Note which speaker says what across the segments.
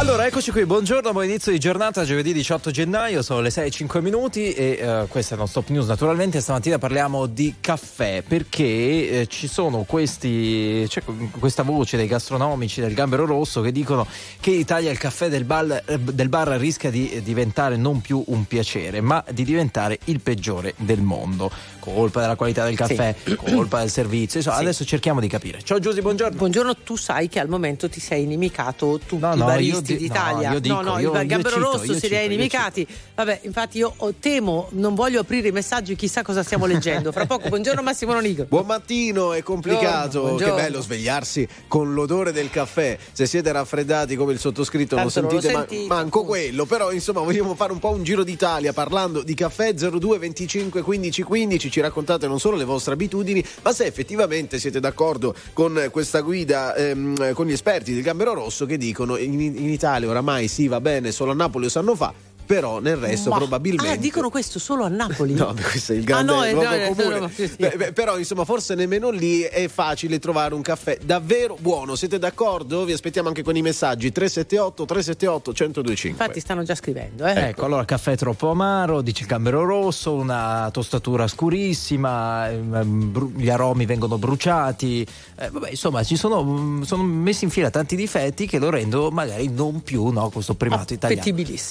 Speaker 1: Allora, eccoci qui, buongiorno, buon inizio di giornata, giovedì 18 gennaio, sono le 6.05 minuti e uh, questa è non stop news naturalmente, stamattina parliamo di caffè perché eh, ci sono questi, c'è questa voce dei gastronomici del Gambero Rosso che dicono che in Italia il caffè del bar, del bar rischia di diventare non più un piacere ma di diventare il peggiore del mondo, colpa della qualità del caffè, sì. colpa del servizio, insomma sì. adesso cerchiamo di capire. Ciao Giusy, buongiorno.
Speaker 2: Buongiorno, tu sai che al momento ti sei inimicato tutti no, no, i baristi di, d'Italia.
Speaker 1: No, dico,
Speaker 2: no, no
Speaker 1: io,
Speaker 2: il Gambero
Speaker 1: cito,
Speaker 2: Rosso si li ha inimicati. Vabbè, infatti io temo, non voglio aprire i messaggi, chissà cosa stiamo leggendo. Fra poco, buongiorno Massimo Nonigo.
Speaker 3: Buon mattino, è complicato. Buongiorno. Che bello svegliarsi con l'odore del caffè. Se siete raffreddati come il sottoscritto, non sentite, non ma, manco quello. Però, insomma, vogliamo fare un po' un giro d'Italia parlando di caffè 02 25 15 15. Ci raccontate non solo le vostre abitudini, ma se effettivamente siete d'accordo con questa guida, ehm, con gli esperti del Gambero Rosso che dicono in, in Italia oramai si va bene, solo a Napoli lo sanno fa però nel resto
Speaker 2: Ma,
Speaker 3: probabilmente.
Speaker 2: Ah, dicono questo solo a Napoli?
Speaker 3: no, questo è il grande ah, no, luogo no, comune. No, beh, beh, però, insomma, forse nemmeno lì è facile trovare un caffè davvero buono. Siete d'accordo? Vi aspettiamo anche con i messaggi 378 378 1025.
Speaker 2: Infatti, stanno già scrivendo. Eh?
Speaker 1: Ecco. ecco, allora caffè troppo amaro, dice Gambero Rosso, una tostatura scurissima, ehm, gli aromi vengono bruciati. Eh, vabbè, insomma, ci sono, mm, sono, messi in fila tanti difetti che lo rendono magari non più no, questo primato italiano.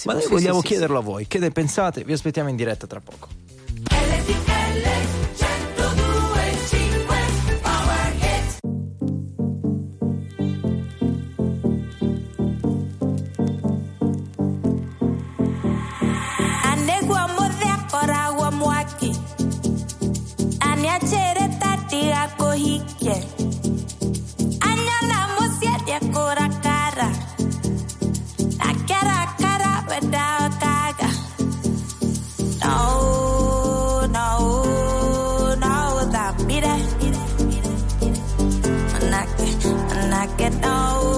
Speaker 2: Ma
Speaker 1: noi
Speaker 2: sì,
Speaker 1: vogliamo
Speaker 2: sì,
Speaker 1: chiederlo a voi. Che ne pensate? Vi aspettiamo in diretta tra poco.
Speaker 2: LTL. Yeah. get out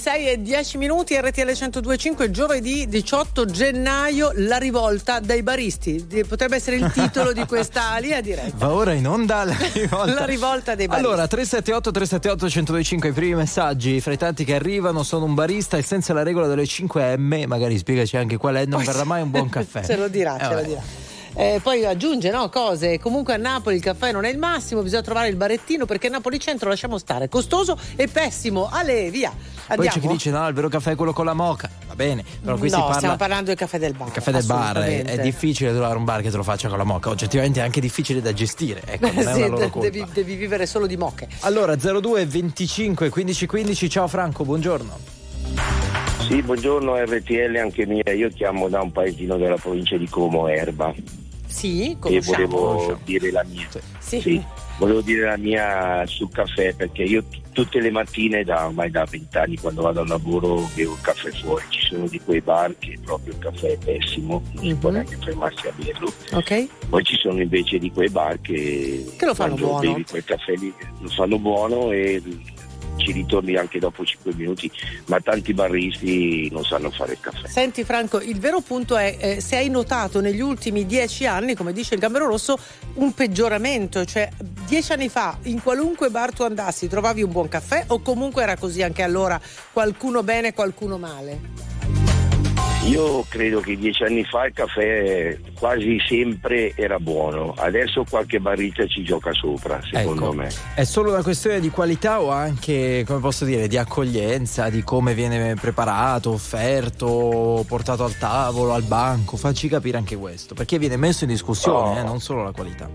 Speaker 2: 6 e 10 minuti, RTL 1025, giovedì 18 gennaio, la rivolta dai baristi. Potrebbe essere il titolo di questa linea diretta.
Speaker 1: Va ora in onda la rivolta.
Speaker 2: la rivolta dei baristi.
Speaker 1: Allora, 378 378 1025, i primi messaggi fra i tanti che arrivano, sono un barista e senza la regola delle 5M, magari spiegaci anche qual è, non verrà mai un buon caffè.
Speaker 2: ce lo dirà, eh, ce lo dirà. Eh, poi aggiunge no, cose. Comunque a Napoli il caffè non è il massimo, bisogna trovare il barettino perché Napoli centro lasciamo stare, costoso e pessimo. Ale, via. Andiamo.
Speaker 1: Poi c'è chi dice no, il vero caffè è quello con la moca. Va bene, però qui
Speaker 2: no,
Speaker 1: si parla
Speaker 2: stiamo parlando del caffè del bar.
Speaker 1: Il caffè del bar è, è, difficile trovare un bar che te lo faccia con la moca. Oggettivamente è anche difficile da gestire. Ecco, non è sì, una loro colpa.
Speaker 2: Devi, devi vivere solo di moche.
Speaker 1: Allora 02 25 15 15. Ciao Franco, buongiorno.
Speaker 4: Sì, buongiorno RTL anche mia, io chiamo da un paesino della provincia di Como, Erba.
Speaker 2: Sì,
Speaker 4: E volevo dire la mia.
Speaker 2: Sì.
Speaker 4: sì. Volevo dire la mia sul caffè perché io t- tutte le mattine da ormai da vent'anni quando vado al lavoro bevo il caffè fuori. Ci sono di quei bar che proprio il caffè è pessimo, non si può mhm. neanche fermarsi a berlo.
Speaker 2: Okay.
Speaker 4: Poi ci sono invece di quei bar che,
Speaker 2: che lo fanno buono.
Speaker 4: bevi quel caffè lì lo fanno buono e ci ritorni anche dopo 5 minuti, ma tanti barristi non sanno fare il caffè.
Speaker 2: Senti Franco, il vero punto è eh, se hai notato negli ultimi dieci anni, come dice il Gambero Rosso, un peggioramento, cioè dieci anni fa in qualunque bar tu andassi trovavi un buon caffè o comunque era così anche allora, qualcuno bene qualcuno male?
Speaker 4: Io credo che dieci anni fa il caffè quasi sempre era buono, adesso qualche barrica ci gioca sopra, secondo
Speaker 1: ecco.
Speaker 4: me.
Speaker 1: È solo una questione di qualità o anche, come posso dire, di accoglienza, di come viene preparato, offerto, portato al tavolo, al banco? Facci capire anche questo, perché viene messo in discussione, oh. eh, non solo la qualità.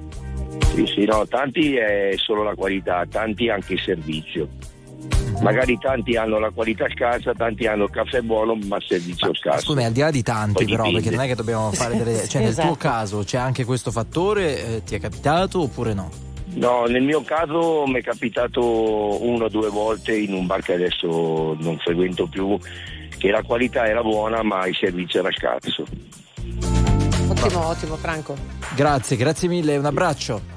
Speaker 4: Sì, sì, no, tanti è solo la qualità, tanti anche il servizio. Magari tanti hanno la qualità scarsa, tanti hanno il caffè buono ma servizio ma, scarso.
Speaker 1: Scusa, al di là di tanti però, perché non è che dobbiamo fare delle... Cioè esatto. nel tuo caso c'è anche questo fattore, eh, ti è capitato oppure no?
Speaker 4: No, nel mio caso mi è capitato una o due volte in un bar che adesso non frequento più, che la qualità era buona ma il servizio era scarso.
Speaker 2: Ottimo, ottimo Franco.
Speaker 1: Grazie, grazie mille, un abbraccio.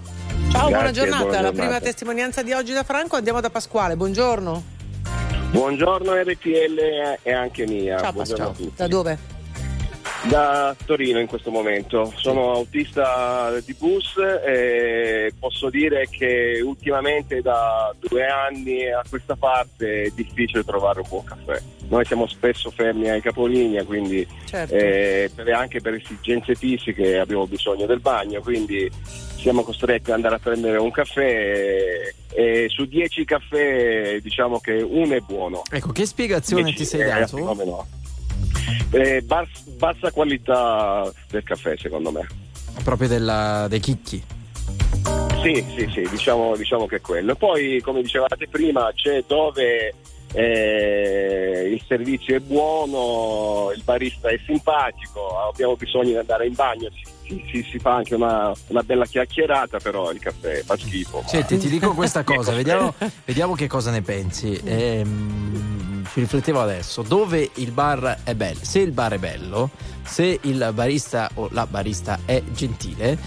Speaker 2: Ciao, Grazie, buona, giornata. buona giornata. La prima testimonianza di oggi da Franco, andiamo da Pasquale. Buongiorno.
Speaker 5: Buongiorno RTL e anche mia.
Speaker 2: Ciao
Speaker 5: Pasquale.
Speaker 2: Da dove?
Speaker 5: Da Torino in questo momento. Sono autista di bus e posso dire che ultimamente da due anni a questa parte è difficile trovare un buon caffè. Noi siamo spesso fermi ai capolinea, quindi
Speaker 2: certo.
Speaker 5: eh, anche per esigenze fisiche abbiamo bisogno del bagno, quindi siamo costretti ad andare a prendere un caffè e, e su dieci caffè diciamo che uno è buono.
Speaker 1: Ecco, che spiegazione dieci, ti sei dato?
Speaker 5: No. Eh, bas- bassa qualità del caffè secondo me.
Speaker 1: Proprio della, dei chicchi?
Speaker 5: Sì, sì, sì, diciamo, diciamo che è quello. Poi, come dicevate prima, c'è dove eh, il servizio è buono, il barista è simpatico, abbiamo bisogno di andare in bagno, si, si, si fa anche una, una, bella chiacchierata, però il caffè fa schifo.
Speaker 1: Senti, ti dico questa cosa, vediamo, vediamo, che cosa ne pensi. Ehm, ci riflettevo adesso, dove il bar è bello? Se il bar è bello, se il barista o la barista è gentile,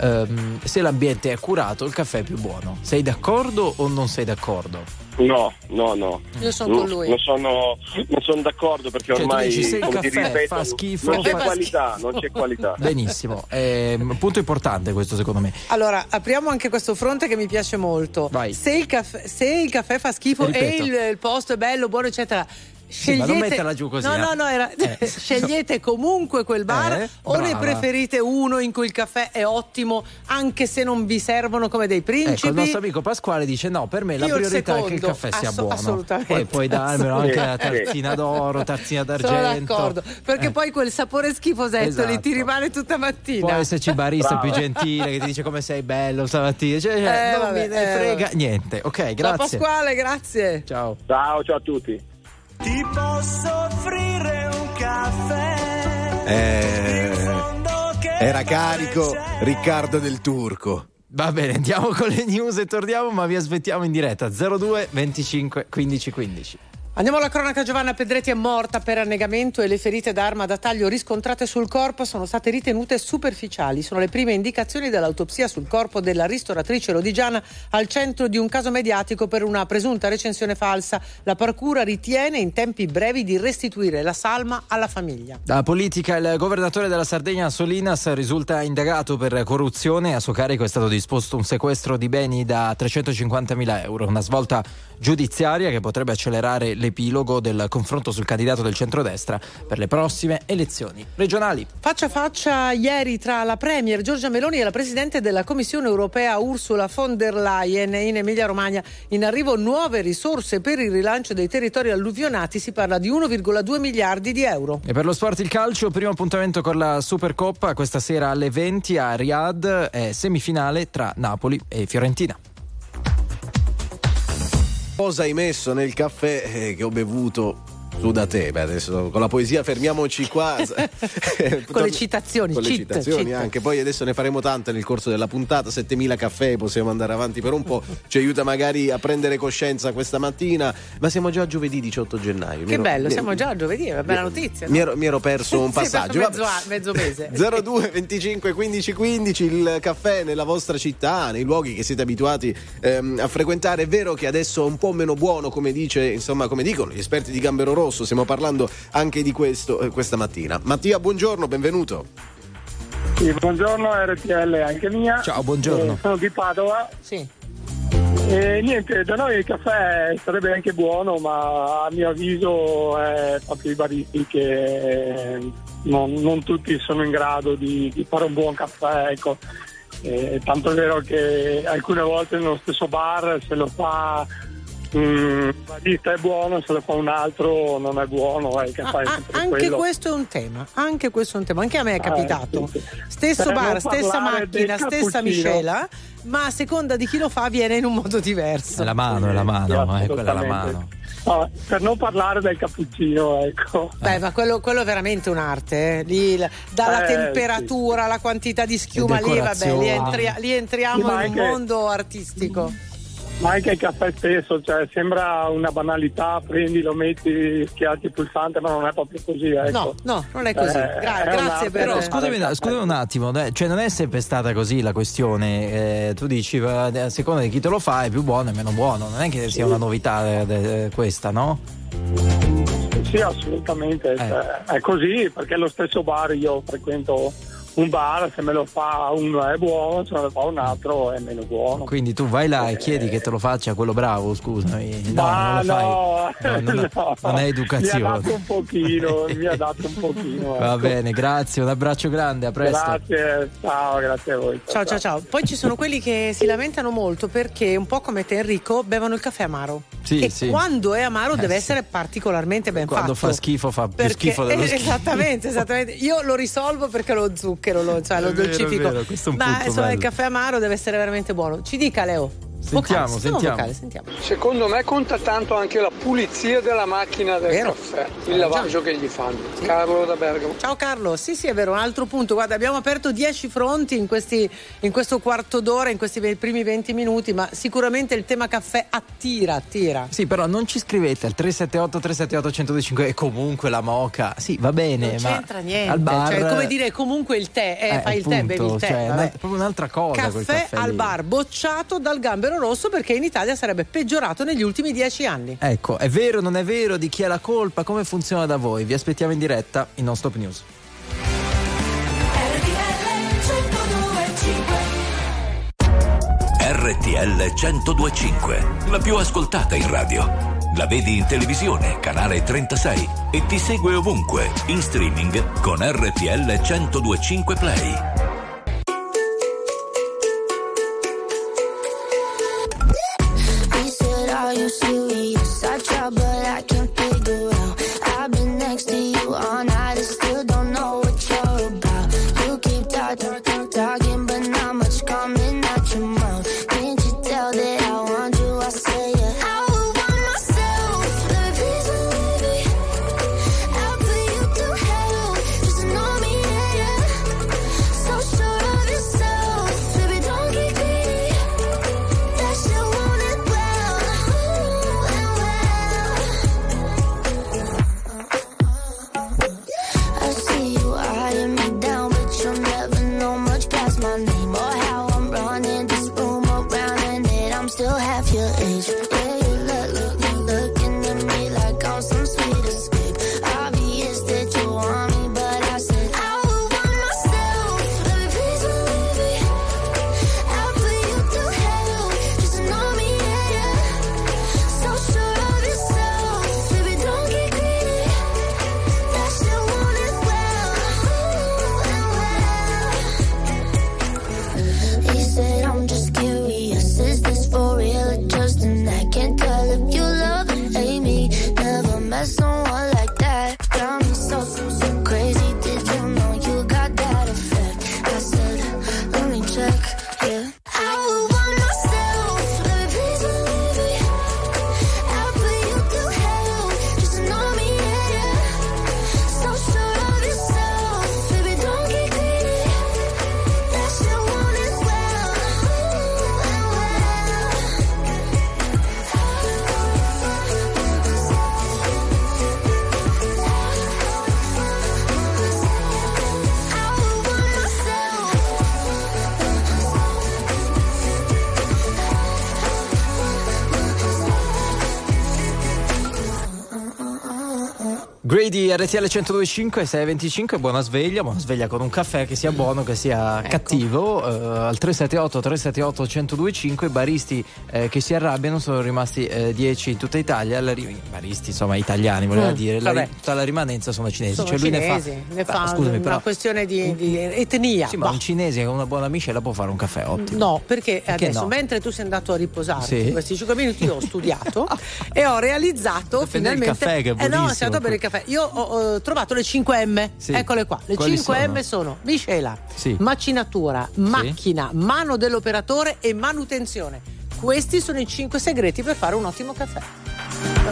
Speaker 1: ehm, se l'ambiente è curato, il caffè è più buono. Sei d'accordo o non sei d'accordo?
Speaker 5: No, no, no.
Speaker 2: Io sono con lui.
Speaker 5: Non sono, non sono d'accordo perché
Speaker 1: cioè,
Speaker 5: ormai
Speaker 1: dici,
Speaker 5: come
Speaker 1: caffè,
Speaker 5: ti ripeto,
Speaker 1: fa schifo,
Speaker 5: non c'è
Speaker 1: fa
Speaker 5: qualità, schifo. non c'è qualità.
Speaker 1: Benissimo, eh, punto importante questo secondo me.
Speaker 2: Allora, apriamo anche questo fronte che mi piace molto. Se il, caffè, se il, caffè, fa schifo e il, il posto è bello, buono, eccetera,
Speaker 1: Scegliete, sì, non metterla giù così.
Speaker 2: No, no,
Speaker 1: eh.
Speaker 2: no, era, eh. scegliete comunque quel bar eh, o ne preferite uno in cui il caffè è ottimo anche se non vi servono come dei principi?
Speaker 1: Ecco, il nostro amico Pasquale dice no, per me la
Speaker 2: Io
Speaker 1: priorità
Speaker 2: secondo,
Speaker 1: è che il caffè sia
Speaker 2: ass-
Speaker 1: buono.
Speaker 2: Assolutamente.
Speaker 1: Poi puoi darmelo anche la tarzina d'oro, tarzina d'argento.
Speaker 2: Sono d'accordo, perché eh. poi quel sapore schifosetto esatto. lì ti rimane tutta mattina.
Speaker 1: Può esserci barista Bravo. più gentile che ti dice come sei bello stamattina. Cioè, eh, non vabbè, mi ne frega niente. Ok, grazie.
Speaker 2: Ciao Pasquale, grazie.
Speaker 1: Ciao.
Speaker 5: Ciao, ciao a tutti.
Speaker 6: Ti posso offrire un caffè.
Speaker 3: Eh, era carico Riccardo del Turco.
Speaker 1: Va bene, andiamo con le news e torniamo, ma vi aspettiamo in diretta 02 25 15 15.
Speaker 2: Andiamo alla cronaca. Giovanna Pedretti è morta per annegamento e le ferite d'arma da taglio riscontrate sul corpo sono state ritenute superficiali. Sono le prime indicazioni dell'autopsia sul corpo della ristoratrice lodigiana al centro di un caso mediatico per una presunta recensione falsa. La procura ritiene in tempi brevi di restituire la salma alla famiglia.
Speaker 1: Da politica il governatore della Sardegna Solinas risulta indagato per corruzione. A suo carico è stato disposto un sequestro di beni da 350 mila euro. Una svolta giudiziaria che potrebbe accelerare l'epilogo del confronto sul candidato del centrodestra per le prossime elezioni regionali.
Speaker 2: Faccia a faccia ieri tra la Premier Giorgia Meloni e la Presidente della Commissione europea Ursula von der Leyen in Emilia-Romagna. In arrivo nuove risorse per il rilancio dei territori alluvionati, si parla di 1,2 miliardi di euro.
Speaker 1: E per lo sport il calcio, primo appuntamento con la Supercoppa questa sera alle 20 a Riyadh, è semifinale tra Napoli e Fiorentina.
Speaker 3: Cosa hai messo nel caffè eh, che ho bevuto su da te, beh, adesso con la poesia fermiamoci qua.
Speaker 2: con le citazioni,
Speaker 3: con le cheat, citazioni cheat. anche. Poi adesso ne faremo tante nel corso della puntata, 7000 caffè, possiamo andare avanti per un po'. Ci aiuta magari a prendere coscienza questa mattina, ma siamo già a giovedì 18 gennaio.
Speaker 2: Che ero, bello, mi, siamo già a giovedì, è una bella notizia.
Speaker 3: No? Mi, ero, mi, ero, perso un passaggio.
Speaker 2: Mezzo, mezzo, mese.
Speaker 3: 02 25 15 15 il caffè nella vostra città, nei luoghi che siete abituati ehm, a frequentare. È vero che adesso è un po' meno buono, come dice, insomma, come dicono gli esperti di Gambero Rosso, stiamo parlando anche di questo eh, questa mattina. Mattia, buongiorno, benvenuto.
Speaker 7: Sì, buongiorno RTL anche mia.
Speaker 1: Ciao, buongiorno.
Speaker 7: Eh, sono di Padova.
Speaker 2: Sì.
Speaker 7: E niente, da noi il caffè sarebbe anche buono, ma a mio avviso è proprio i baristi che non, non tutti sono in grado di, di fare un buon caffè. Ecco. Eh, tanto è vero che alcune volte nello stesso bar se lo fa Mm, barista è buono, se lo fa un altro non è buono. Eh, ah, ah,
Speaker 2: anche
Speaker 7: quello.
Speaker 2: questo è un tema, anche questo è un tema, anche a me è capitato. Eh, sì, sì. Stesso per bar, stessa macchina, stessa miscela, ma a seconda di chi lo fa viene in un modo diverso.
Speaker 1: È la mano, è la mano, è quella la mano.
Speaker 7: No, per non parlare del cappuccino, ecco.
Speaker 2: Beh, ma quello, quello è veramente un'arte. Eh. Lì, dalla eh, temperatura, sì. la quantità di schiuma lì, vabbè, lì, entri- lì entriamo in un anche... mondo artistico
Speaker 7: ma anche il caffè stesso, cioè, sembra una banalità, prendi, lo metti, schiacci il pulsante, ma non è proprio così. Ecco.
Speaker 2: No, no, non è così. Eh, Gra- è grazie per...
Speaker 1: Però scusami, scusami, un attimo, cioè non è sempre stata così la questione, eh, tu dici a seconda di chi te lo fa è più buono e meno buono, non è che sia una novità eh, eh, questa, no?
Speaker 7: Sì, assolutamente, eh. cioè, è così perché lo stesso bar io frequento un bar se me lo fa uno è buono, se me lo fa un altro è meno buono.
Speaker 1: Quindi tu vai là e chiedi che te lo faccia quello bravo, scusami.
Speaker 7: No, Ma no,
Speaker 1: no, non, no, non, è educazione. Mi
Speaker 7: ha dato un pochino, mi ha dato un pochino.
Speaker 1: Va ecco. bene, grazie, un abbraccio grande, a presto.
Speaker 7: Grazie, ciao, grazie a voi.
Speaker 2: Ciao, ciao, ciao. Poi ci sono quelli che si lamentano molto perché un po' come te Enrico bevono il caffè amaro.
Speaker 1: Sì,
Speaker 2: e
Speaker 1: sì.
Speaker 2: quando è amaro eh, deve sì. essere particolarmente ben
Speaker 1: quando
Speaker 2: fatto.
Speaker 1: Quando fa schifo fa più schifo dello schifo.
Speaker 2: Esattamente, esattamente. Io lo risolvo perché lo zucchero, lo, cioè lo dolcifico.
Speaker 1: Vero,
Speaker 2: Ma insomma, il caffè amaro deve essere veramente buono. Ci dica Leo.
Speaker 1: Sentiamo, vocale, sentiamo.
Speaker 2: Vocale, sentiamo.
Speaker 8: Secondo me conta tanto anche la pulizia della macchina del vero. caffè, il lavaggio che gli fanno. Sì. Carlo da Bergamo.
Speaker 2: Ciao Carlo, sì sì è vero, un altro punto. Guarda, abbiamo aperto 10 fronti in, questi, in questo quarto d'ora, in questi primi 20 minuti, ma sicuramente il tema caffè attira, attira.
Speaker 1: Sì, però non ci scrivete al 378 378 125 e comunque la moca. Sì, va bene,
Speaker 2: non
Speaker 1: ma
Speaker 2: c'entra niente.
Speaker 1: Al bar...
Speaker 2: Cioè, come dire, comunque il tè, eh, eh fai il tè, bevi il tè.
Speaker 1: Cioè, è proprio un'altra cosa.
Speaker 2: Caffè,
Speaker 1: caffè
Speaker 2: al
Speaker 1: lì.
Speaker 2: bar, bocciato dal gambero rosso perché in Italia sarebbe peggiorato negli ultimi dieci anni.
Speaker 1: Ecco, è vero o non è vero? Di chi è la colpa? Come funziona da voi? Vi aspettiamo in diretta in Non Stop News.
Speaker 9: RTL 1025, la più ascoltata in radio. La vedi in televisione, canale 36 e ti segue ovunque, in streaming con RTL 1025 Play.
Speaker 1: Great Grady RTL 1025 625 buona sveglia, buona sveglia con un caffè che sia buono, che sia ecco. cattivo. Uh, al 378 378 1025 baristi eh, che si arrabbiano sono rimasti 10 eh, in tutta Italia, ri- baristi insomma italiani voleva mm, dire, la, tutta la rimanenza sono cinesi.
Speaker 2: Sono cioè cinesi, ne fa, ne fa ah, scusami, una però, questione di, di etnia.
Speaker 1: Sì, ma un cinese con una buona miscela può fare un caffè ottimo.
Speaker 2: No, perché, perché adesso no? mentre tu sei andato a riposare sì. questi 5 minuti io ho studiato e ho realizzato finalmente...
Speaker 1: Il caffè che è buonissimo.
Speaker 2: Eh no, sei andato a bere il caffè. Io ho, ho trovato le 5M. Sì. Eccole qua. Le Quali 5M sono, sono miscela, sì. macinatura, macchina, mano dell'operatore e manutenzione. Questi sono i 5 segreti per fare un ottimo caffè.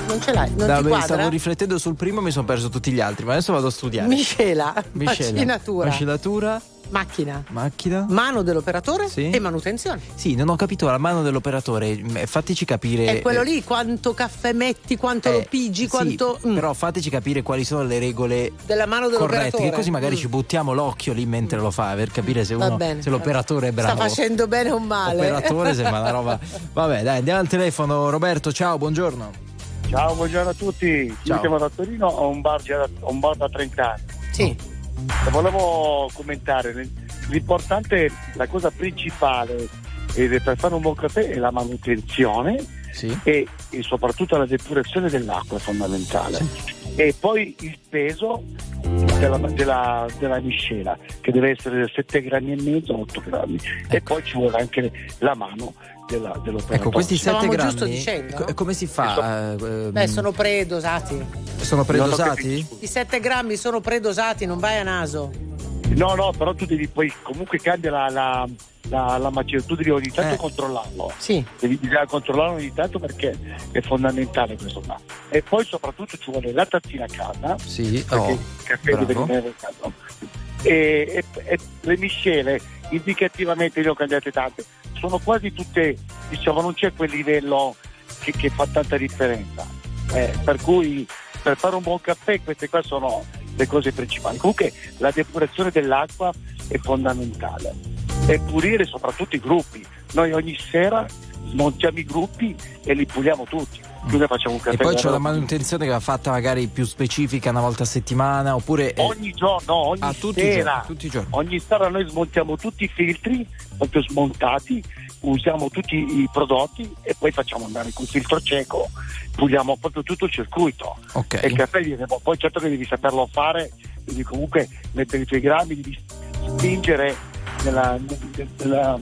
Speaker 2: Non ce l'hai, non da,
Speaker 1: beh, Stavo riflettendo sul primo, mi sono perso tutti gli altri, ma adesso vado a studiare.
Speaker 2: Miscela, miscela macinatura.
Speaker 1: Macinatura
Speaker 2: Macchina.
Speaker 1: Macchina.
Speaker 2: Mano dell'operatore sì. e manutenzione.
Speaker 1: Sì, non ho capito la mano dell'operatore. Mm, fateci capire.
Speaker 2: È quello lì, quanto caffè metti, quanto eh, lo pigi, quanto.
Speaker 1: Sì, mm. Però fateci capire quali sono le regole
Speaker 2: della mano dell'operatore.
Speaker 1: Corrette, che così magari mm. ci buttiamo l'occhio lì mentre lo fa per capire se, uno, se l'operatore è bravo.
Speaker 2: Sta facendo bene o male.
Speaker 1: L'operatore sembra una roba. Vabbè, dai, andiamo al telefono. Roberto, ciao, buongiorno.
Speaker 10: Ciao, buongiorno a tutti. Ciao. Mi chiamo da Torino, ho un bar, un bar da 30 anni.
Speaker 2: Sì.
Speaker 10: Volevo commentare l'importante, la cosa principale per fare un buon caffè è la manutenzione sì. e, e, soprattutto la depurazione dell'acqua è fondamentale. Sì. E poi il peso della, della, della, miscela che deve essere 7 grammi e mezzo, 8 grammi. Ecco. E poi ci vuole anche la mano della, dell'operatore.
Speaker 1: Ecco, questi 7
Speaker 2: Stavamo
Speaker 1: grammi
Speaker 2: dicendo,
Speaker 1: no? come si fa?
Speaker 2: Uh, Beh, sono predosati.
Speaker 1: Sono predosati?
Speaker 2: I 7 grammi sono predosati, non vai a naso.
Speaker 10: No, no, però tu devi poi comunque cambia la, la, la, la macchina, tu devi ogni tanto eh. controllarlo.
Speaker 2: Sì.
Speaker 10: Devi, devi controllarlo ogni tanto perché è fondamentale questo qua. E poi soprattutto ci vuole la tazzina calda.
Speaker 1: Sì, oh, il
Speaker 10: caffè bravo. deve rimanere caldo. E, e, e, le miscele indicativamente ne ho cambiate tante sono quasi tutte diciamo non c'è quel livello che, che fa tanta differenza eh, per cui per fare un buon caffè queste qua sono le cose principali. Comunque la depurazione dell'acqua è fondamentale e pulire soprattutto i gruppi. Noi ogni sera smontiamo i gruppi e li puliamo tutti. Quindi facciamo un caffè.
Speaker 1: E poi c'è la manutenzione che va fatta magari più specifica una volta a settimana oppure.
Speaker 10: Ogni giorno, ogni ah, tutti sera. tutti i giorni. Ogni sera noi smontiamo tutti i filtri, proprio smontati, usiamo tutti i prodotti e poi facciamo andare col filtro cieco, puliamo proprio tutto il circuito.
Speaker 1: Okay.
Speaker 10: E il caffè viene poi certo che devi saperlo fare, devi comunque mettere i tuoi grammi, devi spingere nella, nella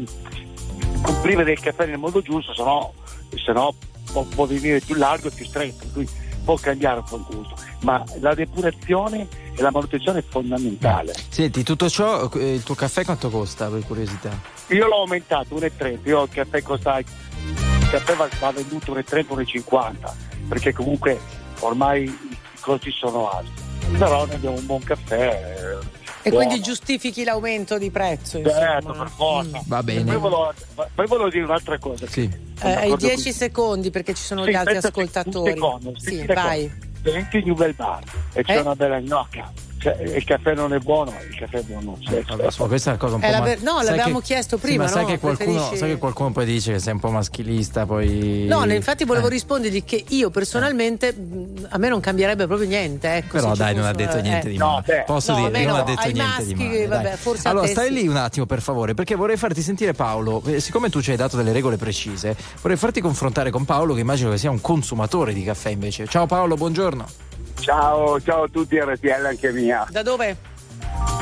Speaker 10: comprimere il caffè nel modo giusto, se no, se no può, può, venire più largo e più stretto, quindi può cambiare un po' il gusto. Ma la depurazione e la manutenzione è fondamentale.
Speaker 1: Senti, tutto ciò, eh, il tuo caffè quanto costa per curiosità?
Speaker 10: Io l'ho aumentato 1,30, io il caffè costa, il caffè va, va venduto 1,30, 1,50, perché comunque ormai i costi sono alti. Però noi abbiamo un buon caffè.
Speaker 2: E buono. quindi giustifichi l'aumento di prezzo?
Speaker 10: Certo, per forza.
Speaker 1: Mm. Va bene.
Speaker 10: Poi volevo, poi volevo, dire un'altra cosa.
Speaker 1: Sì.
Speaker 2: Eh, hai 10 secondi perché ci sono sì, gli altri ascoltatori. Un secondo,
Speaker 10: sì, vai. Prendi New Bel Bar e c'è eh? una bella gnocca cioè, il caffè non è buono, il caffè è buono. Cioè,
Speaker 1: Vabbè, questa è una cosa un po'
Speaker 2: ma... ver- No, l'abbiamo che... chiesto prima.
Speaker 1: Sì, ma
Speaker 2: no?
Speaker 1: sai, che qualcuno, Preferisci... sai che qualcuno poi dice che sei un po' maschilista, poi.
Speaker 2: No, infatti volevo eh. rispondergli che io personalmente eh. a me non cambierebbe proprio niente. Ecco,
Speaker 1: Però dai, non ha detto niente eh. di male. No, Posso no, dire, non ha detto niente
Speaker 2: maschi,
Speaker 1: di male.
Speaker 2: Vabbè,
Speaker 1: allora, stai lì un attimo, per favore, perché vorrei farti sentire Paolo. Eh, siccome tu ci hai dato delle regole precise, vorrei farti confrontare con Paolo, che immagino che sia un consumatore di caffè invece. Ciao Paolo, buongiorno.
Speaker 10: Ciao, ciao a tutti, RTL anche mia.
Speaker 2: Da dove?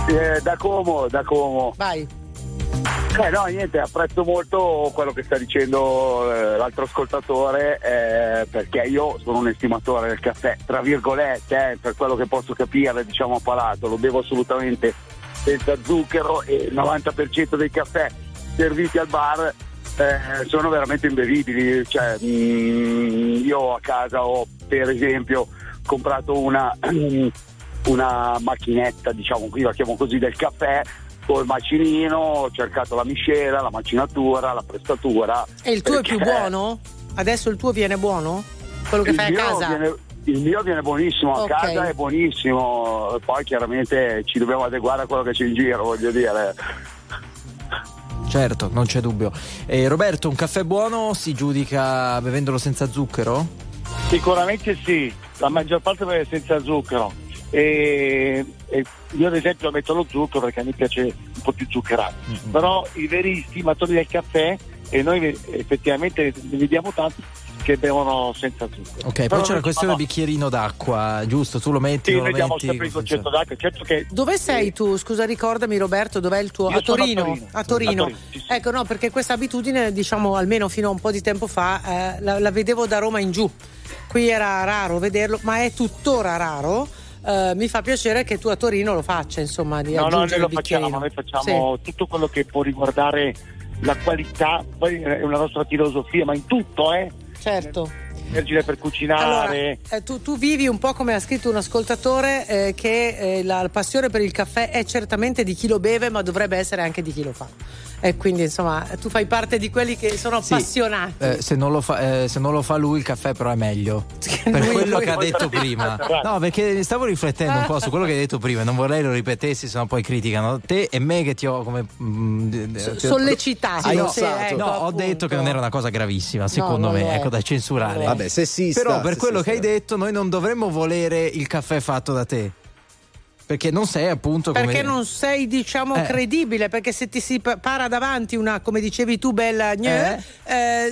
Speaker 10: Eh, da Como, da Como.
Speaker 2: Vai.
Speaker 10: Eh no, niente, apprezzo molto quello che sta dicendo eh, l'altro ascoltatore eh, perché io sono un estimatore del caffè, tra virgolette, eh, per quello che posso capire, diciamo a palato, lo bevo assolutamente senza zucchero e il 90% dei caffè serviti al bar eh, sono veramente imbevibili. Cioè, mh, mm, io a casa ho per esempio comprato una, una macchinetta, diciamo, qui la chiamo così, del caffè col macinino, ho cercato la miscela, la macinatura, la prestatura.
Speaker 2: E il tuo è più buono? Adesso il tuo viene buono? Quello che fai a casa?
Speaker 10: Viene, il mio viene buonissimo, a okay. casa è buonissimo, poi chiaramente ci dobbiamo adeguare a quello che c'è in giro, voglio dire.
Speaker 1: Certo, non c'è dubbio. Eh, Roberto, un caffè buono si giudica bevendolo senza zucchero?
Speaker 10: Sicuramente sì, la maggior parte beve senza zucchero e, e io ad esempio metto lo zucchero perché mi piace un po' più zuccherato, mm-hmm. però i veri stimatori del caffè e noi effettivamente ne vediamo tanti che bevono senza zucchero.
Speaker 1: Ok, Però poi c'è la questione del bicchierino d'acqua, giusto? Tu lo metti?
Speaker 10: Sì,
Speaker 1: lo
Speaker 10: vediamo
Speaker 1: metti,
Speaker 10: sempre il concetto d'acqua. Certo che,
Speaker 2: Dove sei tu? Scusa, ricordami Roberto, dov'è il tuo?
Speaker 10: A
Speaker 2: Torino.
Speaker 10: a Torino.
Speaker 2: A Torino.
Speaker 10: A Torino sì, sì.
Speaker 2: Ecco, no, perché questa abitudine, diciamo, almeno fino a un po' di tempo fa, eh, la, la vedevo da Roma in giù. Qui era raro vederlo, ma è tuttora raro. Uh, mi fa piacere che tu a Torino lo faccia, insomma, di
Speaker 10: no, no,
Speaker 2: noi lo facciamo,
Speaker 10: noi facciamo sì. tutto quello che può riguardare la qualità, poi è una nostra filosofia, ma in tutto, eh?
Speaker 2: Certo
Speaker 10: energia per cucinare. Allora,
Speaker 2: eh, tu, tu, vivi un po' come ha scritto un ascoltatore eh, che eh, la passione per il caffè è certamente di chi lo beve, ma dovrebbe essere anche di chi lo fa. E quindi insomma tu fai parte di quelli che sono
Speaker 1: sì,
Speaker 2: appassionati.
Speaker 1: Eh, se, non fa, eh, se, non lo fa, lui il caffè però è meglio. per lui, quello lui che ha detto prima. No, perché stavo riflettendo un po' su quello che hai detto prima, non vorrei lo ripetessi, sennò poi criticano te e me che ti ho come
Speaker 2: mh, mm, sollecitato.
Speaker 1: Hai sì, ecco, no, ho detto che non era una cosa gravissima, secondo no, me, ecco da censurare.
Speaker 3: Vabbè, sessista.
Speaker 1: Però per quello che hai detto noi non dovremmo volere il caffè fatto da te. Perché non sei appunto
Speaker 2: come... Perché non sei diciamo eh. credibile, perché se ti si para davanti una, come dicevi tu, bella gnè, eh. eh,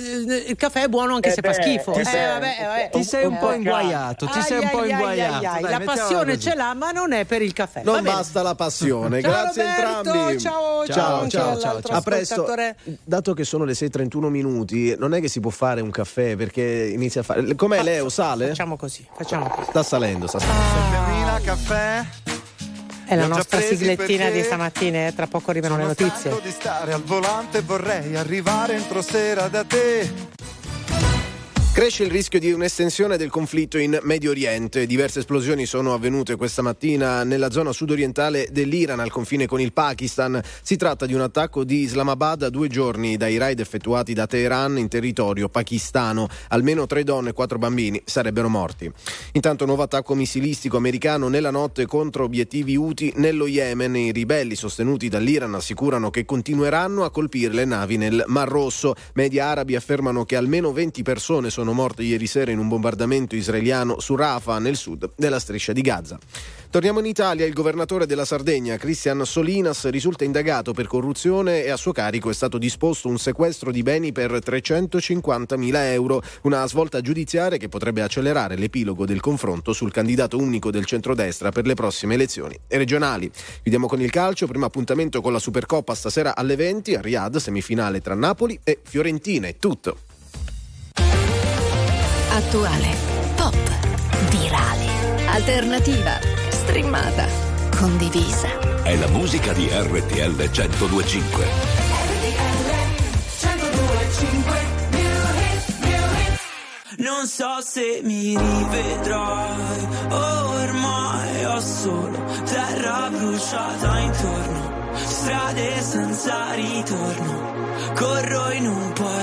Speaker 2: il caffè è buono anche eh se beh, fa schifo.
Speaker 1: Ti, sei, vabbè, vabbè. ti sei un po' inguaiato, ti ai sei un po' inguaiato. Ai,
Speaker 2: Dai, la passione ce l'ha, ma non è per il caffè.
Speaker 3: Non basta la passione.
Speaker 2: ciao
Speaker 3: Grazie
Speaker 2: Roberto,
Speaker 3: entrambi.
Speaker 2: Ciao, ciao, ciao, ciao, ciao.
Speaker 3: A presto. Dato che sono le 6:31 minuti, non è che si può fare un caffè perché inizia a fare Com'è Leo? Sale?
Speaker 2: Facciamo così, facciamo così.
Speaker 3: Sta salendo, sta salendo.
Speaker 11: Ah. caffè
Speaker 2: è la nostra siglettina di stamattina, eh? tra poco arrivano le notizie.
Speaker 11: di stare al volante vorrei arrivare entro sera da te.
Speaker 3: Cresce il rischio di un'estensione del conflitto in Medio Oriente. Diverse esplosioni sono avvenute questa mattina nella zona sudorientale dell'Iran al confine con il Pakistan. Si tratta di un attacco di Islamabad a due giorni dai raid effettuati da Teheran in territorio pakistano. Almeno tre donne e quattro bambini sarebbero morti. Intanto nuovo attacco missilistico americano nella notte contro obiettivi Houthi nello Yemen. I ribelli sostenuti dall'Iran assicurano che continueranno a colpire le navi nel Mar Rosso. Media arabi affermano che almeno 20 persone sono sono morte ieri sera in un bombardamento israeliano su Rafah, nel sud della striscia di Gaza. Torniamo in Italia, il governatore della Sardegna, Cristian Solinas, risulta indagato per corruzione e a suo carico è stato disposto un sequestro di beni per 350 mila euro, una svolta giudiziaria che potrebbe accelerare l'epilogo del confronto sul candidato unico del centrodestra per le prossime elezioni regionali. Chiudiamo con il calcio, primo appuntamento con la Supercoppa stasera alle 20 a Riyadh, semifinale tra Napoli e Fiorentina. È tutto.
Speaker 12: Attuale, pop, virale, alternativa, streamata, condivisa.
Speaker 9: È la musica di RTL 1025.
Speaker 13: Non so se mi rivedrai, ormai ho solo terra bruciata intorno, strade senza ritorno, corro in un paio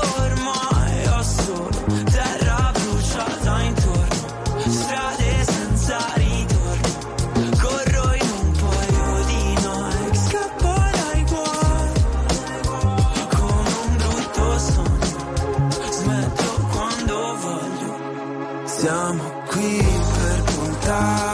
Speaker 13: ah.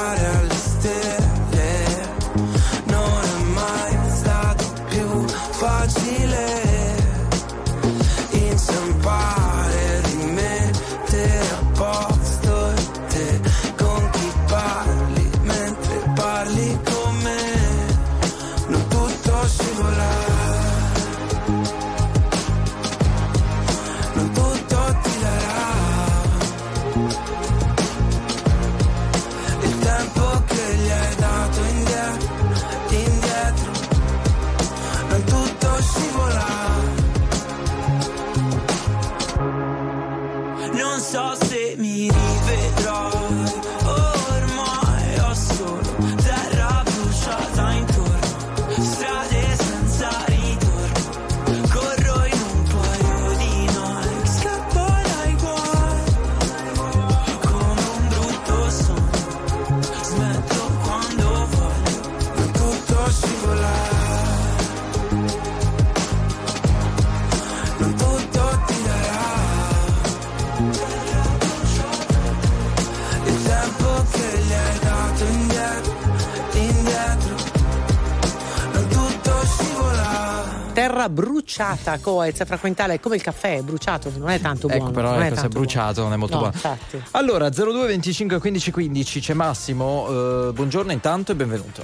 Speaker 13: Terra bruciata,
Speaker 2: Coez, frequentale, come il caffè, è bruciato, non è tanto
Speaker 1: ecco,
Speaker 2: buono.
Speaker 1: Però
Speaker 2: non
Speaker 1: ecco,
Speaker 2: è
Speaker 1: se è bruciato
Speaker 2: buono.
Speaker 1: non è molto
Speaker 2: no,
Speaker 1: buono.
Speaker 2: Infatti.
Speaker 1: Allora, 02 25 15 15 c'è Massimo. Eh, buongiorno intanto e benvenuto.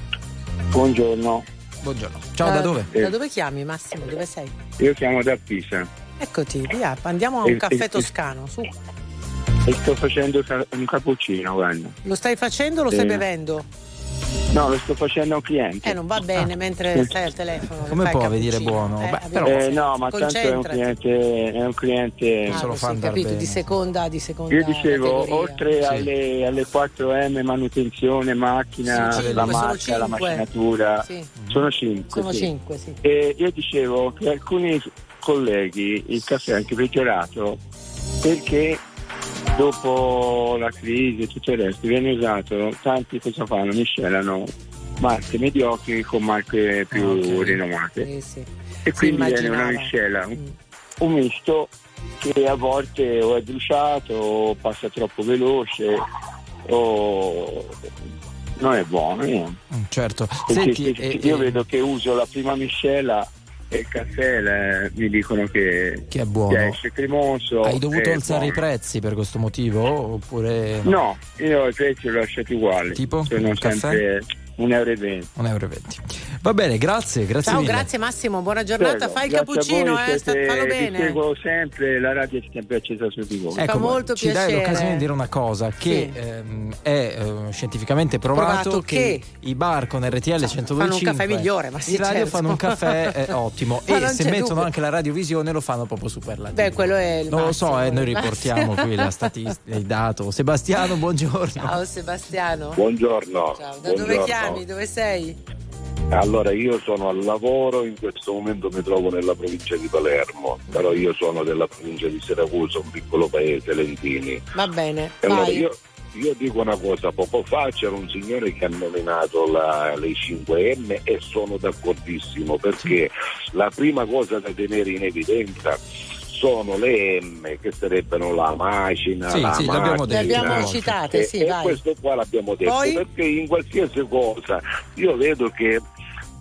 Speaker 5: Buongiorno.
Speaker 1: Buongiorno. Ciao,
Speaker 2: Uh,
Speaker 1: da dove?
Speaker 2: Da dove chiami Massimo? Dove sei?
Speaker 5: Io chiamo da Pisa
Speaker 2: Eccoti, via, andiamo a un
Speaker 5: Il-
Speaker 2: caffè
Speaker 5: il-
Speaker 2: toscano, su.
Speaker 5: e sto facendo un cappuccino, guarda.
Speaker 2: Lo stai facendo o lo stai bevendo?
Speaker 5: No, lo sto facendo a un cliente.
Speaker 2: Eh, non va bene mentre stai al telefono.
Speaker 1: Come può venire buono?
Speaker 2: Eh,
Speaker 1: Beh, però-
Speaker 5: Eh, no, ma tanto è un cliente, è un cliente
Speaker 2: Ah,
Speaker 1: lo
Speaker 2: capito,
Speaker 1: bene.
Speaker 2: di seconda, di seconda
Speaker 5: Io dicevo,
Speaker 2: categoria.
Speaker 5: oltre
Speaker 1: Sì.
Speaker 5: alle, alle 4M, manutenzione, macchina,
Speaker 2: Sì, cinque,
Speaker 5: la marca, la macchinatura,
Speaker 2: Sì.
Speaker 5: sono 5.
Speaker 2: Sono cinque, sì.
Speaker 5: E io dicevo che alcuni colleghi il caffè è anche peggiorato perché dopo la crisi e tutto il resto viene usato, tanti cosa fanno? Miscelano marche mediocri con marche più
Speaker 1: Ok.
Speaker 5: rinomate.
Speaker 2: Sì, sì.
Speaker 5: E quindi viene una miscela, un,
Speaker 2: Mm.
Speaker 5: un misto che a volte o è bruciato o passa troppo veloce o non è buono. eh.
Speaker 1: Mm, Certo.
Speaker 5: Perché
Speaker 1: Senti,
Speaker 5: se-
Speaker 1: eh,
Speaker 5: io
Speaker 1: eh,
Speaker 5: vedo che uso la prima miscela e il caffè le- mi dicono che,
Speaker 1: che è buono.
Speaker 5: che esce cremoso.
Speaker 1: Hai dovuto alzare i
Speaker 5: buono.
Speaker 1: prezzi per questo motivo? Oppure
Speaker 5: No, io i prezzi li ho lasciati uguali.
Speaker 1: Tipo?
Speaker 5: Sono
Speaker 1: caffè?
Speaker 5: sempre venti.
Speaker 1: 1,20 euro. Va bene, grazie, grazie
Speaker 2: Ciao,
Speaker 1: mille.
Speaker 2: grazie Massimo, buona giornata.
Speaker 5: Prego,
Speaker 2: Fai il cappuccino, eh, fallo bene.
Speaker 5: seguo sempre, la radio è sempre accesa su di voi.
Speaker 2: Ecco, fa molto
Speaker 1: ci dai
Speaker 2: piacere.
Speaker 1: l'occasione di dire una cosa che
Speaker 2: Sì.
Speaker 1: ehm, è eh, scientificamente provato,
Speaker 2: Provato
Speaker 1: che,
Speaker 2: che-
Speaker 1: i bar con RTL 125
Speaker 2: fanno un caffè migliore, ma sì,
Speaker 1: in radio
Speaker 2: certo.
Speaker 1: fanno un caffè eh, ottimo e se mettono
Speaker 2: dubbio.
Speaker 1: anche la radiovisione lo fanno proprio superlativo.
Speaker 2: Beh, quello è il
Speaker 1: non lo so,
Speaker 2: massimo,
Speaker 1: eh, noi riportiamo
Speaker 2: massimo.
Speaker 1: qui la statistica, il dato. Sebastiano, buongiorno.
Speaker 2: Ciao Sebastiano.
Speaker 14: Buongiorno.
Speaker 2: Ciao, da dove
Speaker 14: Buongiorno.
Speaker 2: Chiami? Dove sei?
Speaker 14: Allora io sono al lavoro, in questo momento mi trovo nella provincia di Palermo, però io sono della provincia di Siracusa, un piccolo paese, Lentini.
Speaker 2: Va bene,
Speaker 14: allora io, io dico una cosa, poco fa c'era un signore che ha nominato la- le 5M e sono d'accordissimo perché la prima cosa da tenere in evidenza sono le M che sarebbero la macina,
Speaker 1: Sì,
Speaker 14: la
Speaker 1: sì, l'abbiamo
Speaker 14: macchina.
Speaker 2: Le abbiamo citate,
Speaker 14: E,
Speaker 2: sì,
Speaker 14: e
Speaker 2: vai.
Speaker 14: questo qua l'abbiamo detto
Speaker 2: Poi?
Speaker 14: perché in qualsiasi cosa io vedo che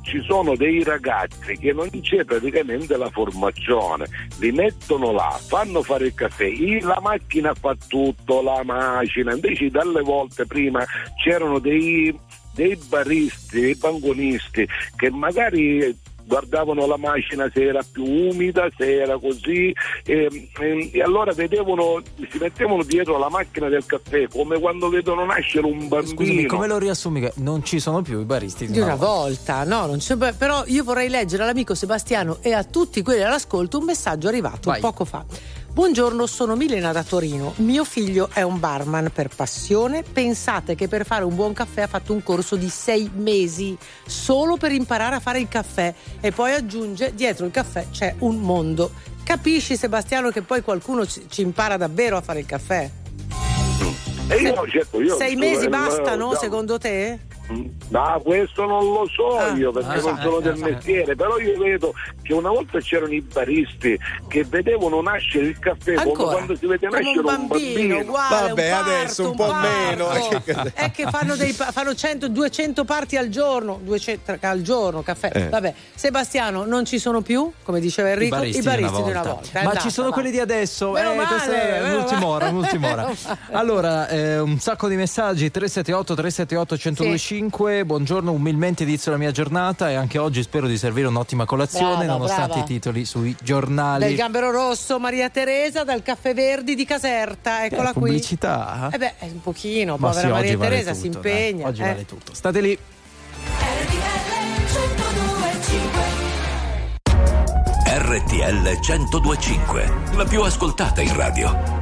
Speaker 14: ci sono dei ragazzi che non c'è praticamente la formazione, li mettono là, fanno fare il caffè, la macchina fa tutto, la macina, invece dalle volte prima c'erano dei, dei baristi, dei banconisti che magari guardavano la macina se era più umida, se era così e, e- e allora vedevano, si mettevano dietro la macchina del caffè come quando vedono nascere un bambino.
Speaker 1: Scusami, come lo riassumi? Che non ci sono più i baristi
Speaker 2: Di una volta, no, non c'è, però io vorrei leggere all'amico Sebastiano e a tutti quelli all'ascolto un messaggio arrivato
Speaker 1: Vai.
Speaker 2: poco fa. Buongiorno, sono Milena da Torino. Mio figlio è un barman per passione. Pensate che per fare un buon caffè ha fatto un corso di sei mesi solo per imparare a fare il caffè e poi aggiunge dietro il caffè c'è un mondo. Capisci Sebastiano che poi qualcuno ci, ci impara davvero a fare il caffè?
Speaker 14: E io, certo, io-
Speaker 2: sei mesi
Speaker 14: eh,
Speaker 2: bastano
Speaker 14: eh,
Speaker 2: secondo te?
Speaker 14: No, questo non lo so
Speaker 2: Ah,
Speaker 14: io perché
Speaker 1: ah,
Speaker 14: non sono
Speaker 1: ah,
Speaker 14: del
Speaker 1: ah.
Speaker 14: mestiere, però io vedo che una volta c'erano i baristi che vedevano nascere il caffè come
Speaker 2: Ancora?
Speaker 14: quando si vede
Speaker 2: Come
Speaker 14: nascere
Speaker 2: un bambino, uguale,
Speaker 3: Vabbè,
Speaker 2: un parto,
Speaker 3: adesso un po'
Speaker 2: parto.
Speaker 3: meno, eh.
Speaker 2: È che fanno, dei, fanno 100, 200 parti al giorno, 200 al giorno, caffè.
Speaker 3: Eh.
Speaker 2: Vabbè, Sebastiano, non ci sono più, come diceva Enrico,
Speaker 1: I baristi,
Speaker 2: di una volta. È
Speaker 1: Ma
Speaker 2: andata,
Speaker 1: ci sono
Speaker 2: va.
Speaker 1: quelli di adesso. Eh,
Speaker 2: male,
Speaker 1: questa è un'ultima ora, un'ultima ora. Allora, eh, un sacco di messaggi 378 378 1025. Buongiorno, umilmente inizio la mia giornata e anche oggi spero di servire un'ottima colazione
Speaker 2: Brava,
Speaker 1: nonostante
Speaker 2: brava.
Speaker 1: i titoli sui giornali.
Speaker 2: Del Gambero Rosso, Maria Teresa, dal Caffè Verdi di Caserta, eccola
Speaker 1: Eh,
Speaker 2: qui.
Speaker 1: pubblicità.
Speaker 2: Eh beh, un pochino,
Speaker 1: Ma
Speaker 2: povera
Speaker 1: sì,
Speaker 2: Maria
Speaker 1: vale
Speaker 2: Teresa si
Speaker 1: tutto, dai.
Speaker 2: impegna.
Speaker 1: Oggi
Speaker 2: eh.
Speaker 1: vale tutto. State lì.
Speaker 9: RTL 1025, la più ascoltata in radio.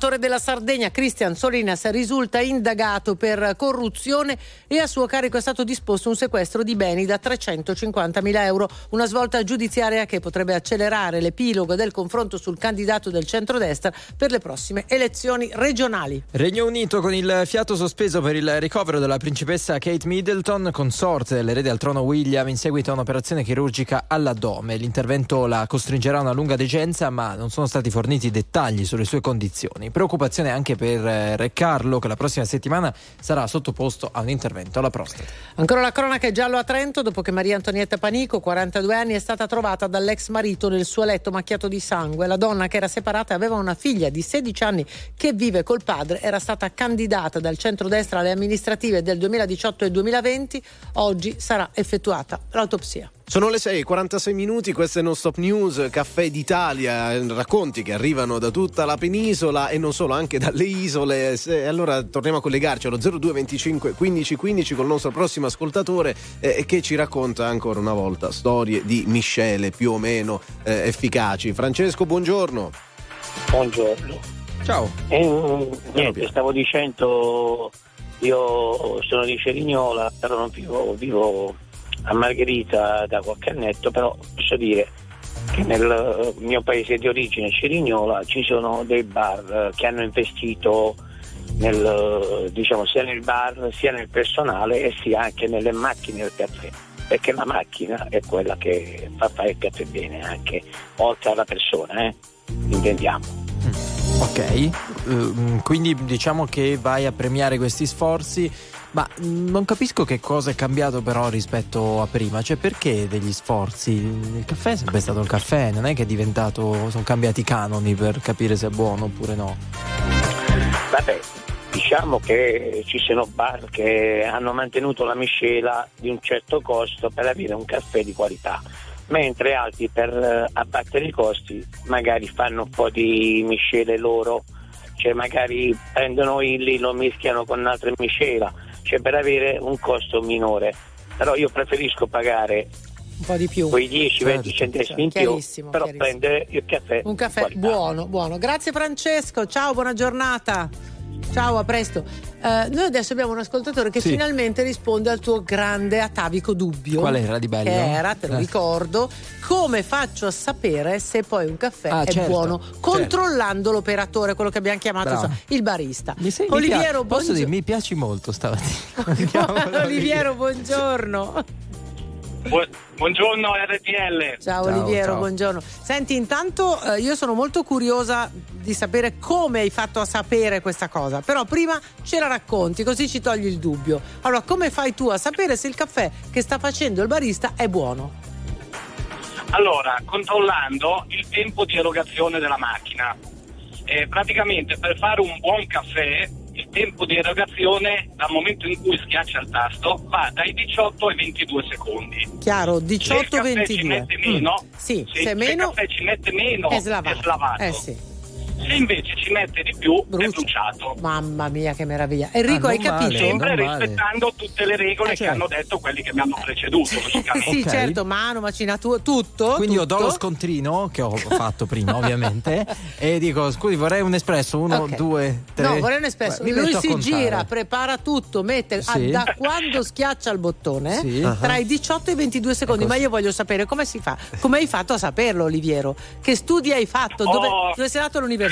Speaker 2: governatore della Sardegna, Cristian Solinas, risulta indagato per corruzione e a suo carico è stato disposto un sequestro di beni da 350.000 euro, una svolta giudiziaria che potrebbe accelerare l'epilogo del confronto sul candidato del centrodestra per le prossime elezioni regionali.
Speaker 1: Regno Unito con il fiato sospeso per il ricovero della principessa Kate Middleton, consorte dell'erede al trono William, in seguito a un'operazione chirurgica all'addome. L'intervento la costringerà a una lunga degenza, ma non sono stati forniti dettagli sulle sue condizioni. Preoccupazione anche per eh, Re Carlo, che la prossima settimana sarà sottoposto a un intervento alla prostata.
Speaker 2: Ancora la cronaca è giallo a Trento dopo che Maria Antonietta Panico, 42 anni, è stata trovata dall'ex marito nel suo letto macchiato di sangue. La donna che era separata aveva una figlia di 16 anni che vive col padre era stata candidata dal centrodestra alle amministrative del 2018 e 2020. Oggi sarà effettuata l'autopsia.
Speaker 3: Sono le 6:46 minuti, questo è Non Stop News, Caffè d'Italia, racconti che arrivano da tutta la penisola e non solo, anche dalle isole. Se, allora torniamo a collegarci allo 0225 15 15 con il nostro prossimo ascoltatore eh, che ci racconta ancora una volta storie di miscele più o meno eh, efficaci. Francesco, buongiorno.
Speaker 15: Buongiorno.
Speaker 1: Ciao.
Speaker 15: Eh, niente, stavo dicendo, io sono di Cerignola, però non vivo, vivo a Margherita da qualche annetto, però posso dire che nel mio paese di origine, Cerignola, ci sono dei bar che hanno investito nel, diciamo, sia nel bar sia nel personale e sia anche nelle macchine del caffè. Perché la macchina è quella che fa fare il caffè bene anche oltre alla persona eh? intendiamo.
Speaker 1: Ok, ehm, quindi diciamo che vai a premiare questi sforzi, ma mm, non capisco che cosa è cambiato però rispetto a prima, cioè perché degli sforzi? Il caffè è sempre stato il caffè, non è che è diventato, sono cambiati i canoni per capire se è buono oppure no.
Speaker 15: Vabbè, diciamo che ci sono bar che hanno mantenuto la miscela di un certo costo per avere un caffè di qualità, mentre altri per eh, abbattere i costi magari fanno un po' di miscele loro, cioè magari prendono illi, lo mischiano con un'altra miscela, cioè per avere un costo minore. Però io preferisco pagare
Speaker 2: Un po' di più.
Speaker 15: quei 10-20 centesimi in più, però prendere il caffè.
Speaker 2: Un caffè buono, buono. Grazie Francesco, ciao, buona giornata. Ciao, a presto. Eh, noi adesso abbiamo un ascoltatore che
Speaker 1: Sì.
Speaker 2: finalmente risponde al tuo grande atavico dubbio.
Speaker 1: Qual era di bello?
Speaker 2: Che era, te lo
Speaker 1: Eh.
Speaker 2: ricordo, come faccio a sapere se poi un caffè
Speaker 1: Ah,
Speaker 2: è
Speaker 1: certo,
Speaker 2: buono?
Speaker 1: certo.
Speaker 2: Controllando l'operatore, quello che abbiamo chiamato insomma, il barista.
Speaker 1: Mi sei- mi
Speaker 2: Oliviero,
Speaker 1: pia- posso
Speaker 2: buongio-
Speaker 1: dire, mi piaci molto stamattina.
Speaker 2: Oliviero, buongiorno.
Speaker 15: Buongiorno RTL.
Speaker 2: Ciao,
Speaker 1: Ciao,
Speaker 2: Oliviero,
Speaker 1: ciao.
Speaker 2: buongiorno. Senti, intanto eh, io sono molto curiosa di sapere come hai fatto a sapere questa cosa, però prima ce la racconti, così ci togli il dubbio. Allora, come fai tu a sapere se il caffè che sta facendo il barista è buono?
Speaker 15: Allora, controllando il tempo di erogazione della macchina. Eh, praticamente per fare un buon caffè il tempo di erogazione dal momento in cui schiaccia il tasto va dai 18 ai 22 secondi.
Speaker 2: Chiaro,
Speaker 15: Se il caffè ci
Speaker 2: 18-22.
Speaker 15: mette meno,
Speaker 2: Mm, Sì,
Speaker 15: se,
Speaker 2: se
Speaker 15: se
Speaker 2: meno
Speaker 15: ci mette meno
Speaker 2: è slavato.
Speaker 15: slavato.
Speaker 2: Eh sì.
Speaker 16: Se invece ci mette di più, è bruciato.
Speaker 2: Mamma mia, che meraviglia. Enrico,
Speaker 1: Ah,
Speaker 2: hai
Speaker 1: non vale,
Speaker 2: capito?
Speaker 16: Sempre
Speaker 1: non vale.
Speaker 16: rispettando tutte le regole
Speaker 2: Eh,
Speaker 16: che
Speaker 2: certo.
Speaker 16: hanno detto quelli che mi hanno preceduto.
Speaker 2: Sì,
Speaker 1: Ok.
Speaker 2: certo, mano, macinatura, tutto.
Speaker 1: Quindi io
Speaker 2: tutto.
Speaker 1: do lo scontrino che ho fatto prima, ovviamente, e dico: scusi, vorrei un espresso. Uno,
Speaker 2: Ok.
Speaker 1: due, tre.
Speaker 2: No, vorrei un espresso.
Speaker 1: Mi
Speaker 2: Lui si gira, prepara tutto, mette ah,
Speaker 1: Sì.
Speaker 2: da quando schiaccia il bottone
Speaker 1: Sì.
Speaker 2: tra i 18 e i 22 secondi. Ma io voglio sapere come si fa. Come hai fatto a saperlo, Oliviero? Che studi hai fatto? Dove,
Speaker 16: Oh.
Speaker 2: dove sei andato all'università?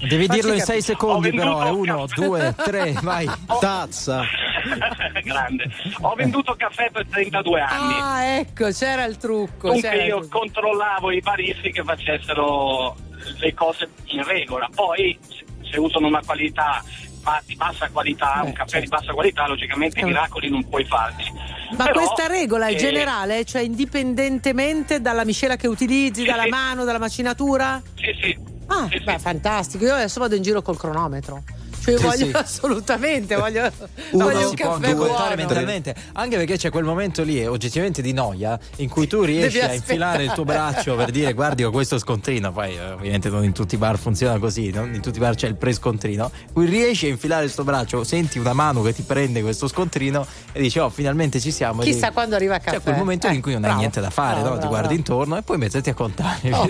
Speaker 1: Devi
Speaker 2: Facci
Speaker 1: dirlo in. 6 secondi, però. È
Speaker 16: venduto
Speaker 1: uno,
Speaker 16: caffè.
Speaker 1: due, tre, vai.
Speaker 3: Tazza.
Speaker 16: Grande. Ho venduto caffè per 32 anni.
Speaker 2: Ah, ecco, c'era il trucco.
Speaker 16: Dunque
Speaker 2: c'era il
Speaker 16: io
Speaker 2: trucco.
Speaker 16: controllavo i baristi che facessero le cose in regola. Poi se- usano una qualità ba- di bassa qualità, un caffè di bassa qualità, logicamente
Speaker 2: Eh.
Speaker 16: miracoli non puoi farci.
Speaker 2: Ma
Speaker 16: Però,
Speaker 2: questa regola è
Speaker 16: eh,
Speaker 2: generale, cioè indipendentemente dalla miscela che utilizzi,
Speaker 16: Sì,
Speaker 2: dalla
Speaker 16: sì.
Speaker 2: mano, dalla macinatura?
Speaker 16: Sì, sì.
Speaker 2: Ah, beh, fantastico. Io adesso vado in giro col cronometro. Cioè, io
Speaker 1: Sì,
Speaker 2: voglio
Speaker 1: sì.
Speaker 2: assolutamente, voglio,
Speaker 1: Uno
Speaker 2: voglio un caffè buono.
Speaker 1: mentalmente, anche perché c'è quel momento lì, oggettivamente di noia, in cui tu riesci
Speaker 2: Devi
Speaker 1: a infilare il tuo braccio per dire guardi ho questo scontrino, poi eh, ovviamente non in tutti i bar funziona così, non in tutti i bar c'è il pre-scontrino, cui riesci a infilare il tuo braccio, senti una mano che ti prende questo scontrino e dici oh finalmente ci siamo.
Speaker 2: Chissà
Speaker 1: lì-
Speaker 2: quando arriva il caffè.
Speaker 1: C'è quel momento
Speaker 2: Eh,
Speaker 1: in cui non
Speaker 2: bravo,
Speaker 1: hai niente da fare,
Speaker 2: bravo,
Speaker 1: no? ti
Speaker 2: bravo,
Speaker 1: guardi
Speaker 2: bravo.
Speaker 1: intorno e poi mettiti a contare. No?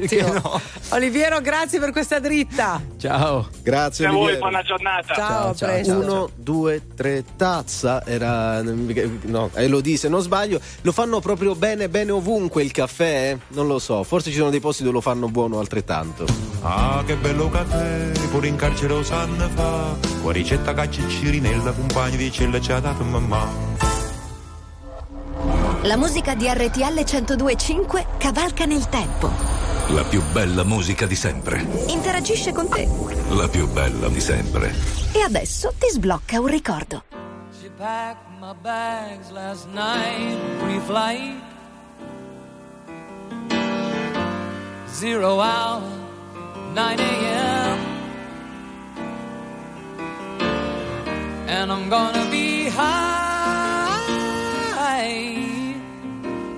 Speaker 2: Oliviero, grazie per questa dritta.
Speaker 1: Ciao.
Speaker 3: Grazie
Speaker 16: A voi, buona giornata.
Speaker 2: Ciao, a presto.
Speaker 3: Uno, due, tre, tazza. Era. No, Elodie se non sbaglio. Lo fanno proprio bene, bene ovunque il caffè? eh? Non lo so. Forse ci sono dei posti dove lo fanno buono altrettanto.
Speaker 6: Ah, che bello caffè, pure in carcere lo sanno fa. Con ricetta caccia e cirinella, compagni di cella ci ha dato mamma.
Speaker 12: La musica di RTL 1025 cavalca nel tempo.
Speaker 9: La più bella musica di sempre.
Speaker 12: Interagisce con te.
Speaker 9: La più bella di sempre.
Speaker 12: E adesso ti sblocca un ricordo.
Speaker 17: She packed my bags last night, pre-flight. Zero hour, 9 a.m. And I'm gonna be high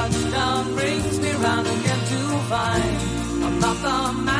Speaker 17: Touchdown brings me round again to find I'm not the man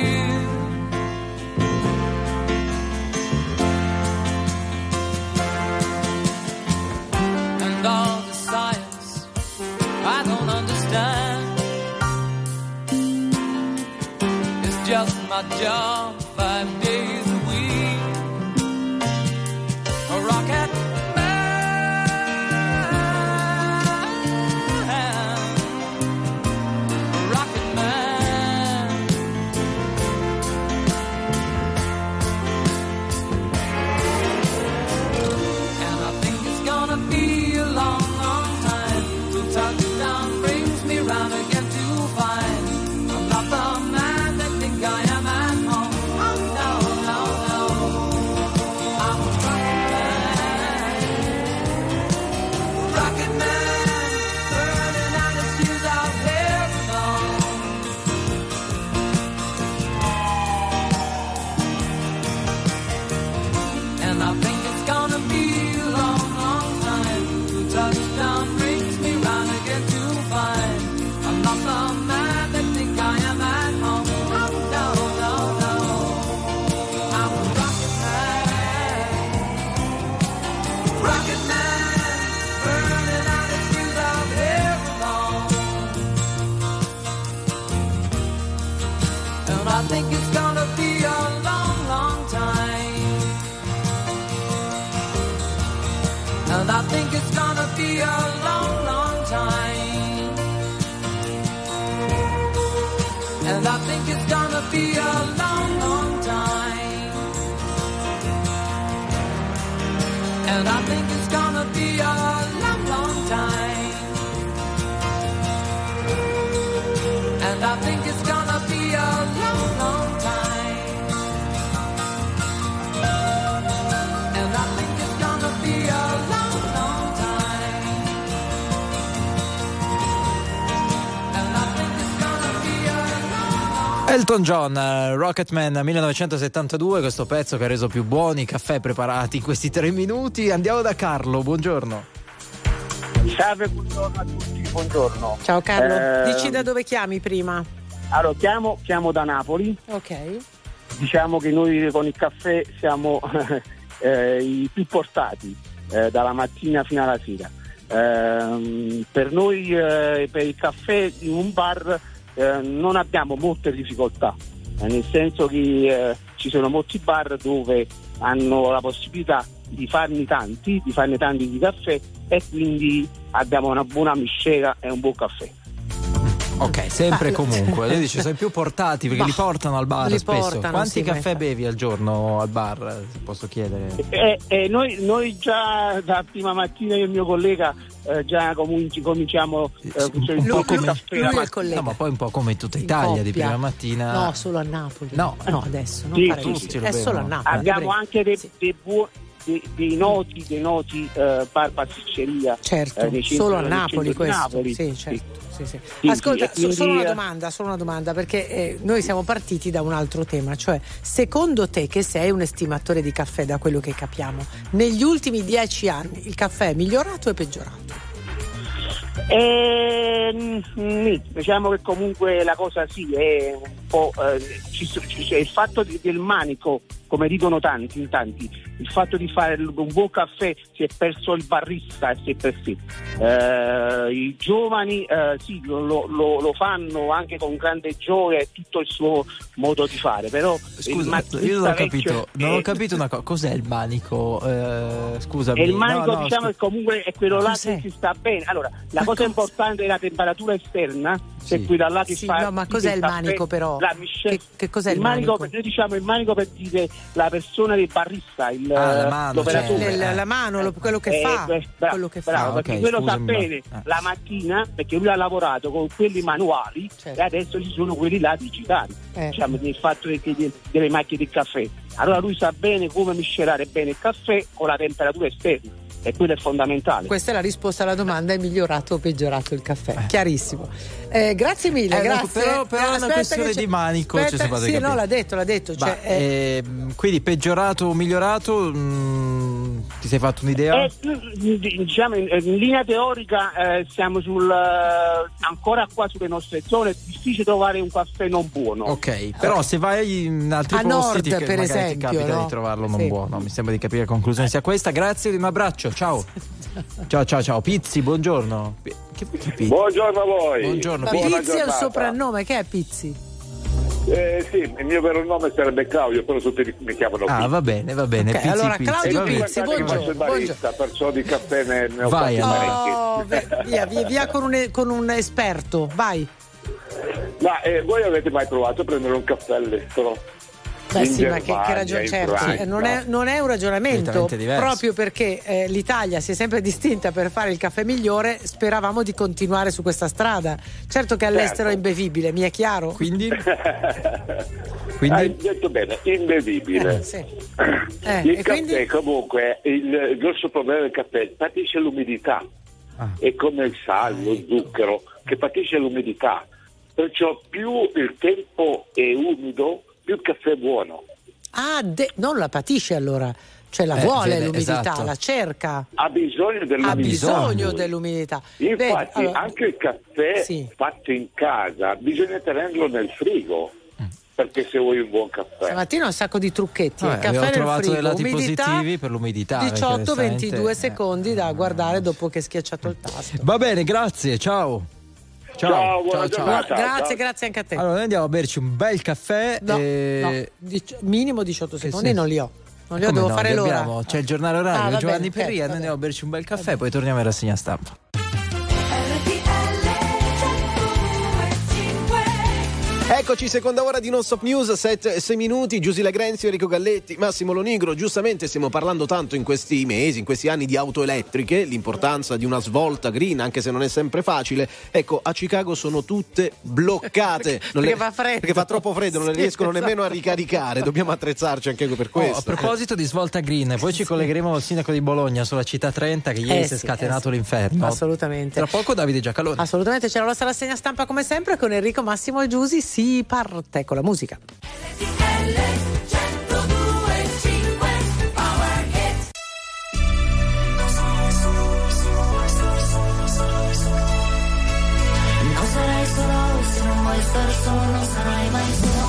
Speaker 17: 想。
Speaker 1: Elton John, Rocketman 1972, questo pezzo che ha reso più buoni i caffè preparati in questi tre minuti. Andiamo da Carlo, buongiorno.
Speaker 16: Salve, buongiorno a tutti, buongiorno.
Speaker 2: Ciao Carlo,
Speaker 16: Eh,
Speaker 2: dici da dove chiami prima?
Speaker 16: Allora, chiamo, chiamo da Napoli.
Speaker 2: Ok.
Speaker 16: Diciamo che noi con il caffè siamo eh, i più portati eh, dalla mattina fino alla sera. Ehm, per noi, eh, per il caffè in un bar, eh, non abbiamo molte difficoltà, eh, nel senso che eh, ci sono molti bar dove hanno la possibilità di farne tanti, di farne tanti di caffè e quindi abbiamo una buona miscela e un buon caffè.
Speaker 1: Ok, sempre e comunque. Lei dice sono più portati perché
Speaker 16: Bah,
Speaker 1: li portano al bar spesso.
Speaker 16: portano,
Speaker 1: Quanti
Speaker 16: sì,
Speaker 1: caffè bevi al giorno al bar? Se posso chiedere.
Speaker 16: Eh, eh, noi, noi già da prima mattina io e il mio collega eh, già cominci- cominciamo eh, cioè
Speaker 1: Un po'
Speaker 16: il
Speaker 1: come
Speaker 16: caffè la mattina.
Speaker 1: No, ma poi un po' come in tutta Italia di prima mattina.
Speaker 2: No, solo a Napoli.
Speaker 1: No.
Speaker 2: no adesso non
Speaker 16: Sì, sì, sì,
Speaker 2: È
Speaker 16: lo
Speaker 2: solo a. Napoli.
Speaker 16: Abbiamo anche dei, dei buo- dei- dei noti, dei noti eh, bar pasticceria.
Speaker 2: Certo,
Speaker 16: eh, nei centri-
Speaker 2: solo a Napoli questo.
Speaker 16: Napoli.
Speaker 2: Sì, certo. Sì, sì.
Speaker 16: Sì,
Speaker 2: Ascolta,
Speaker 16: sì, e quindi,
Speaker 2: solo una
Speaker 16: eh,
Speaker 2: domanda, solo una domanda, perché eh, noi siamo partiti da un altro tema, cioè secondo te che sei un estimatore di caffè, da quello che capiamo, negli ultimi dieci anni il caffè è migliorato o è peggiorato?
Speaker 16: Sì, diciamo che comunque la cosa sì è un po' eh, ci ci- c'è il fatto del manico come dicono tanti in tanti il fatto di fare un buon caffè si è perso il barista e si è perso Eh, i giovani eh, sì lo, lo- lo- fanno anche con grande gioia e tutto il suo modo di fare però il
Speaker 1: Scusa, io non ho capito,
Speaker 16: è-
Speaker 1: non ho capito una cosa. Cos'è il manico? Eh, scusami.
Speaker 16: e il manico
Speaker 1: No, no,
Speaker 16: diciamo
Speaker 1: scu-
Speaker 16: che comunque è quello là
Speaker 2: Cos'è?
Speaker 16: che si sta bene. Allora, la cosa importante è la temperatura esterna, che è quella là che
Speaker 2: Sì,
Speaker 16: fa.
Speaker 2: no, ma
Speaker 16: sì,
Speaker 2: cos'è il
Speaker 16: caffè,
Speaker 2: manico, però?
Speaker 16: La miscela.
Speaker 2: Che- che cos'è il
Speaker 16: manico?
Speaker 2: manico?
Speaker 16: Noi diciamo il manico per dire la persona del barista, il,
Speaker 1: Ah, la mano,
Speaker 16: l'operatore.
Speaker 1: cioè,
Speaker 2: La, la mano, lo- quello che
Speaker 16: Eh,
Speaker 2: fa,
Speaker 16: bravo,
Speaker 2: quello che fa.
Speaker 16: bravo,
Speaker 1: Ah,
Speaker 16: perché quello sa
Speaker 1: ma-
Speaker 16: bene
Speaker 1: ah.
Speaker 16: la mattina perché lui ha lavorato con quelli manuali
Speaker 2: Certo.
Speaker 16: e adesso ci sono quelli là digitali
Speaker 2: Eh.
Speaker 16: diciamo nel fatto che- che- delle macchine di caffè allora lui sa bene come miscelare bene il caffè con la temperatura esterna e quello è fondamentale
Speaker 2: Questa è la risposta alla domanda: è migliorato o peggiorato il caffè? Chiarissimo. Eh, grazie mille,
Speaker 1: Eh,
Speaker 2: grazie.
Speaker 1: però- però è una
Speaker 2: Aspetta
Speaker 1: questione di manico,
Speaker 2: Aspetta, sì,
Speaker 1: capire.
Speaker 2: no, l'ha detto, l'ha detto.
Speaker 1: Ma,
Speaker 2: Cioè, eh,
Speaker 1: ehm, quindi peggiorato o migliorato? mm, ti sei fatto un'idea?
Speaker 16: Eh, diciamo in, in linea teorica eh, siamo sul eh, ancora qua sulle nostre zone è difficile trovare un caffè non buono
Speaker 1: Ok, però se vai in altri
Speaker 2: A
Speaker 1: posti
Speaker 2: nord,
Speaker 1: ti,
Speaker 2: per
Speaker 1: magari ti
Speaker 2: esempio,
Speaker 1: capita
Speaker 2: no?
Speaker 1: di trovarlo non
Speaker 2: Sì.
Speaker 1: buono. Mi sembra di capire che la conclusione sia questa. Grazie, un abbraccio, ciao. Ciao, ciao, ciao. Pizzi, buongiorno. Che, che Pizzi?
Speaker 14: Buongiorno a voi.
Speaker 1: Buongiorno,
Speaker 2: ma
Speaker 1: Pizzi.
Speaker 14: Buona
Speaker 2: Pizzi è un soprannome, che è Pizzi?
Speaker 14: Eh, sì, il mio vero nome sarebbe Claudio, però tutti mi chiamano
Speaker 1: Ah,
Speaker 14: Pizzi.
Speaker 1: va bene, va bene.
Speaker 2: Ok,
Speaker 1: Pizzi,
Speaker 2: allora,
Speaker 1: Pizzi,
Speaker 2: Claudio. Pizzi, buongiorno,
Speaker 14: barista, perciò di caffè ne, ne ho
Speaker 1: Vai,
Speaker 14: parecchi.
Speaker 2: Oh, via, via, via con, un, con un esperto, vai.
Speaker 14: Ma eh, voi avete mai provato a prendere un caffè all'estero?
Speaker 2: Beh sì, ma che, che ragione, certo, eh, non è, non è un ragionamento, proprio perché eh, l'Italia si è sempre distinta per fare il caffè migliore, speravamo di continuare su questa strada. Certo che all'estero è imbevibile, mi è chiaro?
Speaker 1: Quindi?
Speaker 14: Hai detto bene, imbevibile.
Speaker 2: Eh, sì. Eh,
Speaker 14: il
Speaker 2: e
Speaker 14: caffè
Speaker 2: quindi?
Speaker 14: comunque, il, grosso problema del caffè patisce l'umidità.
Speaker 1: Ah.
Speaker 14: È come il sale, lo zucchero, che patisce l'umidità. Perciò più il tempo è umido, più il caffè è buono.
Speaker 2: Ah, de- non la patisce allora, cioè la
Speaker 14: Eh,
Speaker 2: vuole
Speaker 14: vede,
Speaker 2: l'umidità,
Speaker 14: esatto.
Speaker 2: la cerca.
Speaker 14: Ha bisogno
Speaker 2: Ha
Speaker 14: dell'umidità.
Speaker 2: bisogno dell'umidità.
Speaker 14: Infatti,
Speaker 2: Vedi, allora-
Speaker 14: anche il caffè
Speaker 2: Sì.
Speaker 14: fatto in casa bisogna tenerlo nel frigo. Perché se vuoi un buon caffè.
Speaker 2: Stamattina un sacco di trucchetti.
Speaker 1: Vabbè,
Speaker 2: il caffè
Speaker 1: abbiamo
Speaker 2: nel
Speaker 1: trovato
Speaker 2: frigo,
Speaker 1: dei lati
Speaker 2: umidità,
Speaker 1: positivi per l'umidità, perché
Speaker 2: 18-22
Speaker 1: onestamente,
Speaker 2: secondi da guardare dopo che hai schiacciato il tasto.
Speaker 1: Va bene, grazie, ciao. Ciao,
Speaker 14: buona
Speaker 1: ciao, ciao.
Speaker 14: giornata.
Speaker 2: Grazie,
Speaker 14: Ciao.
Speaker 2: grazie anche a te.
Speaker 1: Allora, noi andiamo a berci un bel caffè.
Speaker 2: No,
Speaker 1: e...
Speaker 2: no, dic- minimo 18 secondi
Speaker 1: senso?
Speaker 2: non li ho. Non li ho,
Speaker 1: Come
Speaker 2: devo
Speaker 1: no,
Speaker 2: fare
Speaker 1: li
Speaker 2: l'ora.
Speaker 1: abbiamo. C'è il giornale orario
Speaker 2: Ah, va
Speaker 1: Giovanni
Speaker 2: bene,
Speaker 1: Perria. Noi andiamo a berci un bel caffè, poi torniamo in rassegna stampa.
Speaker 3: Eccoci, seconda ora di Non Stop News, 7 6 minuti, Giusila Grenzio, Enrico Galletti, Massimo Lonigro. Giustamente stiamo parlando tanto in questi mesi, in questi anni di auto elettriche, l'importanza di una svolta green, anche se non è sempre facile. Ecco, a Chicago sono tutte bloccate. Non
Speaker 2: Perché fa freddo.
Speaker 3: Perché fa troppo freddo, non le
Speaker 2: Sì,
Speaker 3: riescono nemmeno a
Speaker 2: esatto.
Speaker 3: ricaricare. Dobbiamo attrezzarci anche per
Speaker 1: Oh, a
Speaker 3: questo.
Speaker 1: proposito di svolta green, poi ci collegheremo al sindaco di Bologna sulla città 30 che ieri
Speaker 2: Eh
Speaker 1: si è
Speaker 2: sì,
Speaker 1: scatenato
Speaker 2: eh sì.
Speaker 1: l'inferno.
Speaker 2: Assolutamente.
Speaker 1: Tra poco Davide Giacalone.
Speaker 2: Assolutamente, c'è la nostra rassegna stampa come sempre con Enrico Massimo e Giusi. Si parte con la musica.
Speaker 18: Solo, non sarai mai solo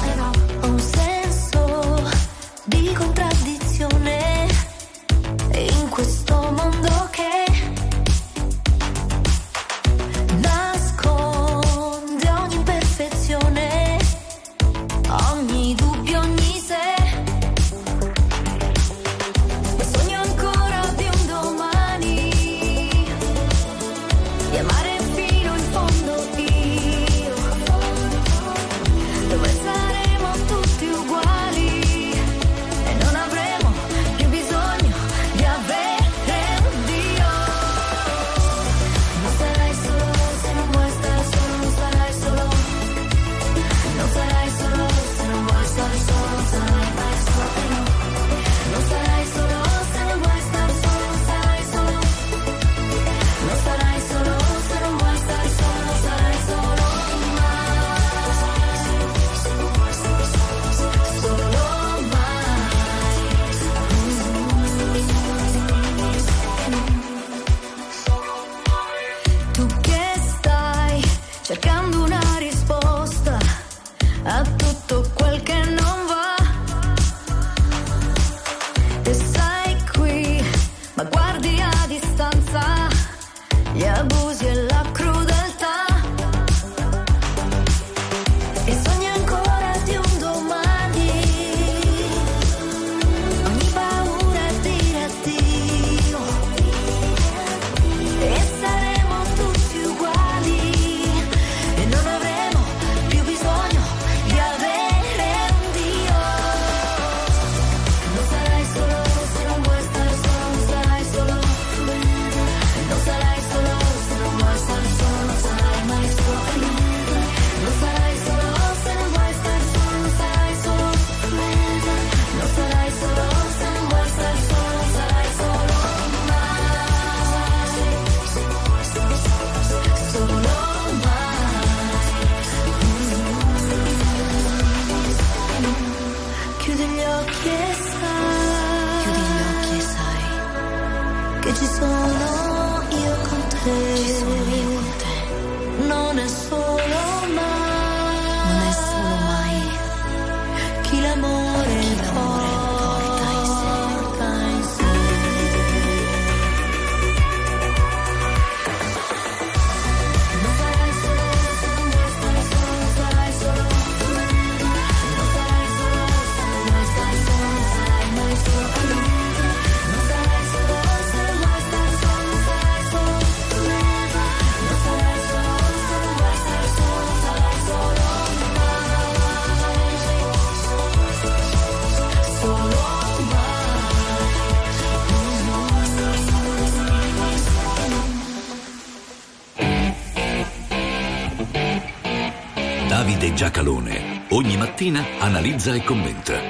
Speaker 9: Giacalone ogni mattina analizza e commenta.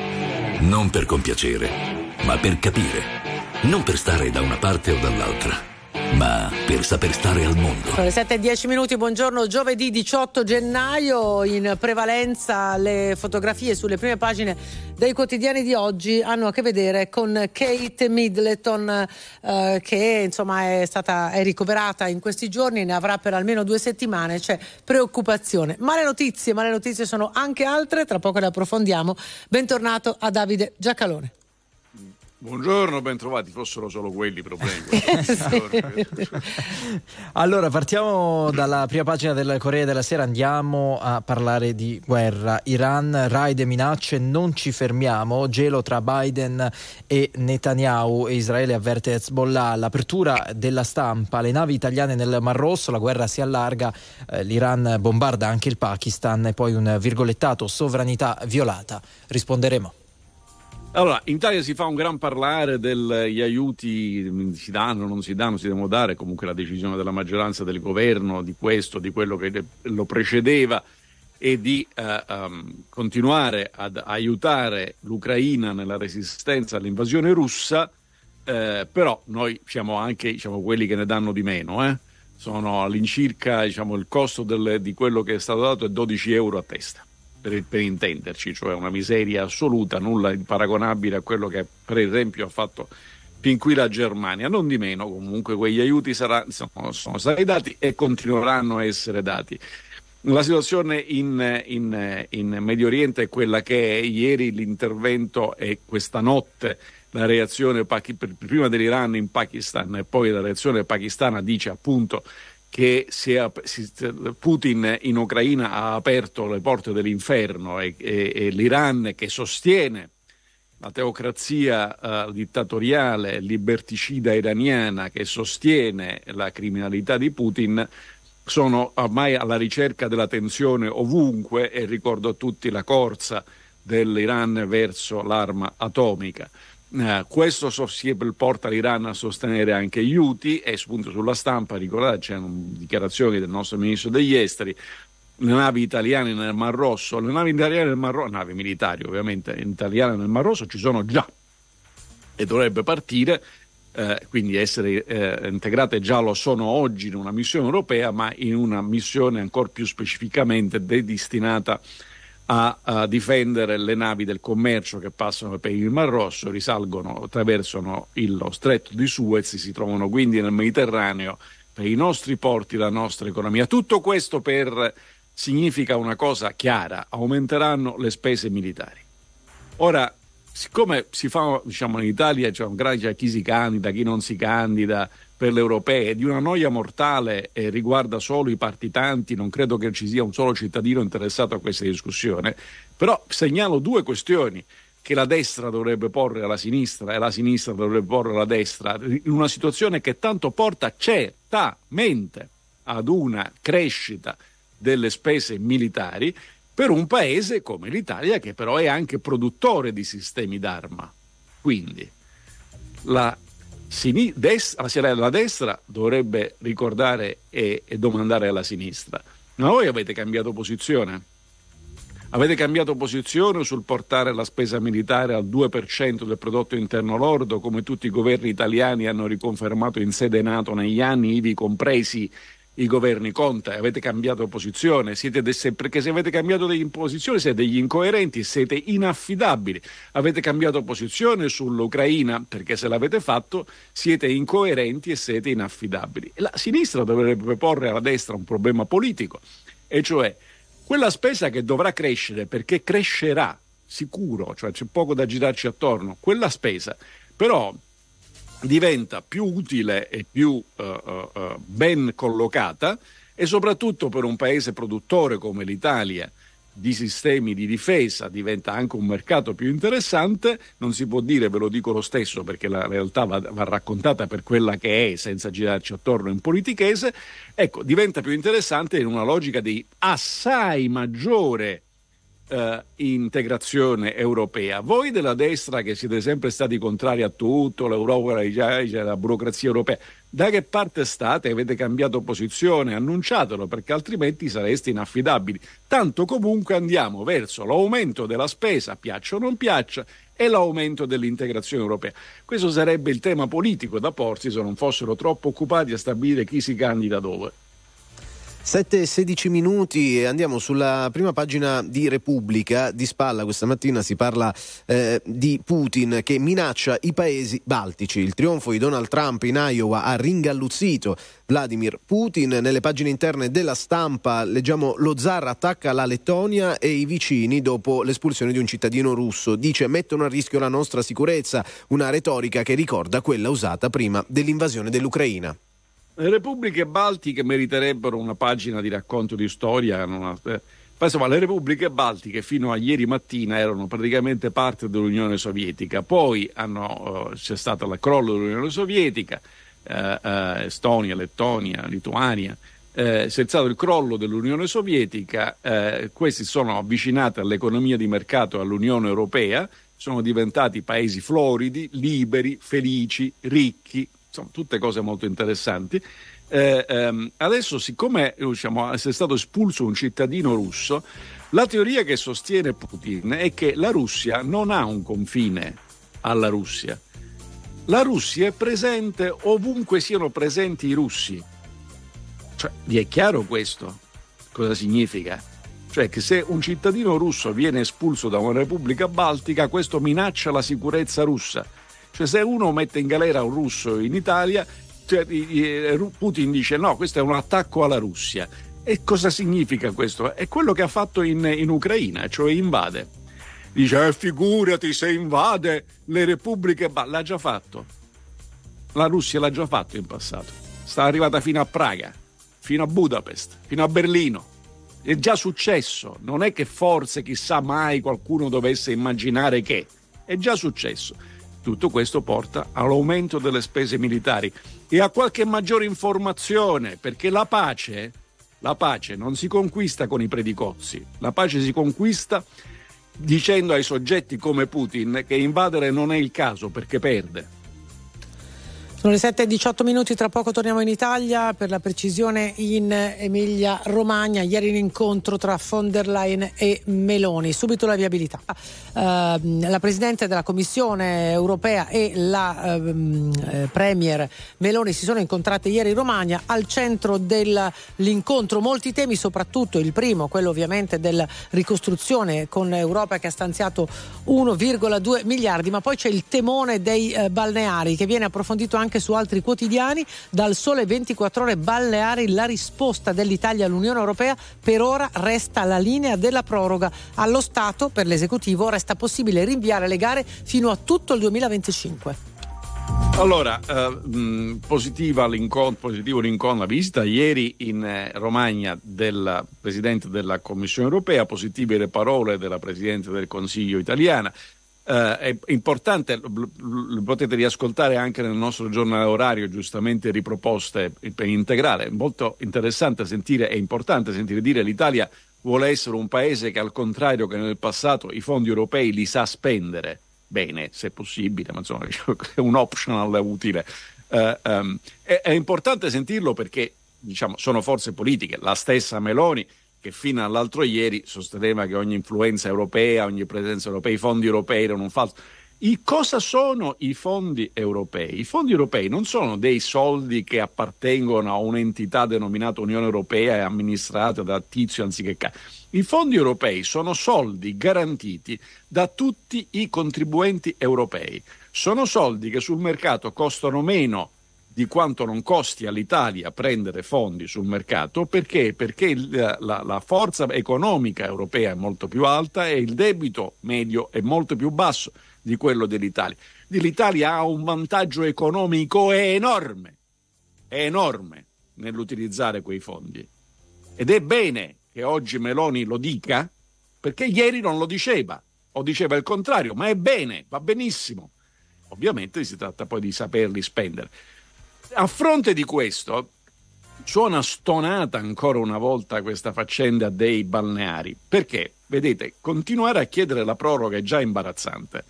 Speaker 9: Non per compiacere, ma per capire. Non per stare da una parte o dall'altra, ma per saper stare al mondo.
Speaker 2: Sono le 7 e 10 minuti, buongiorno, giovedì 18 gennaio, in prevalenza le fotografie sulle prime pagine dei quotidiani di oggi hanno a che vedere con Kate Middleton eh, che insomma è stata è ricoverata in questi giorni, ne avrà per almeno due settimane, c'è preoccupazione. Ma le notizie, ma le notizie sono anche altre, tra poco le approfondiamo. Bentornato a Davide Giacalone.
Speaker 19: Buongiorno, ben trovati, fossero solo quelli i problemi.
Speaker 1: allora, partiamo dalla prima pagina del Corriere della Sera, andiamo a parlare di guerra. Iran, raid e minacce, non ci fermiamo. Gelo tra Biden e Netanyahu e Israele avverte Hezbollah. L'apertura della stampa, le navi italiane nel Mar Rosso, la guerra si allarga, eh, l'Iran bombarda anche il Pakistan e poi un virgolettato sovranità violata. Risponderemo.
Speaker 19: Allora, in Italia si fa un gran parlare degli aiuti, si danno, non si danno, si devono dare, comunque la decisione della maggioranza del governo di questo, di quello che lo precedeva e di eh, um, continuare ad aiutare l'Ucraina nella resistenza all'invasione russa, eh, però noi siamo anche diciamo, quelli che ne danno di meno. Eh? Sono all'incirca diciamo, il costo del, di quello che è stato dato è 12 euro a testa per, per, intenderci, cioè una miseria assoluta, nulla paragonabile a quello che per esempio ha fatto fin qui la Germania. Non di meno, comunque quegli aiuti sarà, sono, sono stati dati e continueranno a essere dati. La situazione in, in, in, Medio Oriente è quella che è ieri l'intervento e questa notte la reazione prima dell'Iran in Pakistan e poi la reazione pakistana dice appunto che è, Putin in Ucraina ha aperto le porte dell'inferno e, e, e l'Iran che sostiene la teocrazia uh, dittatoriale liberticida iraniana che sostiene la criminalità di Putin sono ormai alla ricerca della tensione ovunque e ricordo a tutti la corsa dell'Iran verso l'arma atomica. Eh, questo porta l'Iran a sostenere anche gli Houthi e spunto sulla stampa, ricordate, c'erano dichiarazioni del nostro ministro degli esteri, le navi italiane nel Mar Rosso, le navi italiane nel Mar Rosso, navi militari ovviamente italiane nel Mar Rosso ci sono già e dovrebbe partire, eh, quindi essere eh, integrate già lo sono oggi in una missione europea, ma in una missione ancora più specificamente destinata a a, a, difendere le navi del commercio che passano per il Mar Rosso, risalgono, attraversano lo stretto di Suez, si trovano quindi nel Mediterraneo per i nostri porti, la nostra economia. Tutto questo per, significa una cosa chiara, aumenteranno le spese militari. Ora, siccome si fa, diciamo, in Italia c'è un grande chi si candida, chi non si candida, per le europee di una noia mortale e riguarda solo i partitanti, non credo che ci sia un solo cittadino interessato a questa discussione, però segnalo due questioni che la destra dovrebbe porre alla sinistra e la sinistra dovrebbe porre alla destra, in una situazione che tanto porta certamente ad una crescita delle spese militari per un paese come l'Italia che però è anche produttore di sistemi d'arma. Quindi la Sini- destra, la destra dovrebbe ricordare e, e domandare alla sinistra. Ma voi avete cambiato posizione? Avete cambiato posizione sul portare la spesa militare al 2% del prodotto interno lordo, come tutti i governi italiani hanno riconfermato in sede NATO negli anni, ivi compresi i governi Conte, avete cambiato posizione, de- perché se avete cambiato di posizione siete degli incoerenti, siete inaffidabili, avete cambiato posizione sull'Ucraina perché se l'avete fatto siete incoerenti e siete inaffidabili. La sinistra dovrebbe porre alla destra un problema politico, e cioè quella spesa che dovrà crescere perché crescerà sicuro, cioè c'è poco da girarci attorno, quella spesa però diventa più utile e più uh, uh, ben collocata e soprattutto per un paese produttore come l'Italia di sistemi di difesa diventa anche un mercato più interessante, non si può dire, ve lo dico lo stesso perché la realtà va, va raccontata per quella che è senza girarci attorno in politichese, ecco, diventa più interessante in una logica di assai maggiore eh, integrazione europea. Voi della destra che siete sempre stati contrari a tutto, l'Europa, la burocrazia europea, da che parte state? Avete cambiato posizione? Annunciatelo perché altrimenti sareste inaffidabili. Tanto comunque andiamo verso l'aumento della spesa, piaccia o non piaccia, e l'aumento dell'integrazione europea. Questo sarebbe il tema politico da porsi se non fossero troppo occupati a stabilire chi si candida dove.
Speaker 3: 7-16 minuti e andiamo sulla prima pagina di Repubblica. Di spalla questa mattina si parla eh, di Putin che minaccia i paesi baltici. Il trionfo di Donald Trump in Iowa ha ringalluzzito Vladimir Putin. Nelle pagine interne della stampa leggiamo lo zar attacca la Lettonia e i vicini dopo l'espulsione di un cittadino russo. Dice mettono a rischio la nostra sicurezza, una retorica che ricorda quella usata prima dell'invasione dell'Ucraina.
Speaker 19: Le repubbliche baltiche meriterebbero una pagina di racconto di storia. Una, eh, insomma, le repubbliche baltiche fino a ieri mattina erano praticamente parte dell'Unione Sovietica, poi hanno, eh, c'è stato il crollo dell'Unione Sovietica, eh, eh, Estonia, Lettonia, Lituania, eh, c'è stato il crollo dell'Unione Sovietica, eh, questi sono avvicinati all'economia di mercato e all'Unione Europea, sono diventati paesi floridi, liberi, felici, ricchi, insomma, tutte cose molto interessanti. Eh, ehm, adesso, siccome diciamo, è stato espulso un cittadino russo, la teoria che sostiene Putin è che la Russia non ha un confine alla Russia. La Russia è presente ovunque siano presenti i russi. Cioè, vi è chiaro questo? Cosa significa? Cioè che se un cittadino russo viene espulso da una repubblica baltica, questo minaccia la sicurezza russa. Cioè se uno mette in galera un russo in Italia, cioè, Putin dice no, questo è un attacco alla Russia. E cosa significa questo? È quello che ha fatto in, in Ucraina, cioè invade. Dice, eh, figurati se invade le repubbliche, ba-". l'ha già fatto. La Russia l'ha già fatto in passato. Sta arrivata fino a Praga, fino a Budapest, fino a Berlino. È già successo, non è che forse chissà mai qualcuno dovesse immaginare che. È già successo. Tutto questo porta all'aumento delle spese militari e a qualche maggiore informazione, perché la pace, la pace non si conquista con i predicozzi, la pace si conquista dicendo ai soggetti come Putin che invadere non è il caso perché perde.
Speaker 2: Sono le 7 e 18 minuti, tra poco torniamo in Italia, per la precisione in Emilia Romagna. Ieri l'incontro tra von der Leyen e Meloni. Subito la viabilità. Uh, la Presidente della Commissione europea e la uh, Premier Meloni si sono incontrate ieri in Romagna. Al centro dell'incontro molti temi, soprattutto il primo, quello ovviamente della ricostruzione con Europa che ha stanziato 1,2 miliardi, ma poi c'è il temone dei uh, balneari che viene approfondito anche su altri quotidiani. Dal sole 24 ore balneari la risposta dell'Italia all'Unione Europea per ora resta la linea della proroga. Allo Stato per l'esecutivo resta possibile rinviare le gare fino a tutto il 2025.
Speaker 19: Allora, eh, positiva l'incontro, positivo l'incontro, la visita ieri in eh, Romagna del Presidente della Commissione europea, positive le parole della Presidente del Consiglio italiana. Uh, è importante, lo potete riascoltare anche nel nostro giornale orario, giustamente riproposte in integrale. È molto interessante sentire, è importante sentire dire l'Italia vuole essere un paese che al contrario che nel passato i fondi europei li sa spendere bene, se possibile, ma insomma è un optional utile. Uh, um, è, è importante sentirlo perché diciamo, sono forze politiche, la stessa Meloni che fino all'altro ieri sosteneva che ogni influenza europea, ogni presenza europea, i fondi europei erano un falso. I, cosa sono i fondi europei? I fondi europei non sono dei soldi che appartengono a un'entità denominata Unione Europea e amministrata da tizio anziché ca. I fondi europei sono soldi garantiti da tutti i contribuenti europei. Sono soldi che sul mercato costano meno di quanto non costi all'Italia prendere fondi sul mercato perché, perché la, la, la, forza economica europea è molto più alta e il debito medio è molto più basso di quello dell'Italia. L'Italia ha un vantaggio economico enorme, enorme nell'utilizzare quei fondi. Ed è bene che oggi Meloni lo dica perché ieri non lo diceva o diceva il contrario, ma è bene, va benissimo. Ovviamente si tratta poi di saperli spendere a fronte di questo, suona stonata ancora una volta questa faccenda dei balneari. Perché? Vedete, continuare a chiedere la proroga è già imbarazzante,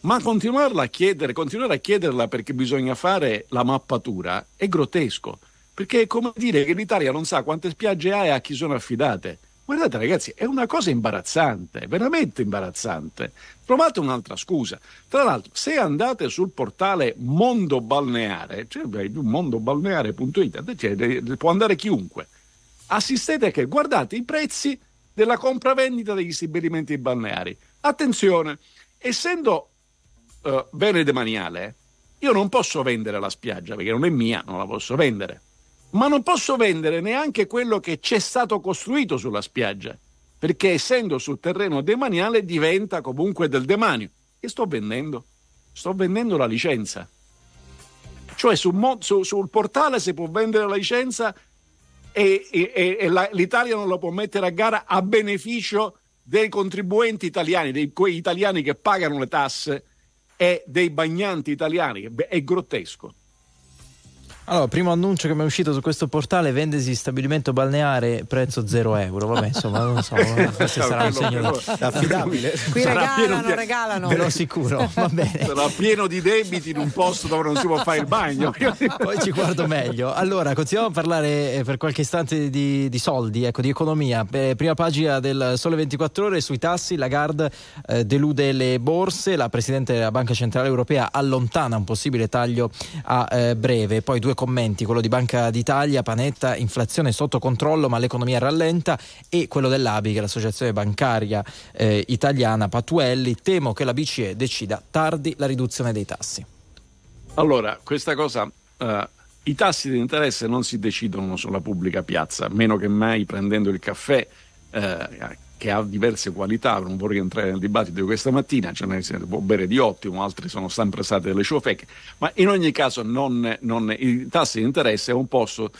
Speaker 19: ma continuarla a chiedere, continuare a chiederla perché bisogna fare la mappatura è grotesco. Perché è come dire che l'Italia non sa quante spiagge ha e a chi sono affidate. Guardate ragazzi, è una cosa imbarazzante, veramente imbarazzante. Trovate un'altra scusa. Tra l'altro, se andate sul portale Mondo Balneare, cioè mondobalneare.it, cioè, può andare chiunque. assistete che guardate i prezzi della compravendita degli stabilimenti balneari. Attenzione, essendo eh, bene demaniale, io non posso vendere la spiaggia perché non è mia, non la posso vendere. Ma non posso vendere neanche quello che c'è stato costruito sulla spiaggia, perché essendo sul terreno demaniale diventa comunque del demanio. Che sto vendendo? Sto vendendo la licenza. Cioè sul, su- sul portale si può vendere la licenza e, e- e la- l'Italia non la può mettere a gara a beneficio dei contribuenti italiani, dei quei italiani che pagano le tasse e dei bagnanti italiani. È grottesco.
Speaker 1: Allora, primo annuncio che mi è uscito su questo portale, vendesi stabilimento balneare, prezzo 0 euro. Vabbè, insomma, non so, questo sarà un segno
Speaker 3: affidabile.
Speaker 2: Qui
Speaker 19: Sarà pieno
Speaker 2: regalano,
Speaker 19: di-
Speaker 2: regalano.
Speaker 1: Ve lo assicuro, va bene.
Speaker 19: Sarà pieno di debiti in un posto dove non si può fare il bagno.
Speaker 1: Poi ci guardo meglio. Allora, continuiamo a parlare eh, per qualche istante di, di soldi, ecco, di economia. Eh, prima pagina del Sole 24 Ore sui tassi. Lagarde eh, delude le borse. La Presidente della Banca Centrale Europea allontana un possibile taglio a eh, breve. Poi due commenti, quello di Banca d'Italia, Panetta, inflazione sotto controllo ma l'economia rallenta e quello dell'ABI, che è l'associazione bancaria eh, italiana, Patuelli, temo che la BCE decida tardi la riduzione dei tassi.
Speaker 19: Allora, questa cosa, eh, i tassi di interesse non si decidono sulla pubblica piazza, meno che mai prendendo il caffè, eh, che ha diverse qualità, non vorrei entrare nel dibattito di questa mattina, ce ne si può bere di ottimo, altri sono sempre state delle ciofeche, ma in ogni caso non, non- i tassi di interesse è un posto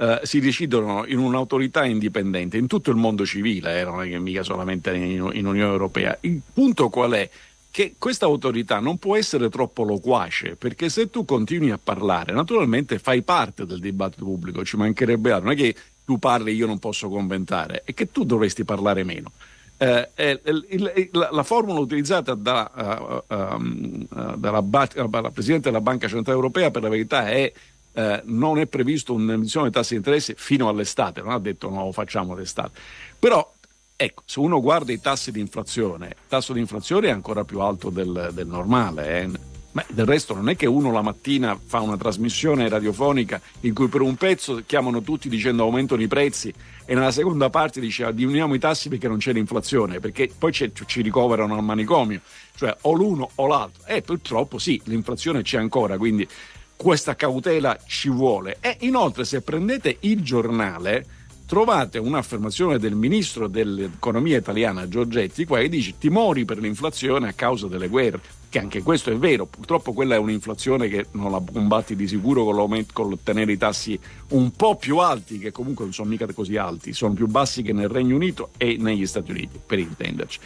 Speaker 19: eh, si decidono in un'autorità indipendente, in tutto il mondo civile, eh, non è che mica solamente in, in Unione Europea. Il punto qual è? Che questa autorità non può essere troppo loquace, perché se tu continui a parlare, naturalmente fai parte del dibattito pubblico, ci mancherebbe altro, non è che tu parli io non posso commentare, è che tu dovresti parlare meno. Eh, eh, il- la, la formula utilizzata da, eh, ehm, eh, dalla, dalla Presidente della Banca Centrale Europea per la verità è eh, non è previsto un'emissione di tassi di interesse fino all'estate, non ha detto no, facciamo d'estate. Però ecco, se uno guarda i tassi di inflazione, il tasso di inflazione è ancora più alto del, del normale. eh. Ma del resto non è che uno la mattina fa una trasmissione radiofonica in cui per un pezzo chiamano tutti dicendo aumentano i prezzi e nella seconda parte dice diminuiamo i tassi perché non c'è l'inflazione, perché poi ci ricoverano al manicomio, cioè o l'uno o l'altro. E purtroppo sì, l'inflazione c'è ancora, quindi questa cautela ci vuole. E inoltre se prendete il giornale trovate un'affermazione del ministro dell'economia italiana Giorgetti qua che dice timori per l'inflazione a causa delle guerre che anche questo è vero. Purtroppo quella è un'inflazione che non la combatti di sicuro con, l'aumento- con il tenere i tassi un po' più alti che comunque non sono mica così alti sono più bassi che nel Regno Unito e negli Stati Uniti per intenderci.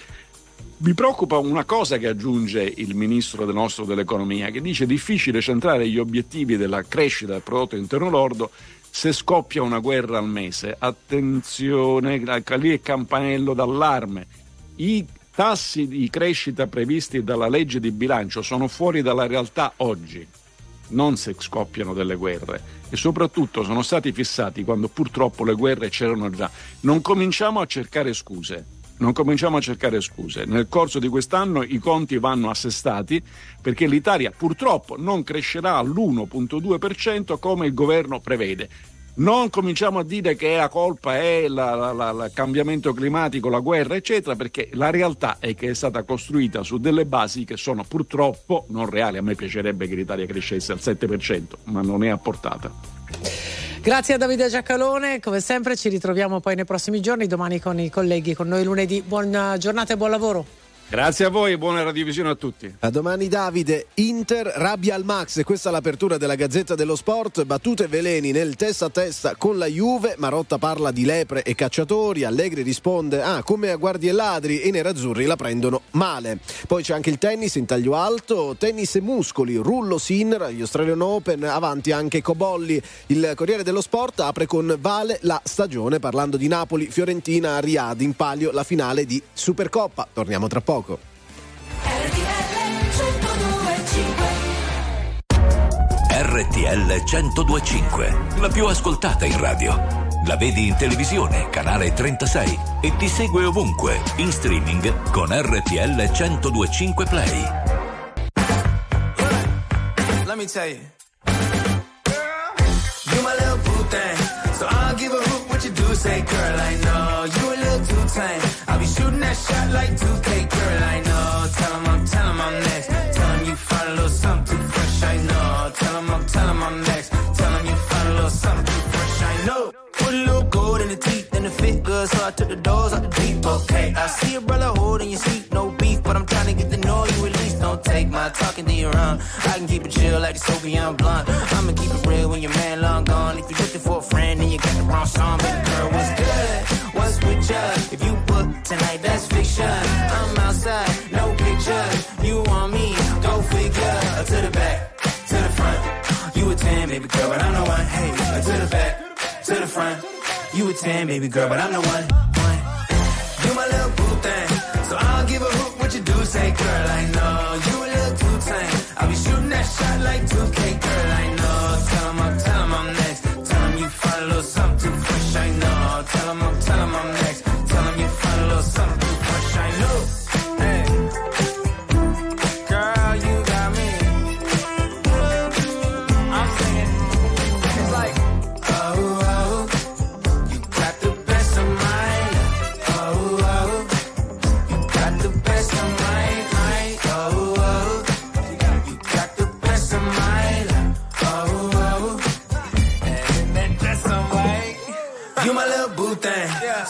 Speaker 19: Mi preoccupa una cosa che aggiunge il ministro del nostro dell'economia, che dice difficile centrare gli obiettivi della crescita del prodotto interno lordo se scoppia una guerra al mese. Attenzione, lì è campanello d'allarme. I tassi di crescita previsti dalla legge di bilancio sono fuori dalla realtà oggi, non se scoppiano delle guerre e soprattutto sono stati fissati quando purtroppo le guerre c'erano già. Non cominciamo a cercare scuse. Non cominciamo a cercare scuse. Nel corso di quest'anno i conti vanno assestati perché l'Italia purtroppo non crescerà all'1.2% come il governo prevede. Non cominciamo a dire che la colpa è il cambiamento climatico, la guerra, eccetera, perché la realtà è che è stata costruita su delle basi che sono purtroppo non reali. A me piacerebbe che l'Italia crescesse al 7%, ma non è a portata.
Speaker 2: Grazie a Davide Giacalone, come sempre ci ritroviamo poi nei prossimi giorni, domani con i colleghi, con noi lunedì. Buona giornata e buon lavoro.
Speaker 19: Grazie a voi e buona radiovisione a tutti.
Speaker 3: A domani Davide, Inter rabbia al max questa è l'apertura della Gazzetta dello Sport, battute veleni nel testa a testa con la Juve, Marotta parla di lepre e cacciatori, Allegri risponde ah come a guardie e ladri e i nerazzurri la prendono male. Poi c'è anche il tennis in taglio alto, tennis e muscoli, Rullo Sinner, gli Australian Open, avanti anche Cobolli. Il Corriere dello Sport apre con Vale la stagione parlando di Napoli, Fiorentina a Riyadh in palio la finale di Supercoppa. Torniamo tra poco.
Speaker 9: RTL 1025, la più ascoltata in radio. La vedi in televisione, canale 36 e ti segue ovunque, in streaming con RTL 1025 Play.
Speaker 20: Let me tell you. Girl, you my little boo thing. So I'll give a hoot what you do
Speaker 13: say, girl, I know you a little too tame. Shooting that shot like 2K, girl, I know. Tell 'em I'm, tell 'em I'm next. Tell 'em you find a little something too fresh, I know. Tell 'em I'm, tell 'em I'm next. Tell 'em you find a little something too fresh, I know. Put a little gold in the teeth and the fit good, so I took the doors out the deep. Okay, I see a brother holding your seat, no beef, but I'm trying to get to know you at least. Don't take my talking to your own. I can keep it chill like the Soviet blunt. I'ma keep it real when your man long gone. If you're looking for a friend and you got the wrong song, baby that's. I'm outside, no pictures. You want me? Go figure. To the back, to the front. You a 10, baby girl, but I'm the one. Hey, to the back, to the front. You a 10, baby girl, but I'm the one. one. You my little boo thing. So I don't give a hoot what you do, say, girl, I know. You a little too tame. I'll be shooting that shot like 2K, girl, I know.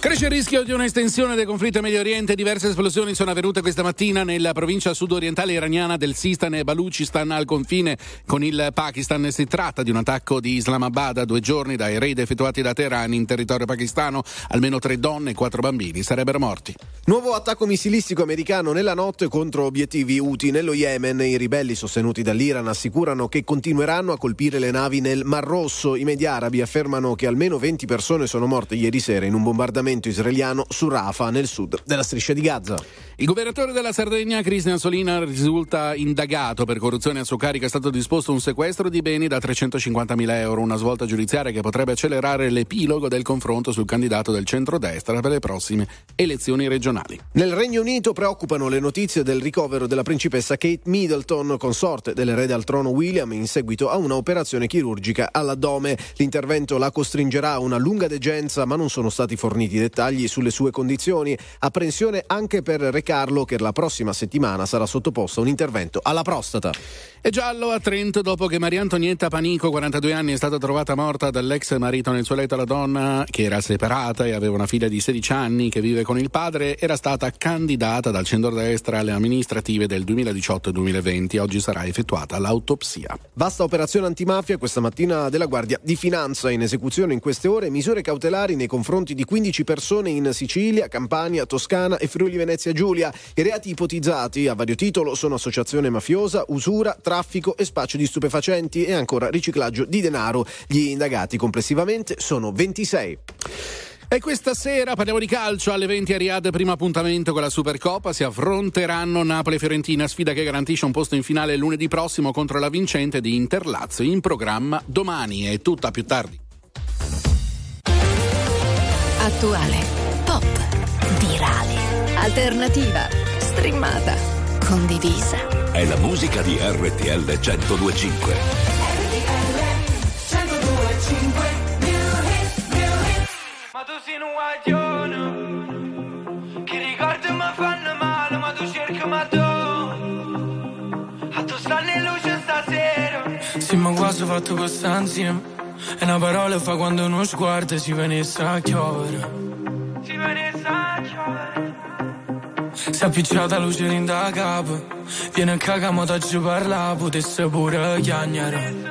Speaker 21: Cresce il rischio di un'estensione del conflitto in Medio Oriente. Diverse esplosioni sono avvenute questa mattina nella provincia sudorientale iraniana del Sistan e Baluchistan al confine con il Pakistan. Si tratta di un attacco di Islamabad a due giorni dai raid effettuati da Teheran in territorio pakistano. Almeno tre donne e quattro bambini sarebbero morti.
Speaker 3: Nuovo attacco missilistico americano nella notte contro obiettivi Houthi nello Yemen. I ribelli sostenuti dall'Iran assicurano che continueranno a colpire le navi nel Mar Rosso. I media arabi affermano che almeno 20 persone sono morte ieri sera in un bombardamento israeliano su Rafah nel sud della striscia di Gaza.
Speaker 21: Il governatore della Sardegna, Cristian Solina, risulta indagato per corruzione a suo carico. È stato disposto un sequestro di beni da 350.000 euro, una svolta giudiziaria che potrebbe accelerare l'epilogo del confronto sul candidato del centrodestra per le prossime elezioni regionali.
Speaker 3: Nel Regno Unito preoccupano le notizie del ricovero della principessa Kate Middleton, consorte dell'erede al trono William, in seguito a una operazione chirurgica all'addome. L'intervento la costringerà a una lunga degenza, ma non sono stati forniti dettagli sulle sue condizioni. Apprensione anche per Re Carlo, che la prossima settimana sarà sottoposto a un intervento alla prostata.
Speaker 21: È giallo a Trento dopo che Maria Antonietta Panico, 42 anni, è stata trovata morta dall'ex marito nel suo letto. La donna, che era separata e aveva una figlia di 16 anni che vive con il padre, era stata candidata dal centrodestra alle amministrative del 2018 e 2020. Oggi sarà effettuata l'autopsia.
Speaker 3: Vasta operazione antimafia questa mattina della Guardia di Finanza. In esecuzione in queste ore misure cautelari nei confronti di 15 persone in Sicilia, Campania, Toscana e Friuli Venezia Giulia. I reati ipotizzati a vario titolo sono associazione mafiosa, usura, traffico e spaccio di stupefacenti e ancora riciclaggio di denaro. Gli indagati complessivamente sono 26.
Speaker 21: E questa sera parliamo di calcio alle 20 a Riyadh, primo appuntamento con la Supercoppa, si affronteranno Napoli e Fiorentina, sfida che garantisce un posto in finale lunedì prossimo contro la vincente di Interlazio in programma domani e tutta più tardi.
Speaker 12: Attuale, pop, virale, alternativa, streamata, condivisa.
Speaker 9: È la musica di RTL 1025.
Speaker 22: Ma tu sei un guaglione Che ricordi mi fanno male Ma tu cerchi ma tu A tu stanno in luce stasera.
Speaker 20: Sì, ma quasi fatto questa insieme. E una parola fa quando uno sguardo si venisse a chiovere.
Speaker 22: Si venisse a giovere
Speaker 20: Si è appicciata luce in da capo. Viene a cagamo da giù parla, potesse pure chiagnare.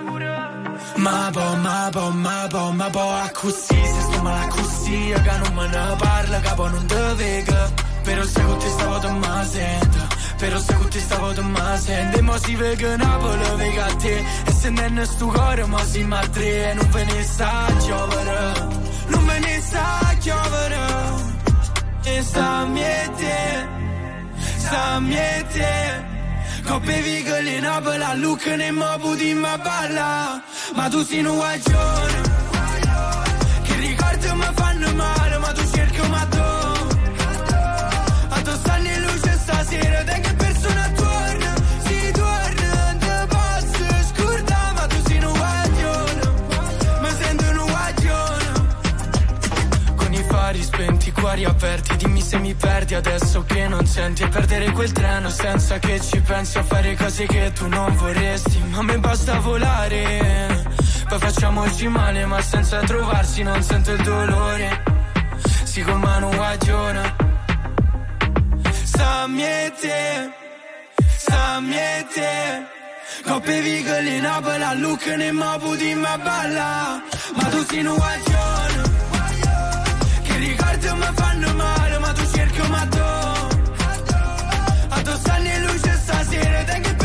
Speaker 20: Ma po, ma po, ma po, ma po, a così, se sto male a così, che non me ne parla, capo non te vega. Però se con te stavo te ma sento, però se con te stavo sento, e mo si vega Napoli, vega a te, e se non è sto cuore, mo si ma tre, e non ve ne sa a giovere, non ve ne sa a giovere, e sta a miete, sta a miete, Coppe vigole in abola, look ne mobu di ma balla. Ma tu sei un guaglione. Che ricordi mi fanno male Ma tu cerchi ma tu stasera Dai che persona torna. Si torna Te posso scordare Ma tu sei un guaglione Mi sento un guaglione con i fari spenti, cuori aperti Dimmi se mi perdi adesso che non senti. E perdere quel treno senza che ci pensi A fare cose che tu non vorresti. Ma me basta volare Poi facciamoci male ma senza trovarsi Non sento il dolore. Si con mano Sammi e te Sammi e te Coppe vigole in abola, look ne mobu di ma balla Ma tu sei un guagione che ricordi mi fanno male ma tu cerchi ma tu A tu stanno luce stasera Dai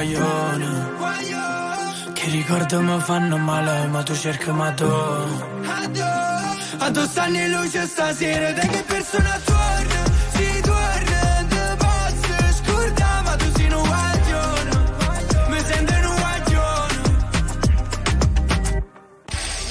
Speaker 20: guaglione, che ricordi mi fanno male, ma tu cerchi ma tu. A tu stanno in luce stasera, dai che persona torna, si torna, te posso scordare, ma tu sei un guaglione, mi sento un guaglione.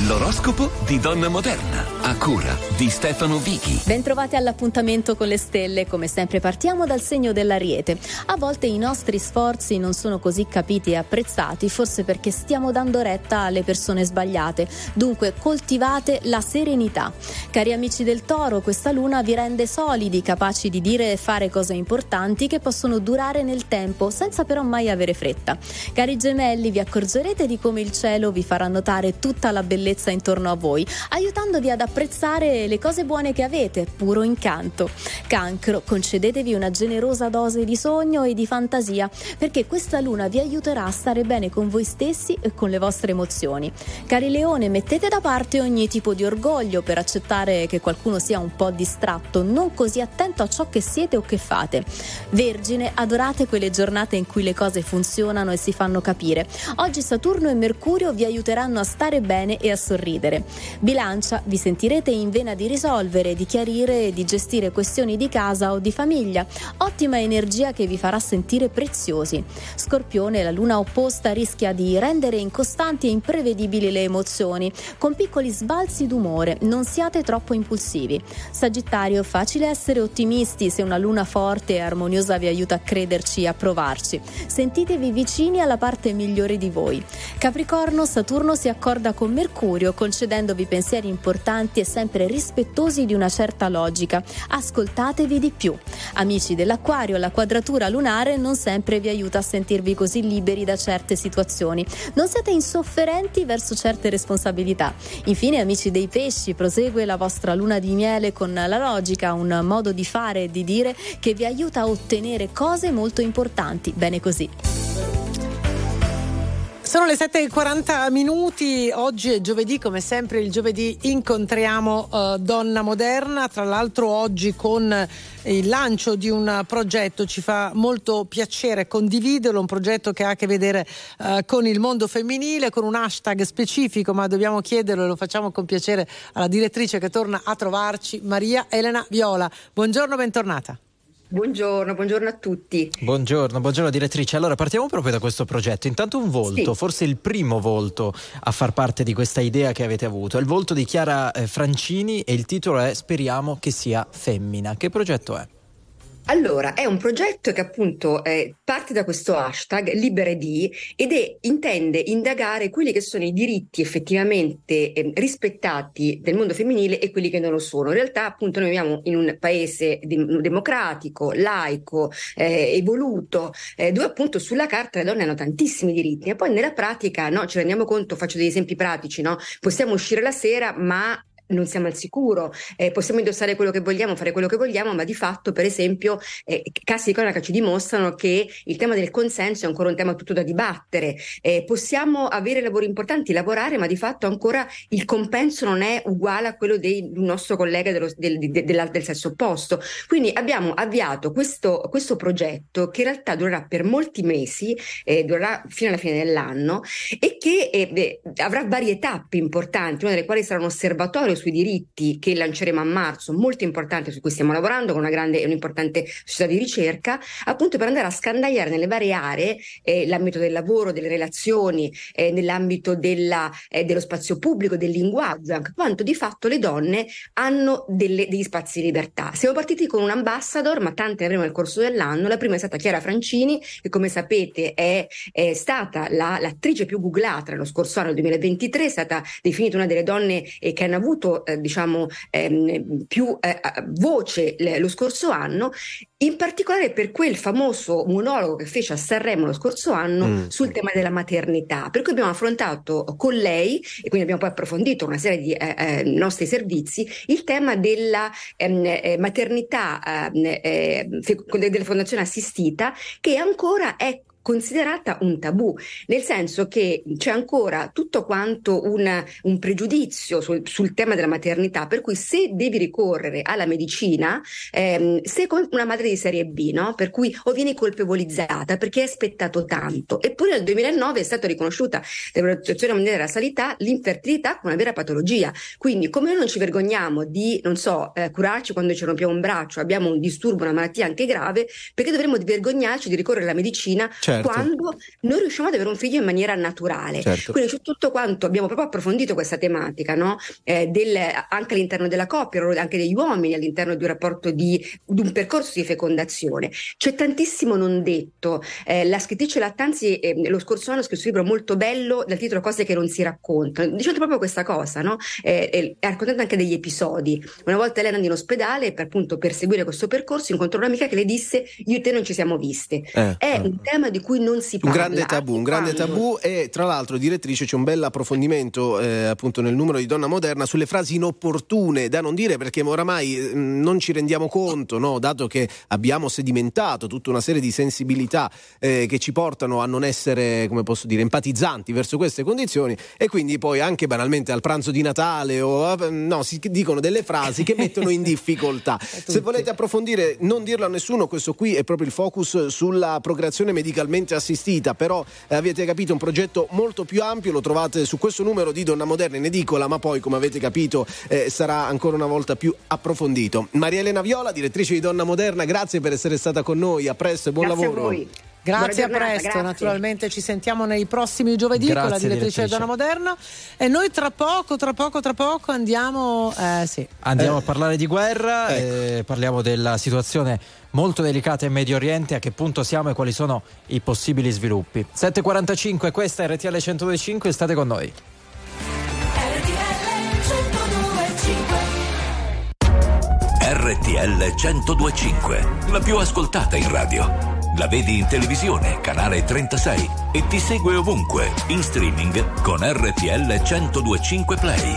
Speaker 23: L'oroscopo di Donna Moderna, cura di Stefano Vichi.
Speaker 24: Bentrovati all'appuntamento con le stelle, come sempre partiamo dal segno dell'ariete. A volte i nostri sforzi non sono così capiti e apprezzati, forse perché stiamo dando retta alle persone sbagliate. Dunque coltivate la serenità. Cari amici del toro, questa luna vi rende solidi, capaci di dire e fare cose importanti che possono durare nel tempo, senza però mai avere fretta. Cari gemelli, vi accorgerete di come il cielo vi farà notare tutta la bellezza intorno a voi, aiutandovi ad apprezzare le cose buone che avete, puro incanto. Cancro, concedetevi una generosa dose di sogno e di fantasia, perché questa luna vi aiuterà a stare bene con voi stessi e con le vostre emozioni. Cari leone, mettete da parte ogni tipo di orgoglio per accettare che qualcuno sia un po' distratto, non così attento a ciò che siete o che fate. Vergine, adorate quelle giornate in cui le cose funzionano e si fanno capire. Oggi Saturno e Mercurio vi aiuteranno a stare bene e a sorridere. Bilancia, vi sentirete in vena di risolvere, di chiarire e di gestire questioni di casa o di famiglia. Ottima energia che vi farà sentire preziosi. Scorpione, la luna opposta rischia di rendere incostanti e imprevedibili le emozioni, con piccoli sbalzi d'umore. Non siate troppo impulsivi. Sagittario, facile essere ottimisti se una luna forte e armoniosa vi aiuta a crederci e a provarci. Sentitevi vicini alla parte migliore di voi. Capricorno, Saturno si accorda con Mercurio, concedendovi pensieri importanti e sempre rispettosi di una certa logica. Ascoltatevi di più. Amici dell'Acquario, la quadratura lunare non sempre vi aiuta a sentirvi così liberi da certe situazioni. Non siete insofferenti verso certe responsabilità. Infine, amici dei pesci, prosegue la vostra luna di miele con la logica, un modo di fare e di dire che vi aiuta a ottenere cose molto importanti. Bene così.
Speaker 2: Sono le 7.40 minuti, oggi è giovedì, come sempre il giovedì incontriamo uh, Donna Moderna, tra l'altro oggi con il lancio di un progetto, ci fa molto piacere condividerlo, un progetto che ha a che vedere uh, con il mondo femminile, con un hashtag specifico, ma dobbiamo chiederlo e lo facciamo con piacere alla direttrice che torna a trovarci, Maria Elena Viola. Buongiorno, bentornata.
Speaker 25: Buongiorno, buongiorno a tutti.
Speaker 1: Buongiorno, buongiorno direttrice. Allora partiamo proprio da questo progetto. Intanto un volto,
Speaker 25: Sì.
Speaker 1: forse il primo volto a far parte di questa idea che avete avuto. È il volto di Chiara eh, Francini e il titolo è Speriamo che sia femmina. Che progetto è?
Speaker 25: Allora, è un progetto che appunto eh, parte da questo hashtag LibereD ed è, intende indagare quelli che sono i diritti effettivamente eh, rispettati del mondo femminile e quelli che non lo sono. In realtà appunto noi viviamo in un paese dem- democratico, laico, eh, evoluto, eh, dove appunto sulla carta le donne hanno tantissimi diritti e poi nella pratica no, ci rendiamo conto, faccio degli esempi pratici, no? possiamo uscire la sera ma non siamo al sicuro, eh, possiamo indossare quello che vogliamo, fare quello che vogliamo, ma di fatto, per esempio, eh, casi di cronaca ci dimostrano che il tema del consenso è ancora un tema tutto da dibattere. Eh, possiamo avere lavori importanti, lavorare, ma di fatto ancora il compenso non è uguale a quello un nostro collega dello- del, de- della- del sesso opposto. Quindi abbiamo avviato questo, questo progetto che in realtà durerà per molti mesi, eh, durerà fino alla fine dell'anno e che eh, beh, avrà varie tappe importanti, una delle quali sarà un osservatorio sui diritti che lanceremo a marzo, molto importante su cui stiamo lavorando con una grande e un'importante società di ricerca, appunto per andare a scandagliare nelle varie aree eh, l'ambito del lavoro, delle relazioni, eh, nell'ambito della, eh, dello spazio pubblico, del linguaggio, anche quanto di fatto le donne hanno delle- degli spazi di libertà. Siamo partiti con un ambassador, ma tante ne avremo nel corso dell'anno. La prima è stata Chiara Francini, che come sapete è, è stata la- l'attrice più googlata nello scorso anno, il 2023, è stata definita una delle donne eh, che hanno avuto eh, diciamo ehm, più eh, voce le- lo scorso anno, in particolare per quel famoso monologo che fece a Sanremo lo scorso anno
Speaker 26: Mm.
Speaker 25: sul tema della maternità, per cui abbiamo affrontato con lei e quindi abbiamo poi approfondito una serie di eh, eh, nostri servizi il tema della ehm, eh, maternità ehm, eh, fe- della fondazione assistita che ancora è considerata un tabù, nel senso che c'è ancora tutto quanto un, un pregiudizio sul, sul tema della maternità, per cui se devi ricorrere alla medicina, ehm, sei una madre di serie B, no? per cui o vieni colpevolizzata perché hai aspettato tanto, eppure nel 2009 è stata riconosciuta dall'Organizzazione Mondiale della Sanità l'infertilità come una vera patologia, quindi come noi non ci vergogniamo di, non so, eh, curarci quando ci rompiamo un braccio, abbiamo un disturbo, una malattia anche grave, perché dovremmo vergognarci di ricorrere alla medicina
Speaker 26: Certo.
Speaker 25: Quando noi riusciamo ad avere un figlio in maniera naturale.
Speaker 26: Certo.
Speaker 25: Quindi c'è tutto quanto, abbiamo proprio approfondito questa tematica, no? Eh, del- anche all'interno della coppia, anche degli uomini all'interno di un rapporto di, di un percorso di fecondazione. C'è tantissimo non detto. Eh, la scrittrice Lattanzi eh, lo scorso anno ha scritto un libro molto bello dal titolo Cose che non si raccontano, dicendo proprio questa cosa, no? Eh, eh, ha raccontato anche degli episodi. Una volta lei andò in ospedale per appunto per seguire questo percorso, incontrò un'amica che le disse io e te non ci siamo viste.
Speaker 3: Eh,
Speaker 25: È
Speaker 3: eh.
Speaker 25: un tema di cui non si
Speaker 3: Un
Speaker 25: parla.
Speaker 3: grande tabù, un grande tabù e tra l'altro direttrice c'è un bel approfondimento eh, appunto nel numero di Donna Moderna sulle frasi inopportune da non dire perché oramai eh, non ci rendiamo conto, no? dato che abbiamo sedimentato tutta una serie di sensibilità eh, che ci portano a non essere, come posso dire, empatizzanti verso queste condizioni e quindi poi anche banalmente al pranzo di Natale o no, si dicono delle frasi che mettono in difficoltà. Se volete approfondire, non dirlo a nessuno, questo qui è proprio il focus sulla procreazione medicalmente assistita, però eh, avete capito, un progetto molto più ampio, lo trovate su questo numero di Donna Moderna in edicola, ma poi come avete capito eh, sarà ancora una volta più approfondito. Maria Elena Viola, direttrice di Donna Moderna, grazie per essere stata con noi, a presto e buon
Speaker 25: Grazie a
Speaker 3: lavoro.
Speaker 2: Grazie, a presto.
Speaker 25: grazie.
Speaker 2: Naturalmente ci sentiamo nei prossimi giovedì con la
Speaker 1: Grazie,
Speaker 2: direttrice di
Speaker 1: direttrice.
Speaker 2: Donna Moderna. E noi tra poco, tra poco, tra poco andiamo. Eh, sì.
Speaker 1: Andiamo a parlare di guerra, eh, parliamo della situazione molto delicata in Medio Oriente, a che punto siamo e quali sono i possibili sviluppi. 7.45, questa è RTL 102.5, state con noi.
Speaker 9: RTL 1025, la più ascoltata in radio. La vedi in televisione, canale 36 e ti segue ovunque, in streaming con RTL 1025 Play.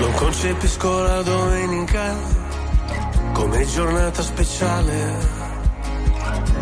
Speaker 27: Non concepisco la domenica come giornata speciale.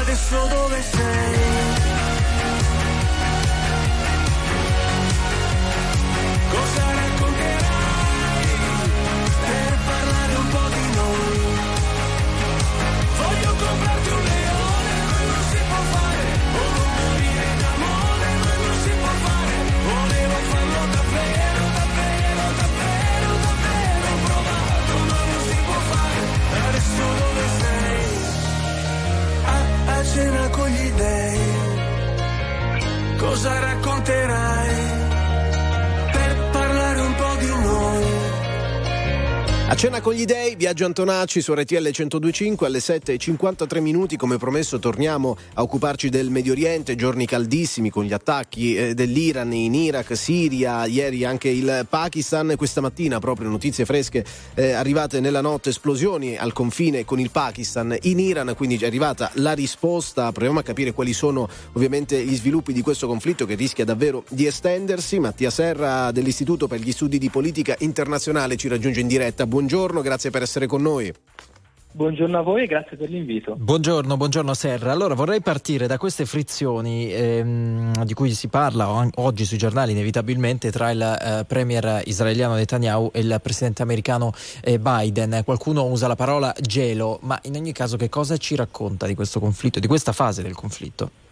Speaker 27: Adesso dove sei? Cena con gli dei. Cosa racconterai?
Speaker 3: Cena con gli dei, Viaggio Antonacci su RTL 1025 alle 7.53 minuti. Come promesso, torniamo a occuparci del Medio Oriente. Giorni caldissimi con gli attacchi eh, dell'Iran in Iraq, Siria, ieri anche il Pakistan. Questa mattina, proprio notizie fresche eh, arrivate nella notte, esplosioni al confine con il Pakistan in Iran. Quindi è arrivata la risposta. Proviamo a capire quali sono ovviamente gli sviluppi di questo conflitto che rischia davvero di estendersi. Mattia Serra dell'Istituto per gli Studi di Politica Internazionale ci raggiunge in diretta. Buongiorno, grazie per essere con noi.
Speaker 28: Buongiorno a voi e grazie per l'invito.
Speaker 1: Buongiorno, buongiorno Serra. Allora vorrei partire da queste frizioni ehm, di cui si parla oggi sui giornali inevitabilmente tra il eh, premier israeliano Netanyahu e il presidente americano eh, Biden. Qualcuno usa la parola gelo, ma in ogni caso che cosa ci racconta di questo conflitto, di questa fase del conflitto?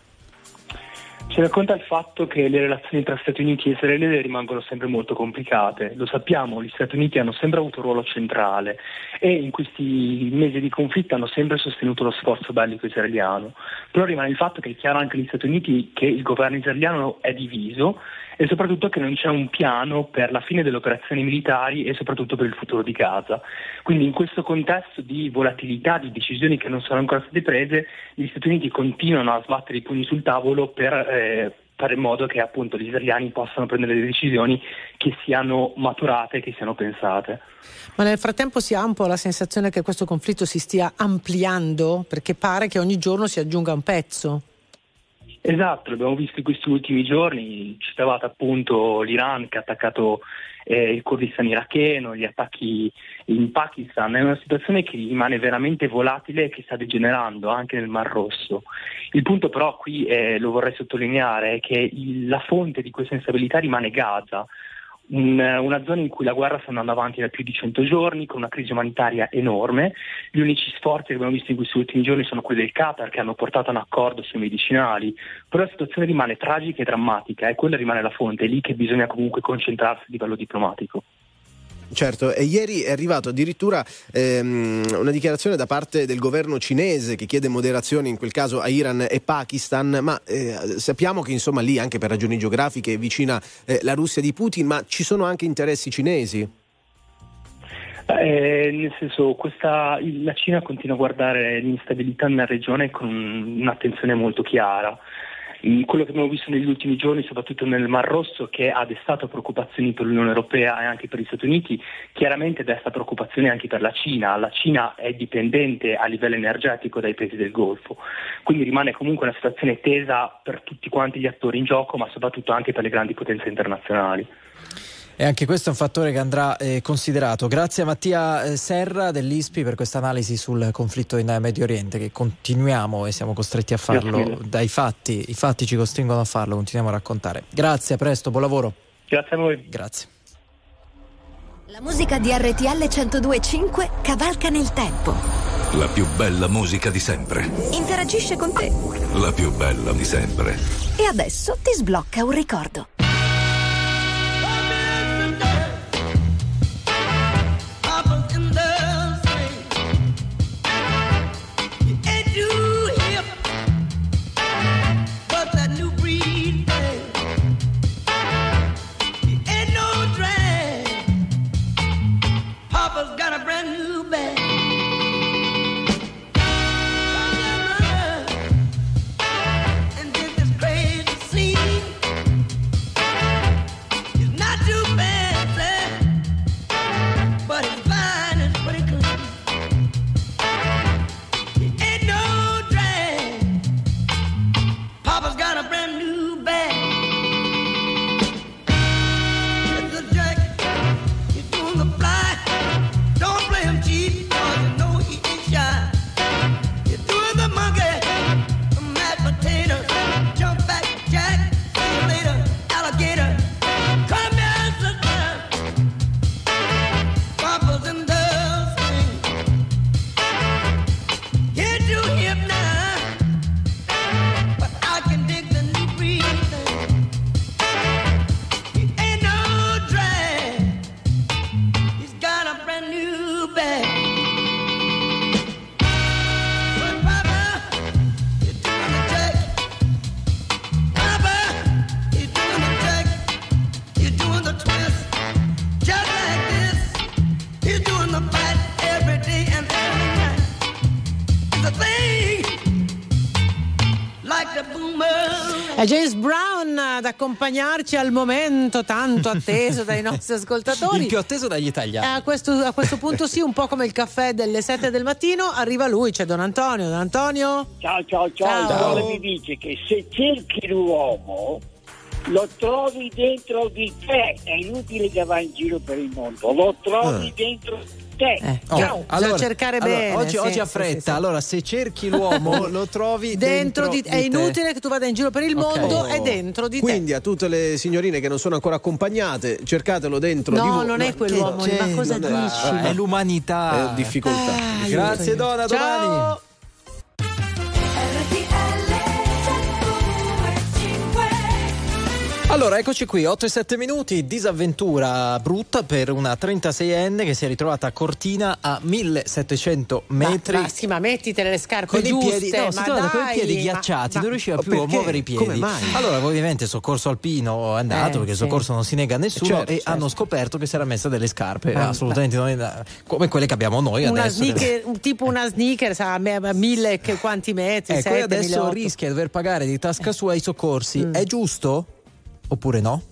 Speaker 28: Ci racconta il fatto che le relazioni tra Stati Uniti e Israele rimangono sempre molto complicate. Lo sappiamo, gli Stati Uniti hanno sempre avuto un ruolo centrale e in questi mesi di conflitto hanno sempre sostenuto lo sforzo bellico israeliano. Però rimane il fatto che è chiaro anche agli Stati Uniti che il governo israeliano è diviso e soprattutto che non c'è un piano per la fine delle operazioni militari e soprattutto per il futuro di Gaza. Quindi in questo contesto di volatilità, di decisioni che non sono ancora state prese, gli Stati Uniti continuano a sbattere i pugni sul tavolo per eh, fare in modo che appunto gli israeliani possano prendere delle decisioni che siano maturate, che siano pensate.
Speaker 2: Ma nel frattempo si ha un po' la sensazione che questo conflitto si stia ampliando perché pare che ogni giorno si aggiunga un pezzo.
Speaker 28: Esatto, l'abbiamo visto in questi ultimi giorni, citavate appunto l'Iran che ha attaccato eh, il Kurdistan iracheno, gli attacchi in Pakistan, è una situazione che rimane veramente volatile e che sta degenerando anche nel Mar Rosso. Il punto però qui, eh, lo vorrei sottolineare, è che il- la fonte di questa instabilità rimane Gaza, una zona in cui la guerra sta andando avanti da più di 100 giorni, con una crisi umanitaria enorme. Gli unici sforzi che abbiamo visto in questi ultimi giorni sono quelli del Qatar, che hanno portato a un accordo sui medicinali, però la situazione rimane tragica e drammatica e quella rimane la fonte, è lì che bisogna comunque concentrarsi a livello diplomatico.
Speaker 3: Certo, e ieri è arrivato addirittura ehm, una dichiarazione da parte del governo cinese che chiede moderazione in quel caso a Iran e Pakistan, ma eh, sappiamo che insomma lì anche per ragioni geografiche è vicina eh, la Russia di Putin, ma ci sono anche interessi cinesi?
Speaker 28: Eh, nel senso, questa, la Cina continua a guardare l'instabilità nella regione con un'attenzione molto chiara. Mm, Quello che abbiamo visto negli ultimi giorni, soprattutto nel Mar Rosso, che ha destato preoccupazioni per l'Unione Europea e anche per gli Stati Uniti, chiaramente desta preoccupazioni anche per la Cina. La Cina è dipendente a livello energetico dai paesi del Golfo, quindi rimane comunque una situazione tesa per tutti quanti gli attori in gioco, ma soprattutto anche per le grandi potenze internazionali.
Speaker 1: E anche questo è un fattore che andrà eh, considerato. Grazie a Mattia eh, Serra dell'ISPI per questa analisi sul conflitto in Medio Oriente che continuiamo e siamo costretti a farlo dai fatti, i fatti ci costringono a farlo, continuiamo a raccontare. Grazie, a presto, buon lavoro.
Speaker 28: Grazie a voi.
Speaker 1: Grazie.
Speaker 12: La musica di RTL 1025 cavalca nel tempo.
Speaker 9: La più bella musica di sempre.
Speaker 12: Interagisce con te.
Speaker 9: La più bella di sempre.
Speaker 12: E adesso ti sblocca un ricordo.
Speaker 2: È James Brown ad accompagnarci al momento tanto atteso dai nostri ascoltatori.
Speaker 18: Il più atteso dagli italiani.
Speaker 2: A questo, a questo punto sì, un po' come il caffè delle 7 del mattino, arriva lui, c'è Don Antonio. Don Antonio?
Speaker 10: Ciao, ciao, ciao.
Speaker 2: Ciao.
Speaker 10: Sole mi dice che se cerchi l'uomo lo trovi dentro di te. È inutile che vai in giro per il mondo, lo trovi
Speaker 18: Ah.
Speaker 10: dentro di te.
Speaker 18: Oh,
Speaker 10: Ciao.
Speaker 18: allora-
Speaker 2: cercare
Speaker 18: allora,
Speaker 2: bene,
Speaker 18: Oggi,
Speaker 2: sì,
Speaker 18: oggi ha fretta.
Speaker 2: sì, sì.
Speaker 18: Allora, se cerchi l'uomo, lo trovi
Speaker 2: Dentro
Speaker 18: dentro,
Speaker 2: di,
Speaker 18: di
Speaker 2: è
Speaker 18: te.
Speaker 2: inutile che tu vada in giro per il mondo,
Speaker 3: Oh.
Speaker 2: è dentro di
Speaker 3: Quindi a tutte le signorine che non sono ancora accompagnate, cercatelo dentro
Speaker 2: No,
Speaker 3: di voi.
Speaker 2: non è quell'uomo,
Speaker 3: che
Speaker 2: ma cosa dici?
Speaker 3: Eh,
Speaker 18: È l'umanità.
Speaker 3: È difficoltà.
Speaker 2: Ah,
Speaker 18: Grazie, Donna.
Speaker 2: aiuto.
Speaker 18: Domani. Allora, eccoci qui, 8 e 7 minuti, disavventura brutta per una 36enne che si è ritrovata a Cortina a 1700 metri.
Speaker 2: Ma, ma sì, ma mettitele le scarpe
Speaker 18: con i
Speaker 2: giuste,
Speaker 18: piedi, no, si trovava con i
Speaker 2: dai,
Speaker 18: piedi ghiacciati,
Speaker 2: ma-
Speaker 18: non riusciva più a
Speaker 3: perché?
Speaker 18: muovere i piedi. Allora, ovviamente, il soccorso alpino è andato
Speaker 2: Eh,
Speaker 18: perché il
Speaker 2: sì.
Speaker 18: soccorso non si nega a nessuno
Speaker 3: Certo,
Speaker 18: e
Speaker 3: certo.
Speaker 18: hanno scoperto che si era messa delle scarpe
Speaker 2: Ah,
Speaker 18: assolutamente non come quelle che abbiamo noi
Speaker 2: una
Speaker 18: adesso.
Speaker 2: sneaker, un- tipo una sneaker, sa, a a mille che- quanti metri?
Speaker 18: Ecco, e
Speaker 2: Sette,
Speaker 18: adesso
Speaker 2: 1800.
Speaker 18: rischia di dover pagare di tasca sua i soccorsi.
Speaker 2: Mm.
Speaker 18: È giusto? Oppure no?